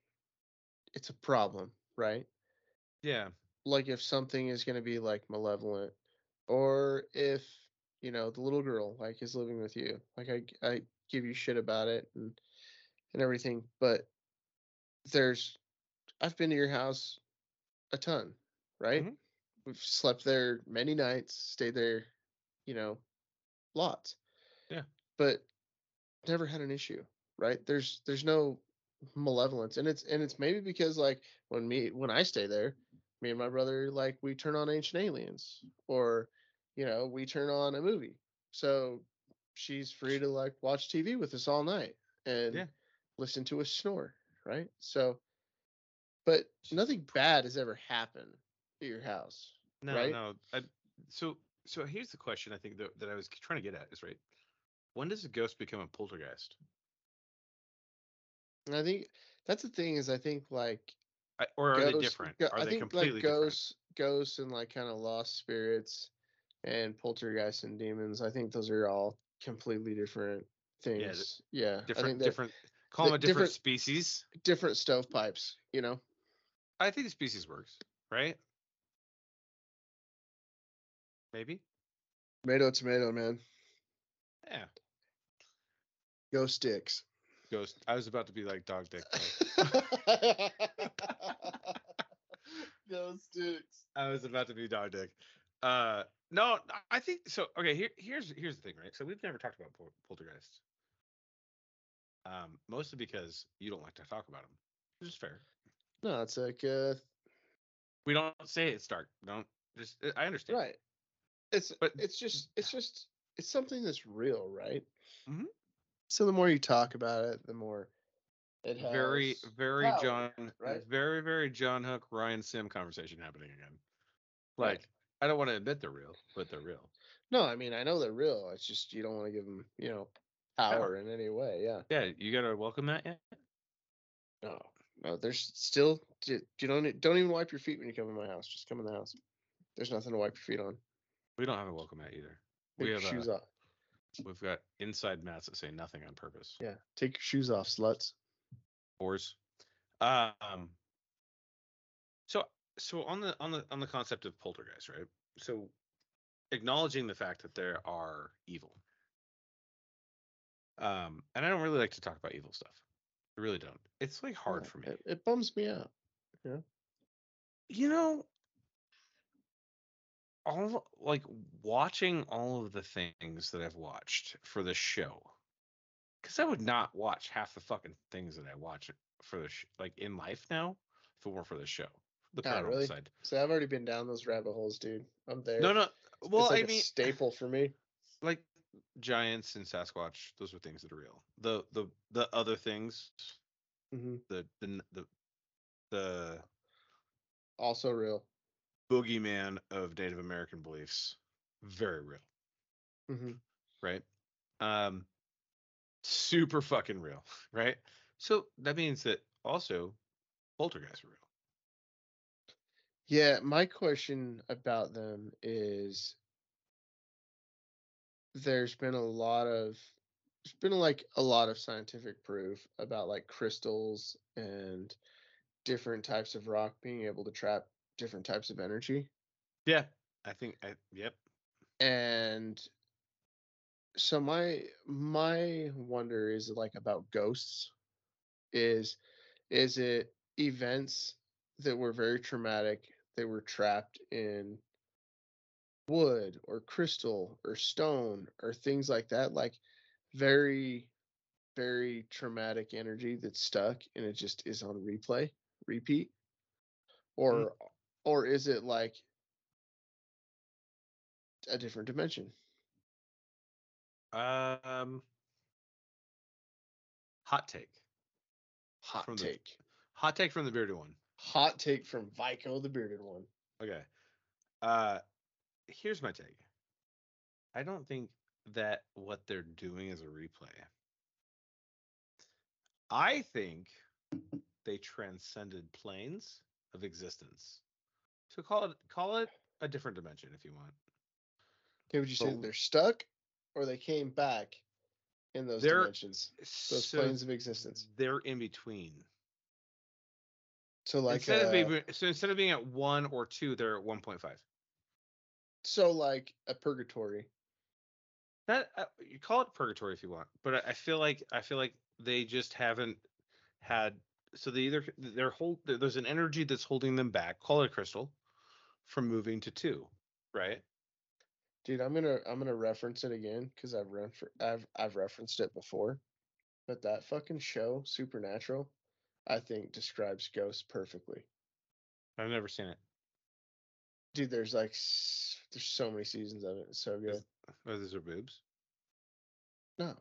it's a problem, right? yeah, Like if something is going to be like malevolent, or if you know the little girl like is living with you, like I I give you shit about it and and everything, but there's I've been to your house a ton, right? Mhm. We've slept there many nights, stayed there, you know, lots. Yeah. But never had an issue, right? There's there's no malevolence. And it's and it's maybe because like when me when I stay there, me and my brother like we turn on ancient aliens or you know, we turn on a movie. So she's free to like watch TV with us all night and Yeah. listen to us snore, right? So but nothing bad has ever happened at your house. no, right? no. I, so, so here's the question. I think that, that I was trying to get at is right. When does a ghost become a poltergeist, And I think that's the thing is I think like I, or are they ghosts- different? go- Are I they think completely like different? ghosts, ghosts, and like kind of lost spirits, and poltergeists and demons. I think those are all completely different things. Yeah, I Different, different. Call them a different, different- species. different stovepipes. You know, I think the species works, right? Maybe. tomato, tomato, man. Yeah. Ghost sticks. Ghost. I was about to be like dog dick. but Go sticks. I was about to be dog dick. Uh, no, I think so. Okay, here, here's here's the thing, right? So we've never talked about pol- poltergeists. Um, mostly because you don't like to talk about them, which is fair. No, it's like uh, We don't say it's dark. Don't just. I understand. right. It's But- it's just it's just it's something that's real, right? Mhm. So the more you talk about it, the more it has Very, very power, John, right? very, very John Hook, Ryan Sim conversation happening again. Right. Like, I don't want to admit they're real, but they're real. No, I mean I know they're real. It's just you don't want to give them, you know, power Power. in any way. Yeah. Yeah, you gotta welcome that. Yeah. No, no. There's still you you don't don't even wipe your feet when you come in my house. Just come in the house. There's nothing to wipe your feet on. We don't have a welcome mat either. Take We have shoes uh, off. We've got inside mats that say nothing on purpose. Yeah. Take your shoes off, sluts. Oars. Um. So so on the on the on the concept of poltergeist, right? So acknowledging the fact that there are evil. Um, and I don't really like to talk about evil stuff. I really don't. It's like hard Yeah, for me. It, it bums me out. Yeah. You know all like watching all of the things that I've watched for the show because I would not watch half the fucking things that I watch for the sh- like in life now if it weren't for the show. The Ah, paranormal really? side. So I've already been down those rabbit holes, dude. I'm there. No, no. Well, it's like I a mean, staple for me. like giants and Sasquatch, those are things that are real. The the the other things, hmm the the the the Also real. Boogeyman of Native American beliefs, very real. hmm right? Um, super fucking real, right? So that means that also poltergeists are real. Yeah, my question about them is there's been a lot of there's been like a lot of scientific proof about like crystals and different types of rock being able to trap different types of energy. Yeah, I think. I, yep. And so my my wonder is like about ghosts is is it events that were very traumatic they were trapped in wood or crystal or stone or things like that like very very traumatic energy that's stuck and it just is on replay repeat mm. or or is it like a different dimension Um, hot take. hot From the- take Hot take from the bearded one. hot take from Viko the bearded one Okay. Uh, here's my take. I don't think that what they're doing is a replay. I think they transcended planes of existence. So call it call it a different dimension if you want. okay would you say they're stuck or they came back in those dimensions those So planes of existence They're in between. so like instead uh, of being so instead of being at one or two, they're at one point five. so like a purgatory That uh, you call it purgatory if you want, but I, I feel like I feel like they just haven't had. So they either they're hold there's an energy that's holding them back. Call it a crystal from moving to two, right? Dude, I'm gonna I'm gonna reference it again because I've refer- I've I've referenced it before, but that fucking show Supernatural, I think describes ghosts perfectly. I've never seen it. Dude, there's like there's so many seasons of it. It's so good. Oh, those are boobs. No,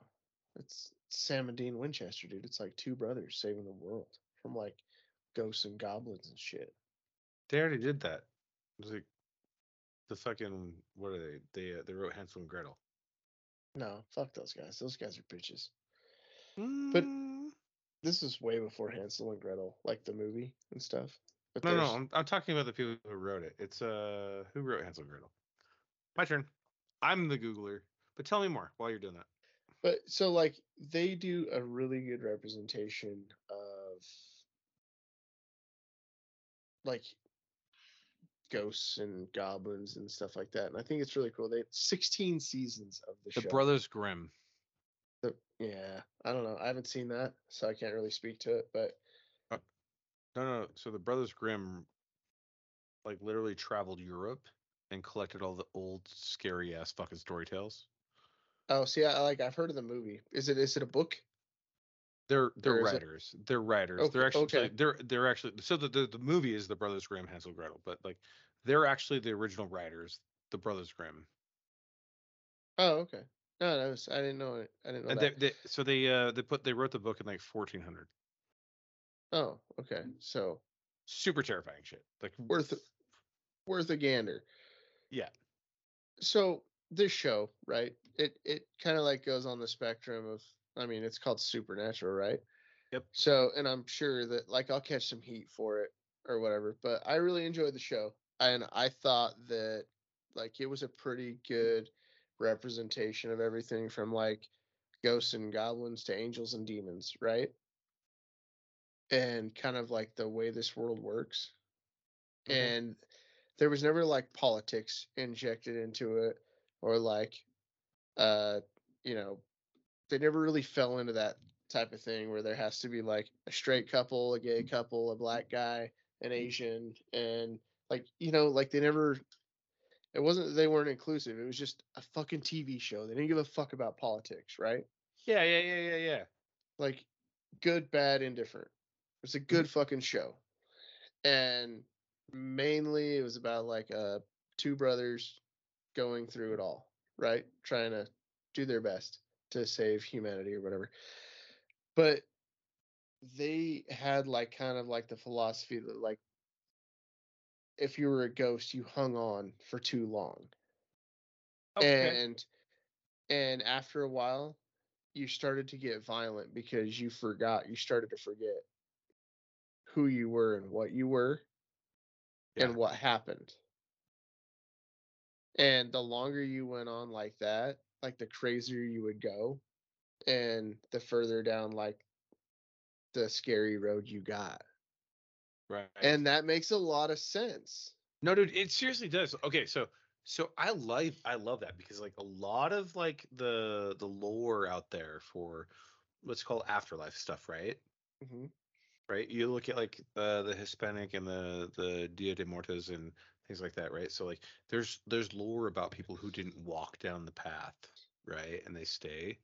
it's Sam and Dean Winchester, dude. It's like two brothers saving the world from like ghosts and goblins and shit. They already did that. It was like the fucking what are they? They uh, they wrote Hansel and Gretel. No, fuck those guys. Those guys are bitches. Mm, This is way before Hansel and Gretel, like the movie and stuff. But no, no, I'm, I'm talking about the people who wrote it. It's uh who wrote Hansel and Gretel? My turn. I'm the Googler, but tell me more while you're doing that. But so like they do a really good representation of like ghosts and goblins and stuff like that. And I think it's really cool. They 16 seasons of the, The show. Brothers Grimm. The- yeah, I don't know. I haven't seen that, so I can't really speak to it, but uh, No, no. So the Brothers Grimm, like, literally traveled Europe and collected all the old scary ass fucking story tales. oh, see I like I've heard of the movie. Is it is it a book? They're they're writers. They're writers. Okay, they're actually okay. they're they're actually so the, the the movie is the Brothers Grimm Hansel and Gretel, but like they're actually the original writers, the Brothers Grimm. Oh, okay. No, that was I didn't know it. I didn't know And they, that. they so they uh they put they wrote the book in like 1400. oh, okay. So Super terrifying shit. Like worth worth a gander. Yeah. So this show, right? It it kind of like goes on the spectrum of I mean, it's called Supernatural, right? Yep. So, and I'm sure that like I'll catch some heat for it or whatever, but I really enjoyed the show. And I thought that like it was a pretty good representation of everything from like ghosts and goblins to angels and demons, right? And kind of like the way this world works Mhm. and there was never like politics injected into it or like uh you know they never really fell into that type of thing where there has to be like a straight couple a gay couple a black guy an asian and like you know like they never it wasn't that they weren't inclusive it was just a fucking tv show they didn't give a fuck about politics right Yeah, yeah, yeah, yeah, yeah. like good, bad, indifferent. It's a good fucking show. And mainly it was about like uh two brothers going through it all, right? Trying to do their best to save humanity or whatever. But they had like kind of like the philosophy that like if you were a ghost, you hung on for too long Okay. and and after a while you started to get violent because you forgot you started to forget who you were and what you were Yeah. and what happened and the longer you went on like that like the crazier you would go and the further down like the scary road you got right. and that makes a lot of sense No, dude, it seriously does. Okay, so So I like I love that because like a lot of like the the lore out there for what's called afterlife stuff, right? Mhm. Right. You look at like uh, the Hispanic and the the Dia de Muertos and things like that, right? So like there's there's lore about people who didn't walk down the path, right? And they stay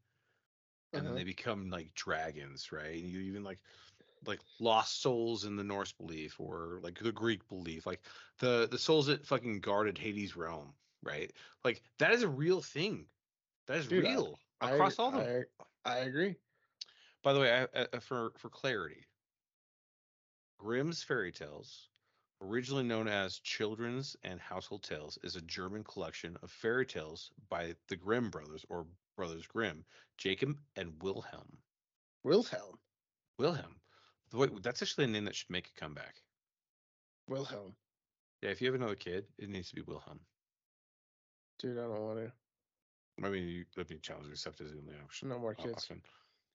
and then Uh-huh. they become like dragons, right? And you even like like lost souls in the Norse belief or like the Greek belief, like the the souls that fucking guarded Hades' realm, right? Like that is a real thing. That is Dude, real I- across all the. I, I agree. By the way, I, I, for for clarity, Grimm's fairy tales, originally known as Children's and Household Tales, is a German collection of fairy tales by the Grimm brothers or brothers Grimm, Jacob and Wilhelm. Wilhelm. Wilhelm. Wait, that's actually a name that should make a comeback. Wilhelm. Yeah, if you have another kid, it needs to be Wilhelm. Dude, I don't want to. I mean, you, be challenging except as the only option. No more kids. option.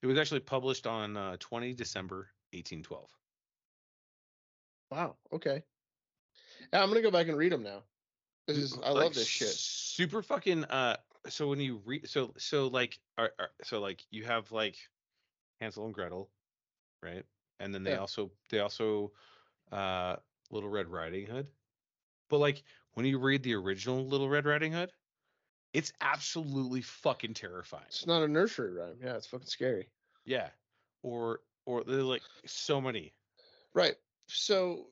It was actually published on uh, 20 December 1812. Wow. Okay. Yeah, I'm gonna go back and read them now. This is I Like, love this shit. Super fucking. Uh, so when you read, so so like, are, are, so like you have like Hansel and Gretel, right? And then they Yeah. also they also uh Little Red Riding Hood. But like when you read the original Little Red Riding Hood, it's absolutely fucking terrifying. It's not a nursery rhyme. Yeah, it's fucking scary. Yeah. Or or there's like so many. Right. So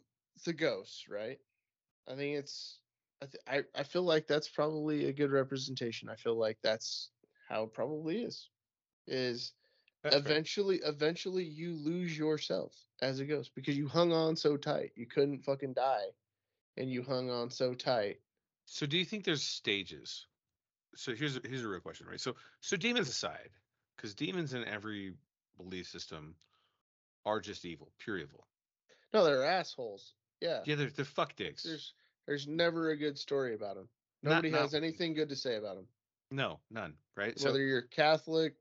the ghosts, right? I think it's I th- I I feel like that's probably a good representation. I feel like that's how it probably is. Is That's fair. eventually eventually you lose yourself as a ghost because you hung on so tight. You couldn't fucking die and you hung on so tight. So do you think there's stages? So here's a, here's a real question, right? So so demons aside, because demons in every belief system are just evil, pure evil. No, they're assholes. Yeah. Yeah, they're they're fuck dicks. There's there's never a good story about them. Nobody not- has anything good to say about them. no, none, right? So Whether you're Catholic,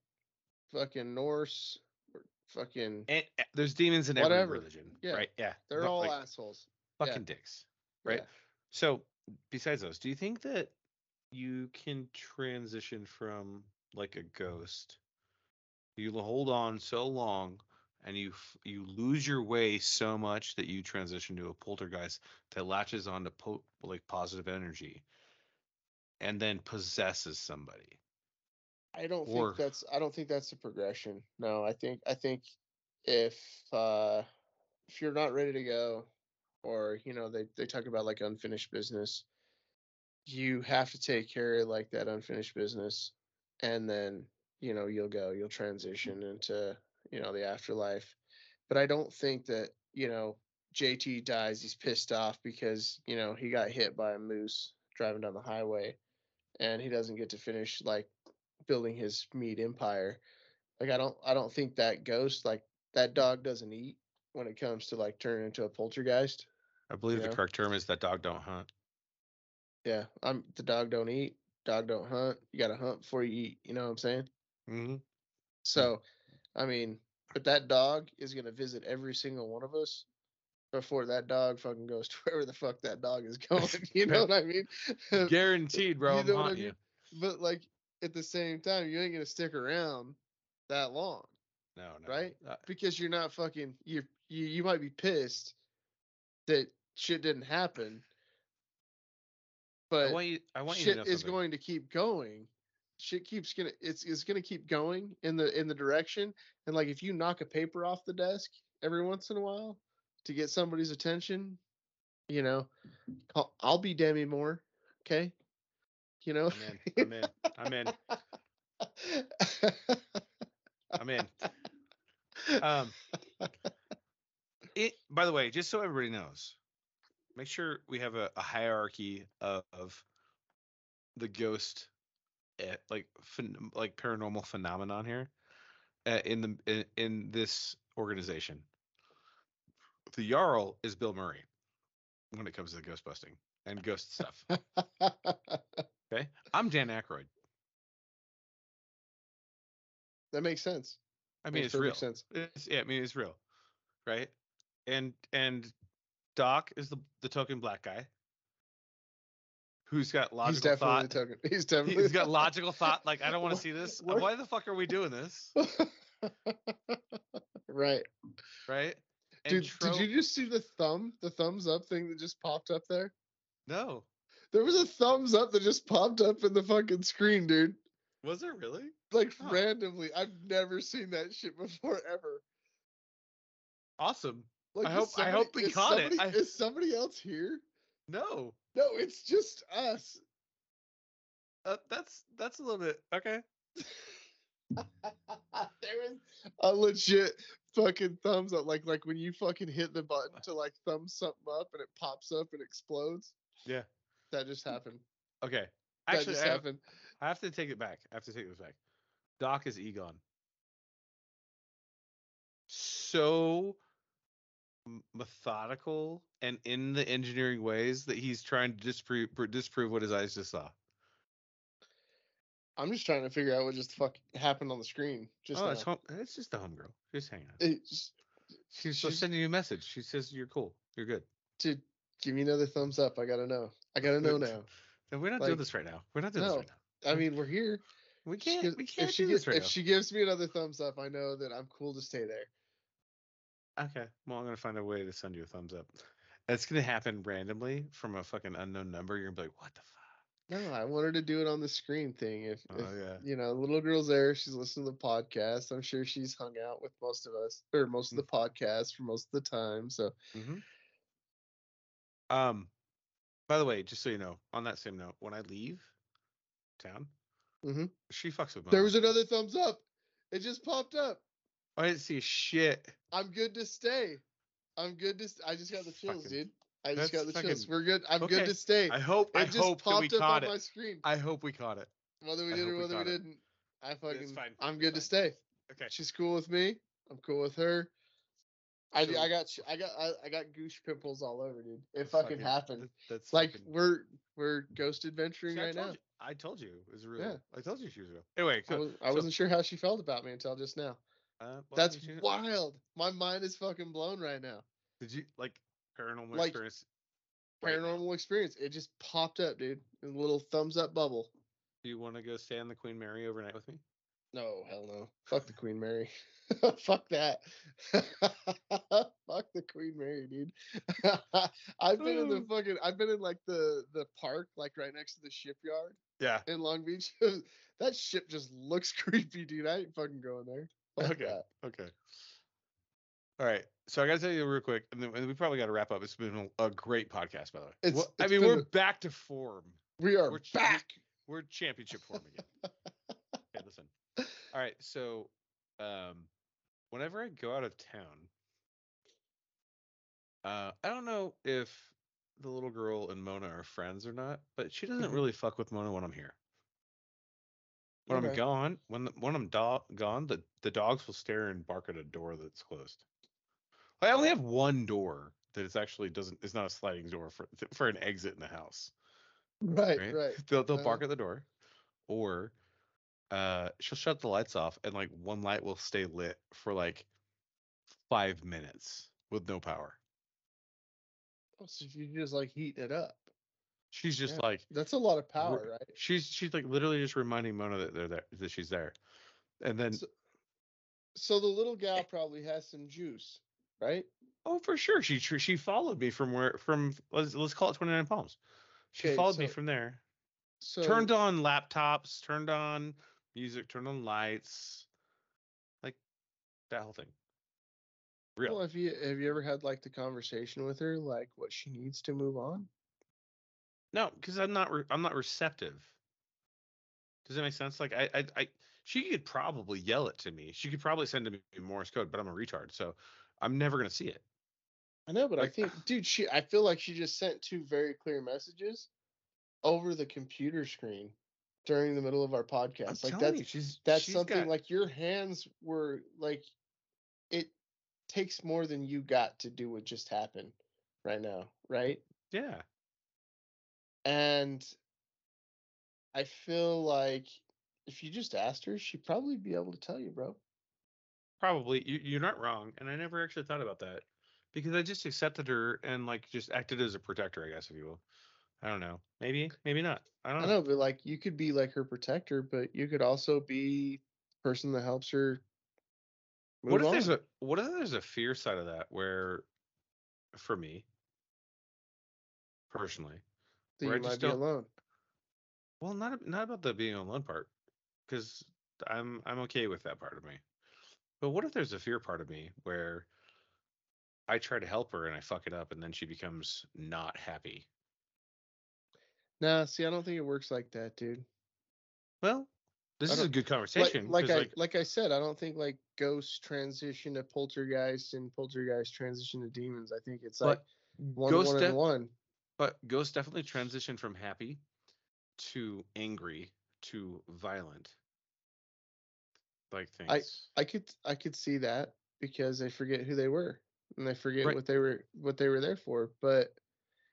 fucking Norse, or fucking and, uh, there's demons in Whatever. every religion, Yeah. right? Yeah, they're all like, assholes. fucking yeah. dicks, right? Yeah. So besides those, do you think that you can transition from like a ghost? You hold on so long and you you lose your way so much that you transition to a poltergeist that latches onto po- like positive energy and then possesses somebody. I don't Or- think that's I don't think that's a progression. No, I think I think if uh if you're not ready to go or you know they they talk about like unfinished business, you have to take care of like that unfinished business and then you know you'll go you'll transition into you know the afterlife. But I don't think that, you know, JT dies he's pissed off because, you know, he got hit by a moose driving down the highway and he doesn't get to finish like building his meat empire. Like I don't I don't think that ghost like that dog doesn't eat when it comes to like turning into a poltergeist. I believe the correct term is that dog don't hunt. Yeah, I'm the dog don't eat, dog don't hunt. You got to hunt before you eat, you know what I'm saying? Mm-hmm. So, I mean, but that dog is going to visit every single one of us before that dog fucking goes to wherever the fuck that dog is going. You know what I mean? Guaranteed, bro. You I'm know what I haunting you. but like at the same time, you ain't going to stick around that long. No, no. Right? Uh, because you're not fucking you you you might be pissed that shit didn't happen But I want you. I want you to shit know is going to keep going shit keeps gonna it's it's gonna keep going in the in the direction and like if you knock a paper off the desk every once in a while to get somebody's attention you know I'll, I'll be Demi Moore okay you know I'm in. I'm in. I'm in. I'm in. Um, it. By the way, just so everybody knows, make sure we have a, a hierarchy of, of the ghost, eh, like phen- like paranormal phenomenon here, uh, in the in, in this organization. The Jarl is Bill Murray when it comes to the ghost busting and ghost stuff. Okay, I'm Dan Aykroyd. that makes sense I mean, Makes it's real. sense It's, yeah, I mean, it's real, right? And and Doc is the the token black guy who's got He's logical definitely thought. He's definitely He's got logical thought. Like I don't want to see this. what- Why the fuck are we doing this? right. Right? And Dude, did you just see the thumb, the thumbs up thing that just popped up there? No. There was a thumbs up that just popped up in the fucking screen, dude. Was it really? Like Huh. randomly. I've never seen that shit before ever. Awesome. Like, I hope- I hope we caught it. somebody- I- Is somebody else here? No. No, it's just us. Uh, that's that's a little bit okay. there was a legit fucking thumbs up. Like like when you fucking hit the button to like thumb something up and it pops up and explodes. Yeah. That just happened. Okay. That Actually, just I, happened. I have to take it back. I have to take this back. Doc is Egon. So methodical and in the engineering ways that he's trying to disprove disprove what his eyes just saw. I'm just trying to figure out what just fuck happened on the screen. Just oh, now. it's home, it's just a homegirl. Just hang out. It's- She's, she's- sending you a message. She says you're cool. You're good. dude, give me another thumbs up. I gotta know. I gotta know now. No, we're not Like, doing this right now. We're not doing no. this right now. I mean, we're here. We can't. gives- we can't if she do gives, this right if now. she gives me another thumbs up, I know that I'm cool to stay there. Okay. Well, I'm gonna find a way to send you a thumbs up. It's gonna happen randomly from a fucking unknown number. You're gonna be like, what the fuck? No, I want her to do it on the screen thing. If, Oh if yeah. you know, little girl's there, she's listening to the podcast. I'm sure she's hung out with most of us or most of the Mm. podcasts for most of the time. So hmm Um. By the way, just so you know, on that same note, when I leave town, Mhm. she fucks with. there was another thumbs up. It just popped up. I didn't see shit. I'm good to stay. I'm good to. St- I just got the chills, Fucking- dude. I just got the that's chills. We're good. I'm Okay, good to stay. I hope. it I just hope that popped we up caught on my it. screen. I hope we caught it. Whether we I did hope or whether we caught it. didn't, I fucking. fine. I'm good to stay. Okay. She's cool with me. I'm cool with her. I, So- I got I got I, I got goose pimples all over, dude. It fucking happened. that- that's Like fucking- we're we're ghost adventuring See, I right told now. You, I told you it was real. Yeah. I told you she was real. Anyway, I, so, was, I so- wasn't sure how she felt about me until just now. Uh, That's wild. My mind is fucking blown right now. did you like paranormal Like, experience? right now? Paranormal experience. It just popped up, dude. A little thumbs up bubble. Do you want to go stay on the Queen Mary overnight with me? No, hell no. Fuck the Queen Mary. Fuck that. Fuck the Queen Mary, dude. I've been in the fucking I've been in like the the park, like right next to the shipyard Yeah. in Long Beach. that ship just looks creepy, dude. I ain't fucking going there. Okay. that. Okay. All right. So I got to tell you real quick, and then and we probably got to wrap up. It's been a, great podcast, by the way. It's- Well, I mean, we're a- back to form. We are We're ch- back. We're championship form again. okay, listen. All right. So, um, whenever I go out of town, uh, I don't know if the little girl and Mona are friends or not, but she doesn't Mhm. really fuck with Mona when I'm here. When I'm gone, when the, when I'm do- gone, the, the dogs will stare and bark at a door that's closed. I only have one door that is actually doesn't is not a sliding door for for an exit in the house. Right, Right? right. They'll they'll Uh, bark at the door, or uh, she'll shut the lights off, and like one light will stay lit for like five minutes with no power. Oh, so you just like heating it up. She's just Yeah. like That's a lot of power, right? she's she's like literally just reminding Mona that they're there that she's there, and then So- So the little gal eh probably has some juice, right? oh for sure she she followed me from where from let's let's call it twenty nine palms. She Okay, followed me from there. So turned on laptops, turned on music, turned on lights, like that whole thing. Real. Well, have you have you ever had like the conversation with her, like what she needs to move on? No, because I'm not re- I'm not receptive. Does that make sense? Like I, I I she could probably yell it to me. She could probably send to me Morse code, but I'm a retard, so I'm never gonna see it. I know, but I think, dude, she I feel like she just sent two very clear messages over the computer screen during the middle of our I'm podcast. Like that's you, she's that's she's something got- like your hands were like it takes more than you got to do what just happened right now, right? yeah. And I feel like if you just asked her, she'd probably be able to tell you, bro. Probably you, you're not wrong, and I never actually thought about that because I just accepted her and like just acted as a protector, I guess, if you will. I don't know. Maybe, maybe not. I don't I know. know, but like you could be like her protector, but you could also be the person that helps her. What if move there's a what if there's a fear side of that where, for me, personally, that where you I just might be alone? well, not not about the being alone part, because I'm I'm okay with that part of me. But what if there's a fear part of me where I try to help her and I fuck it up, and then she becomes not happy? Nah, see, I don't think it works like that, dude. Well, this is a good Like, conversation. like 'cause, I like, like I said, I don't think like ghosts transition to poltergeist and poltergeist transition to demons. I think it's like one, one, def- and one. But Ghost definitely transitioned from happy to angry to violent. Like things. I I could I could see that because they forget who they were and they forget Right. what they were what they were there for. But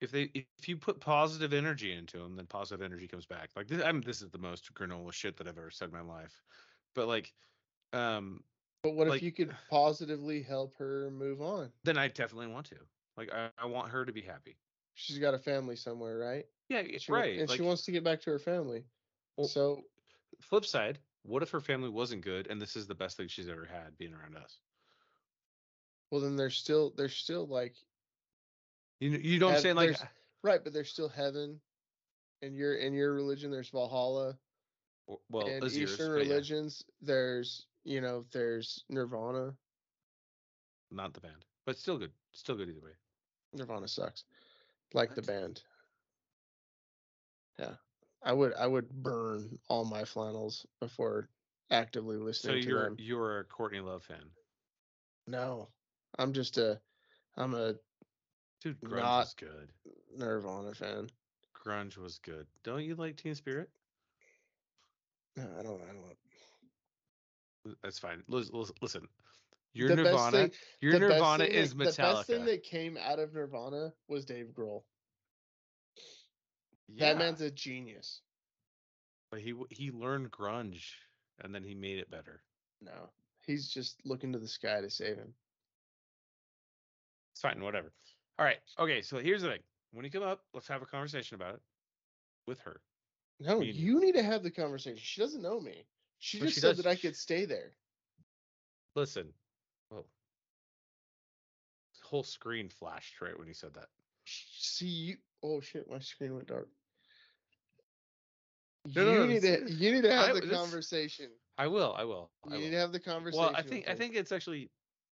if they if you put positive energy into them, then positive energy comes back. Like this, I mean, this is the most granola shit that I've ever said in my life. But like, um, but what Like- if you could positively help her move on? then I definitely want to. Like, I, I want her to be happy. She's got a family somewhere, right? Yeah, it's She right. And like, she wants to get back to her family. Well- so flip side, what if her family wasn't good and this is the best thing she's ever had being around us? well then there's still there's still like You know, you don't Have- saying? Like, uh right, but there's still heaven. In your in your religion, there's Valhalla. well, in Eastern but yeah, religions, there's you know there's Nirvana. not the band, but still good. Still good either way. Nirvana sucks. Like the band. Yeah. I would I would burn all my flannels before actively So listening to you're them. you're a Courtney Love fan, No. I'm just a I'm a dude. Grunge Not- was good. Nirvana fan. Grunge was good. Don't you like Teen Spirit? No, I don't I don't That's fine. Lis- lis- Listen, your the Nirvana, thing, your Nirvana is that, The best thing that came out of Nirvana was Dave Grohl. Yeah, That man's a genius. but he he learned grunge and then he made it better. No. He's just looking to the sky to save him. It's fine, whatever. All right. Okay, so here's the thing. When you come up, let's have a conversation about it with her. No, Me you need to have the conversation. She doesn't know me. She just she said does- that I could stay there. Listen. Whoa. Whole screen flashed right when you said that. See you. Oh shit! My screen went dark. No, you no, need to. You need to have I- the conversation. I will. I will. I You need will. to have the conversation. Well, I think I think it's actually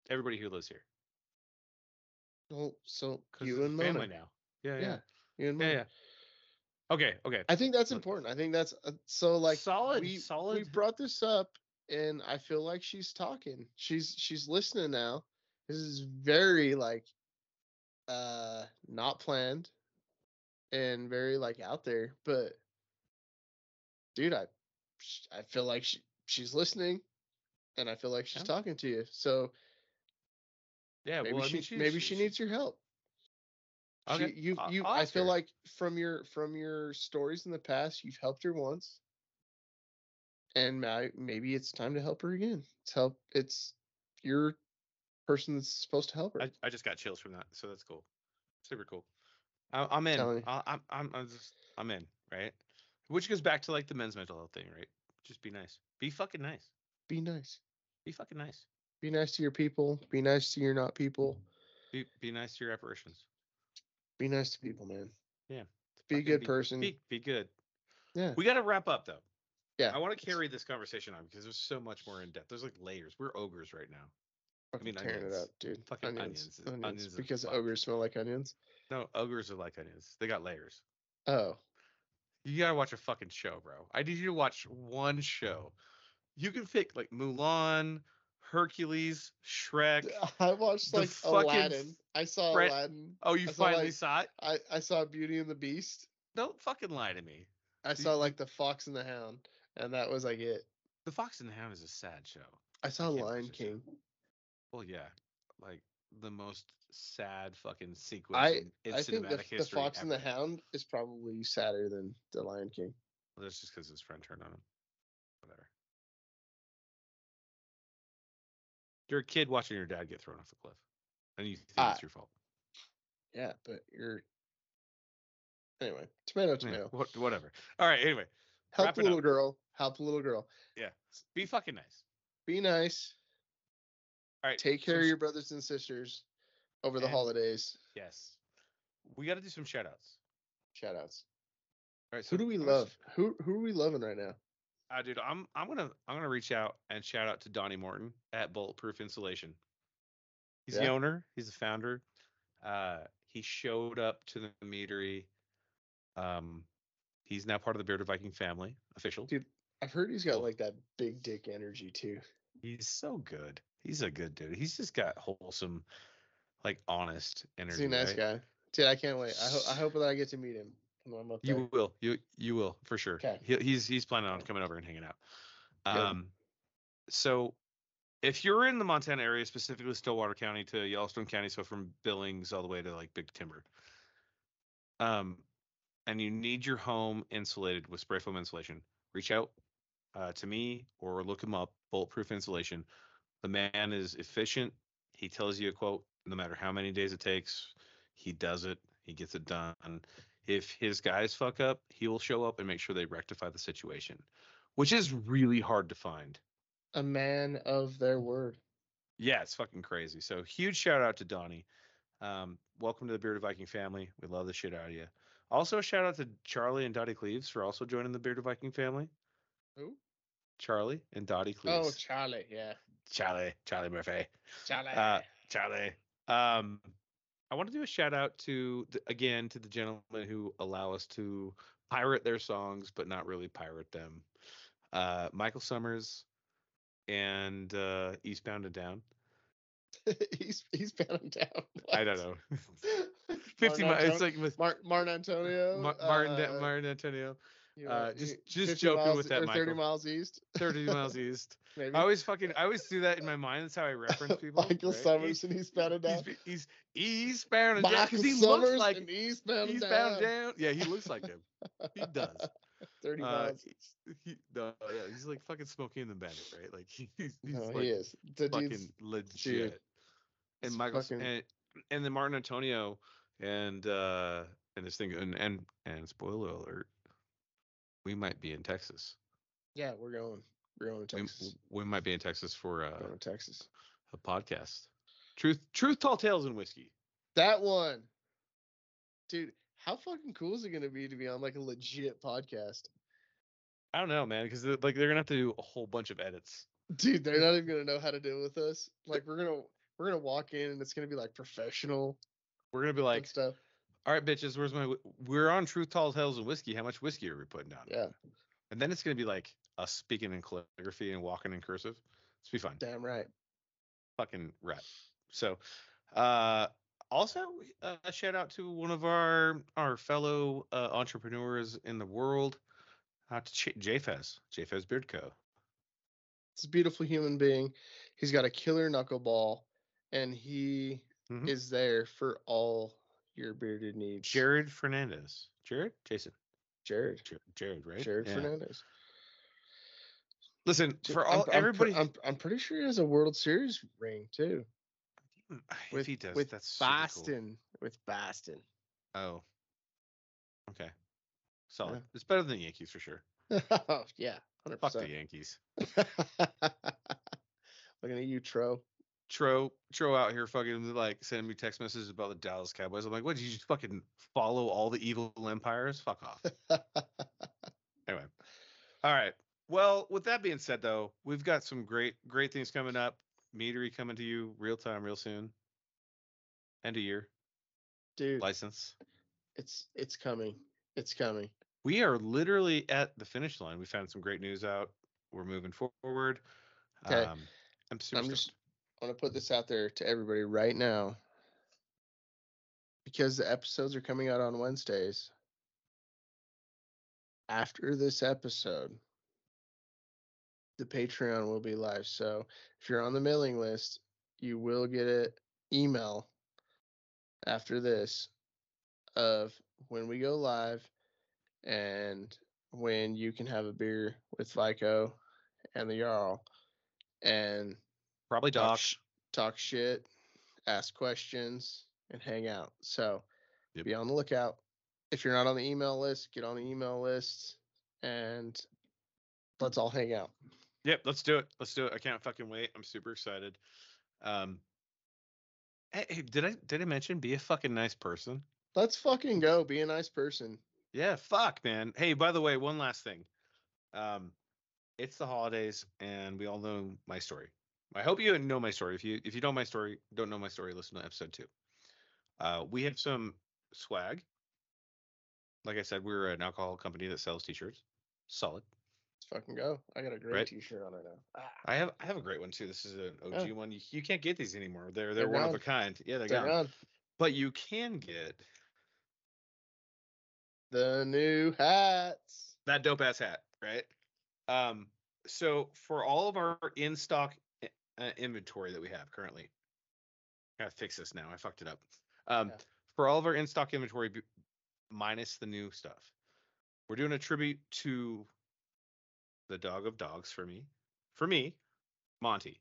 everybody who lives here Oh, so you and family now. Yeah, yeah, Yeah, you and yeah, Mona. yeah. Okay, okay. I think that's important. I think that's uh, so like solid, we, solid. We brought this up, and I feel like she's talking. She's she's listening now. This is very like uh not planned and very like out there, but dude, I I feel like she she's listening, and I feel like she's Yeah. talking to you. So yeah, maybe well, I she mean, she's- maybe she needs your help. She- Okay, you you I'll I feel her. like from your from your stories in the past, you've helped her once, and ma- maybe it's time to help her again. It's help. It's your person that's supposed to help her. I, I just got chills from that, so that's cool. Super cool. I, I'm in. I, I'm I'm I'm just I'm in. Right. Which goes back to like the men's mental health thing, right? Just be nice. Be fucking nice. be nice. Be fucking nice. Be nice to your people. Be nice to your not people. Be be nice to your apparitions. Be nice to people, man. Yeah. Be a good person. Be be good. yeah. We got to wrap up though. Yeah. I want to carry this conversation on because there's so much more in depth. There's like layers. We're ogres right now. Fucking mean, tearing onions. it up, dude. Fucking onions. onions. Onions. Onions because ogres smell like onions. No, ogres are like onions. They got layers. Oh. You gotta watch a fucking show, bro. I need you to watch one show. You can pick like Mulan, Hercules, Shrek. I watched like Aladdin. I saw Fred- Aladdin. Oh, you I saw, finally like- saw it? I, I saw Beauty and the Beast. Don't fucking lie to me. I saw like the Fox and the Hound, and that was like it. The Fox and the Hound is a sad show. I saw can't Lion watch this show. King. Well, yeah, like the most sad fucking sequence I in, I think cinematic the, the. Fox and the. Hound is probably sadder than the Lion King. Well, that's just because his friend turned on him. Whatever. You're a kid watching your dad get thrown off the cliff, and you think Ah. it's your fault. Yeah, but you're Anyway, tomato, Yeah, tomato. what, whatever. All right. Anyway, Help the little up. girl. Help the little girl. yeah. Be fucking nice. Be nice. All right. Take care some of your brothers and sisters over the holidays. Yes. We got to do some shout outs. Shout outs. All right. So Who do we love? Who who are we loving right now? Uh, dude, I'm I'm gonna I'm gonna reach out and shout out to Donnie Morton at Bulletproof Insulation. He's the owner. He's the founder. Uh, he showed up to the meadery. Um, he's now part of the Bearded Viking family, official. Dude, I've heard he's got like that big dick energy too. He's so good. He's a good dude. He's just got wholesome, like honest energy. He's a nice right? guy. Dude, I can't wait. I, ho- I hope that I get to meet him when I'm there. You will. You you will for sure. He, he's he's planning on coming over and hanging out. Good. Um, so if you're in the Montana area, specifically Stillwater County to Yellowstone County, so from Billings all the way to like Big Timber, um, and you need your home insulated with spray foam insulation, reach out uh, to me or look him up. Bulletproof Insulation. The man is efficient. He tells you a quote, no matter how many days it takes, he does it. He gets it done. If his guys fuck up, he will show up and make sure they rectify the situation, which is really hard to find. A man of their word. Yeah, it's fucking crazy. So huge shout out to Donnie. Um, welcome to the Bearded Viking family. We love the shit out of you. Also, a shout out to Charlie and Dottie Cleaves for also joining the Bearded Viking family. Who? Charlie and Dottie Cleaves. Oh, Charlie. Yeah. Charlie, Charlie Murphy. Charlie. Uh, Charlie. Um, I want to do a shout out to the, again to the gentlemen who allow us to pirate their songs, but not really pirate them. Uh, Michael Summers and uh, Eastbound and Down. he's he's bound down. I don't know. Fifty Martin miles. It's like with Mar- Martin Antonio. Mar- Martin, uh, Martin Antonio. uh, just- just joking miles- with that, or Thirty Michael. miles east. Thirty miles east. Maybe. I always fucking. I always do that in my mind. That's how I reference people. Michael right? Summers and he's bound down. He's, he's, eastbound and down because he Summers looks like and eastbound he's down. bound down. Yeah, he looks like him. He does. Thirty Uh, miles. east. He, no, yeah, he's like fucking Smokey and the Bandit, right? Like he's, he's No, like he is. The fucking legit. and Michael fucking- and, and then Martin Antonio and uh and this thing and and and spoiler alert, we might be in Texas. yeah, we're going. We're going to Texas. we might be in Texas for We're going uh, to Texas. a podcast. Truth, truth, tall tales, and whiskey. That one, dude. How fucking cool is it going to be to be on like a legit podcast? I don't know, man, because they're, like they're gonna have to do a whole bunch of edits. Dude, they're not even gonna know how to deal with us. Like we're gonna we're gonna walk in and it's gonna be like professional We're gonna be like, stuff. all right, bitches, where's my? We're on truth, tall tales, and whiskey. How much whiskey are we putting down? Yeah, And then it's gonna be like us speaking in calligraphy and walking in cursive. It's be fun. damn right. fucking rat. So, uh, also uh, a shout out to one of our our fellow uh, entrepreneurs in the world, uh, to Ch- JFez, JFez Beard Co. It's a beautiful human being. He's got a killer knuckleball, and he Mhm. is there for all your bearded needs. Jared Fernandez. Jared, Jason, Jared. Jar- Jared, right? Jared Yeah. Fernandez. Listen for all I'm, everybody. I'm, I'm pretty sure he has a World Series ring too. if With, he does, with that's super cool. Boston. With Boston. Oh, okay, solid. Yeah. It's better than the Yankees for sure. oh yeah, 100%. Fuck the. Yankees. Looking at you, Tro. Tro Tro out here fucking like sending me text messages about the Dallas Cowboys. I'm like, what did you just fucking follow all the evil empires? Fuck off. anyway. All right. Well, with that being said though, we've got some great great things coming up. Meadery coming to you real time, real soon. End of year. Dude, License. it's it's coming. It's coming. We are literally at the finish line. We found some great news out. We're moving forward. 'Kay. Um, I'm super I'm just I want to put this out there to everybody right now. Because the episodes are coming out on Wednesdays. After this episode, the Patreon will be live. So if you're on the mailing list, you will get an email after this of when we go live and when you can have a beer with Viko and the Jarl and Probably talk, sh- talk shit, ask questions, and hang out. So Yep. be on the lookout. if you're not on the email list, get on the email list and let's all hang out. Yep, let's do it. Let's do it. I can't fucking wait. I'm super excited. Um, hey, hey, did I did I mention be a fucking nice person? Let's fucking go. Be a nice person. Yeah, fuck, man. Hey, by the way, one last thing. Um, it's the holidays, and we all know my story. I hope you know my story. If you if you know my story, don't know my story, listen to episode two. Uh, we have some swag. Like I said, we're an alcohol company that sells t-shirts. Solid. Let's fucking go. I got a great Right. t-shirt on right now. Ah, I have I have a great one too. This is an OG one. You, you can't get these anymore. They're they're, They're one of a kind. Yeah, they're they're gone. gone. But you can get The new hats. that dope ass hat, right? Um, so for all of our in stock uh, inventory that we have currently, I gotta fix this now. I fucked it up. Um, Yeah. for all of our in stock inventory, b- minus the new stuff, we're doing a tribute to the dog of dogs for me, for me, Monty,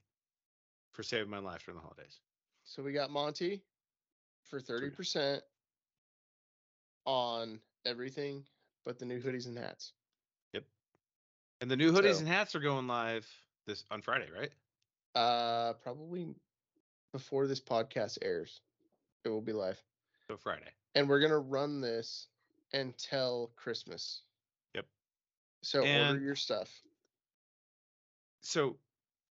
for saving my life during the holidays. So we got Monty for 30% on everything but the new hoodies and hats. Yep. And the new hoodies So- and hats are going live this on Friday, right? Uh probably before this podcast airs. It will be live. So Friday. And we're gonna run this until Christmas. Yep. So And- order your stuff. so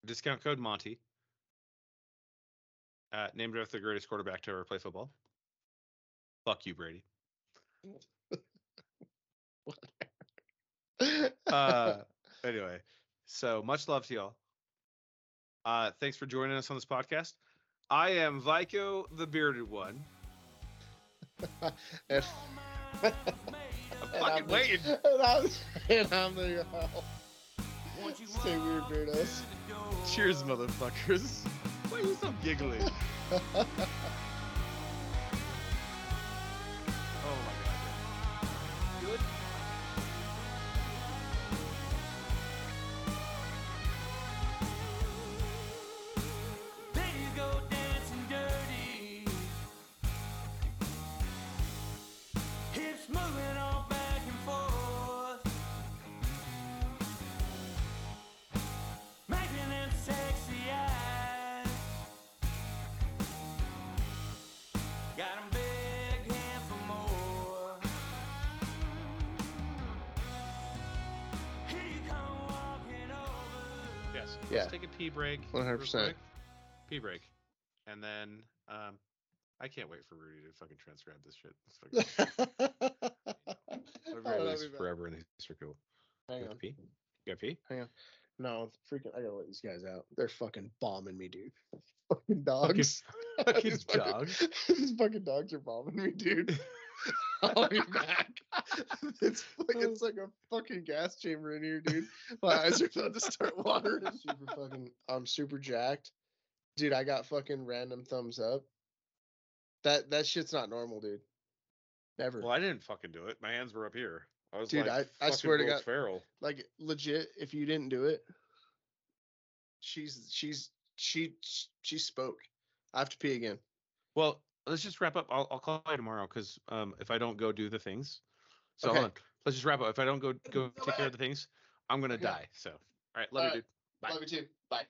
discount code Monty. Uh, named after the greatest quarterback to ever play football. Fuck you, Brady. Uh, anyway, so much love to y'all. Uh, thanks for joining us on this podcast. I am Viko, the bearded one. and, I'm and fucking I'm the- waiting. And I'm, and I'm the uh, Stay weird, Beardos. Cheers, motherfuckers. Why are you so giggly? Break. 100%. quick. Pee break. And then um I can't wait for Rudy to fucking transcribe this shit. Fucking, Oh, I've read that'll this be bad. forever and these are cool. Hang You got on. pee? You got pee? No, freaking, I gotta let these guys out. They're fucking bombing me, dude. Fucking dogs. fucking These fucking- dogs? These fucking dogs are bombing me, dude. I'll be back. It's like it's like a fucking gas chamber in here, dude. My eyes are about to start watering. Super fucking, I'm super jacked, dude. I got fucking random thumbs up. That that shit's not normal, dude. Never. Well, I didn't fucking do it. My hands were up here. I was Dude, like, I- I fucking swear to Will God- Ferrell. like legit if you didn't do it she's she's she she spoke i have to pee again Well, let's just wrap up. I'll, I'll call you tomorrow because um, if I don't go do the things, so Okay. hold on. Let's just wrap up. If I don't go go take care of the things, I'm gonna Okay. die. So, all right, love All you, right. dude. Bye. love you too bye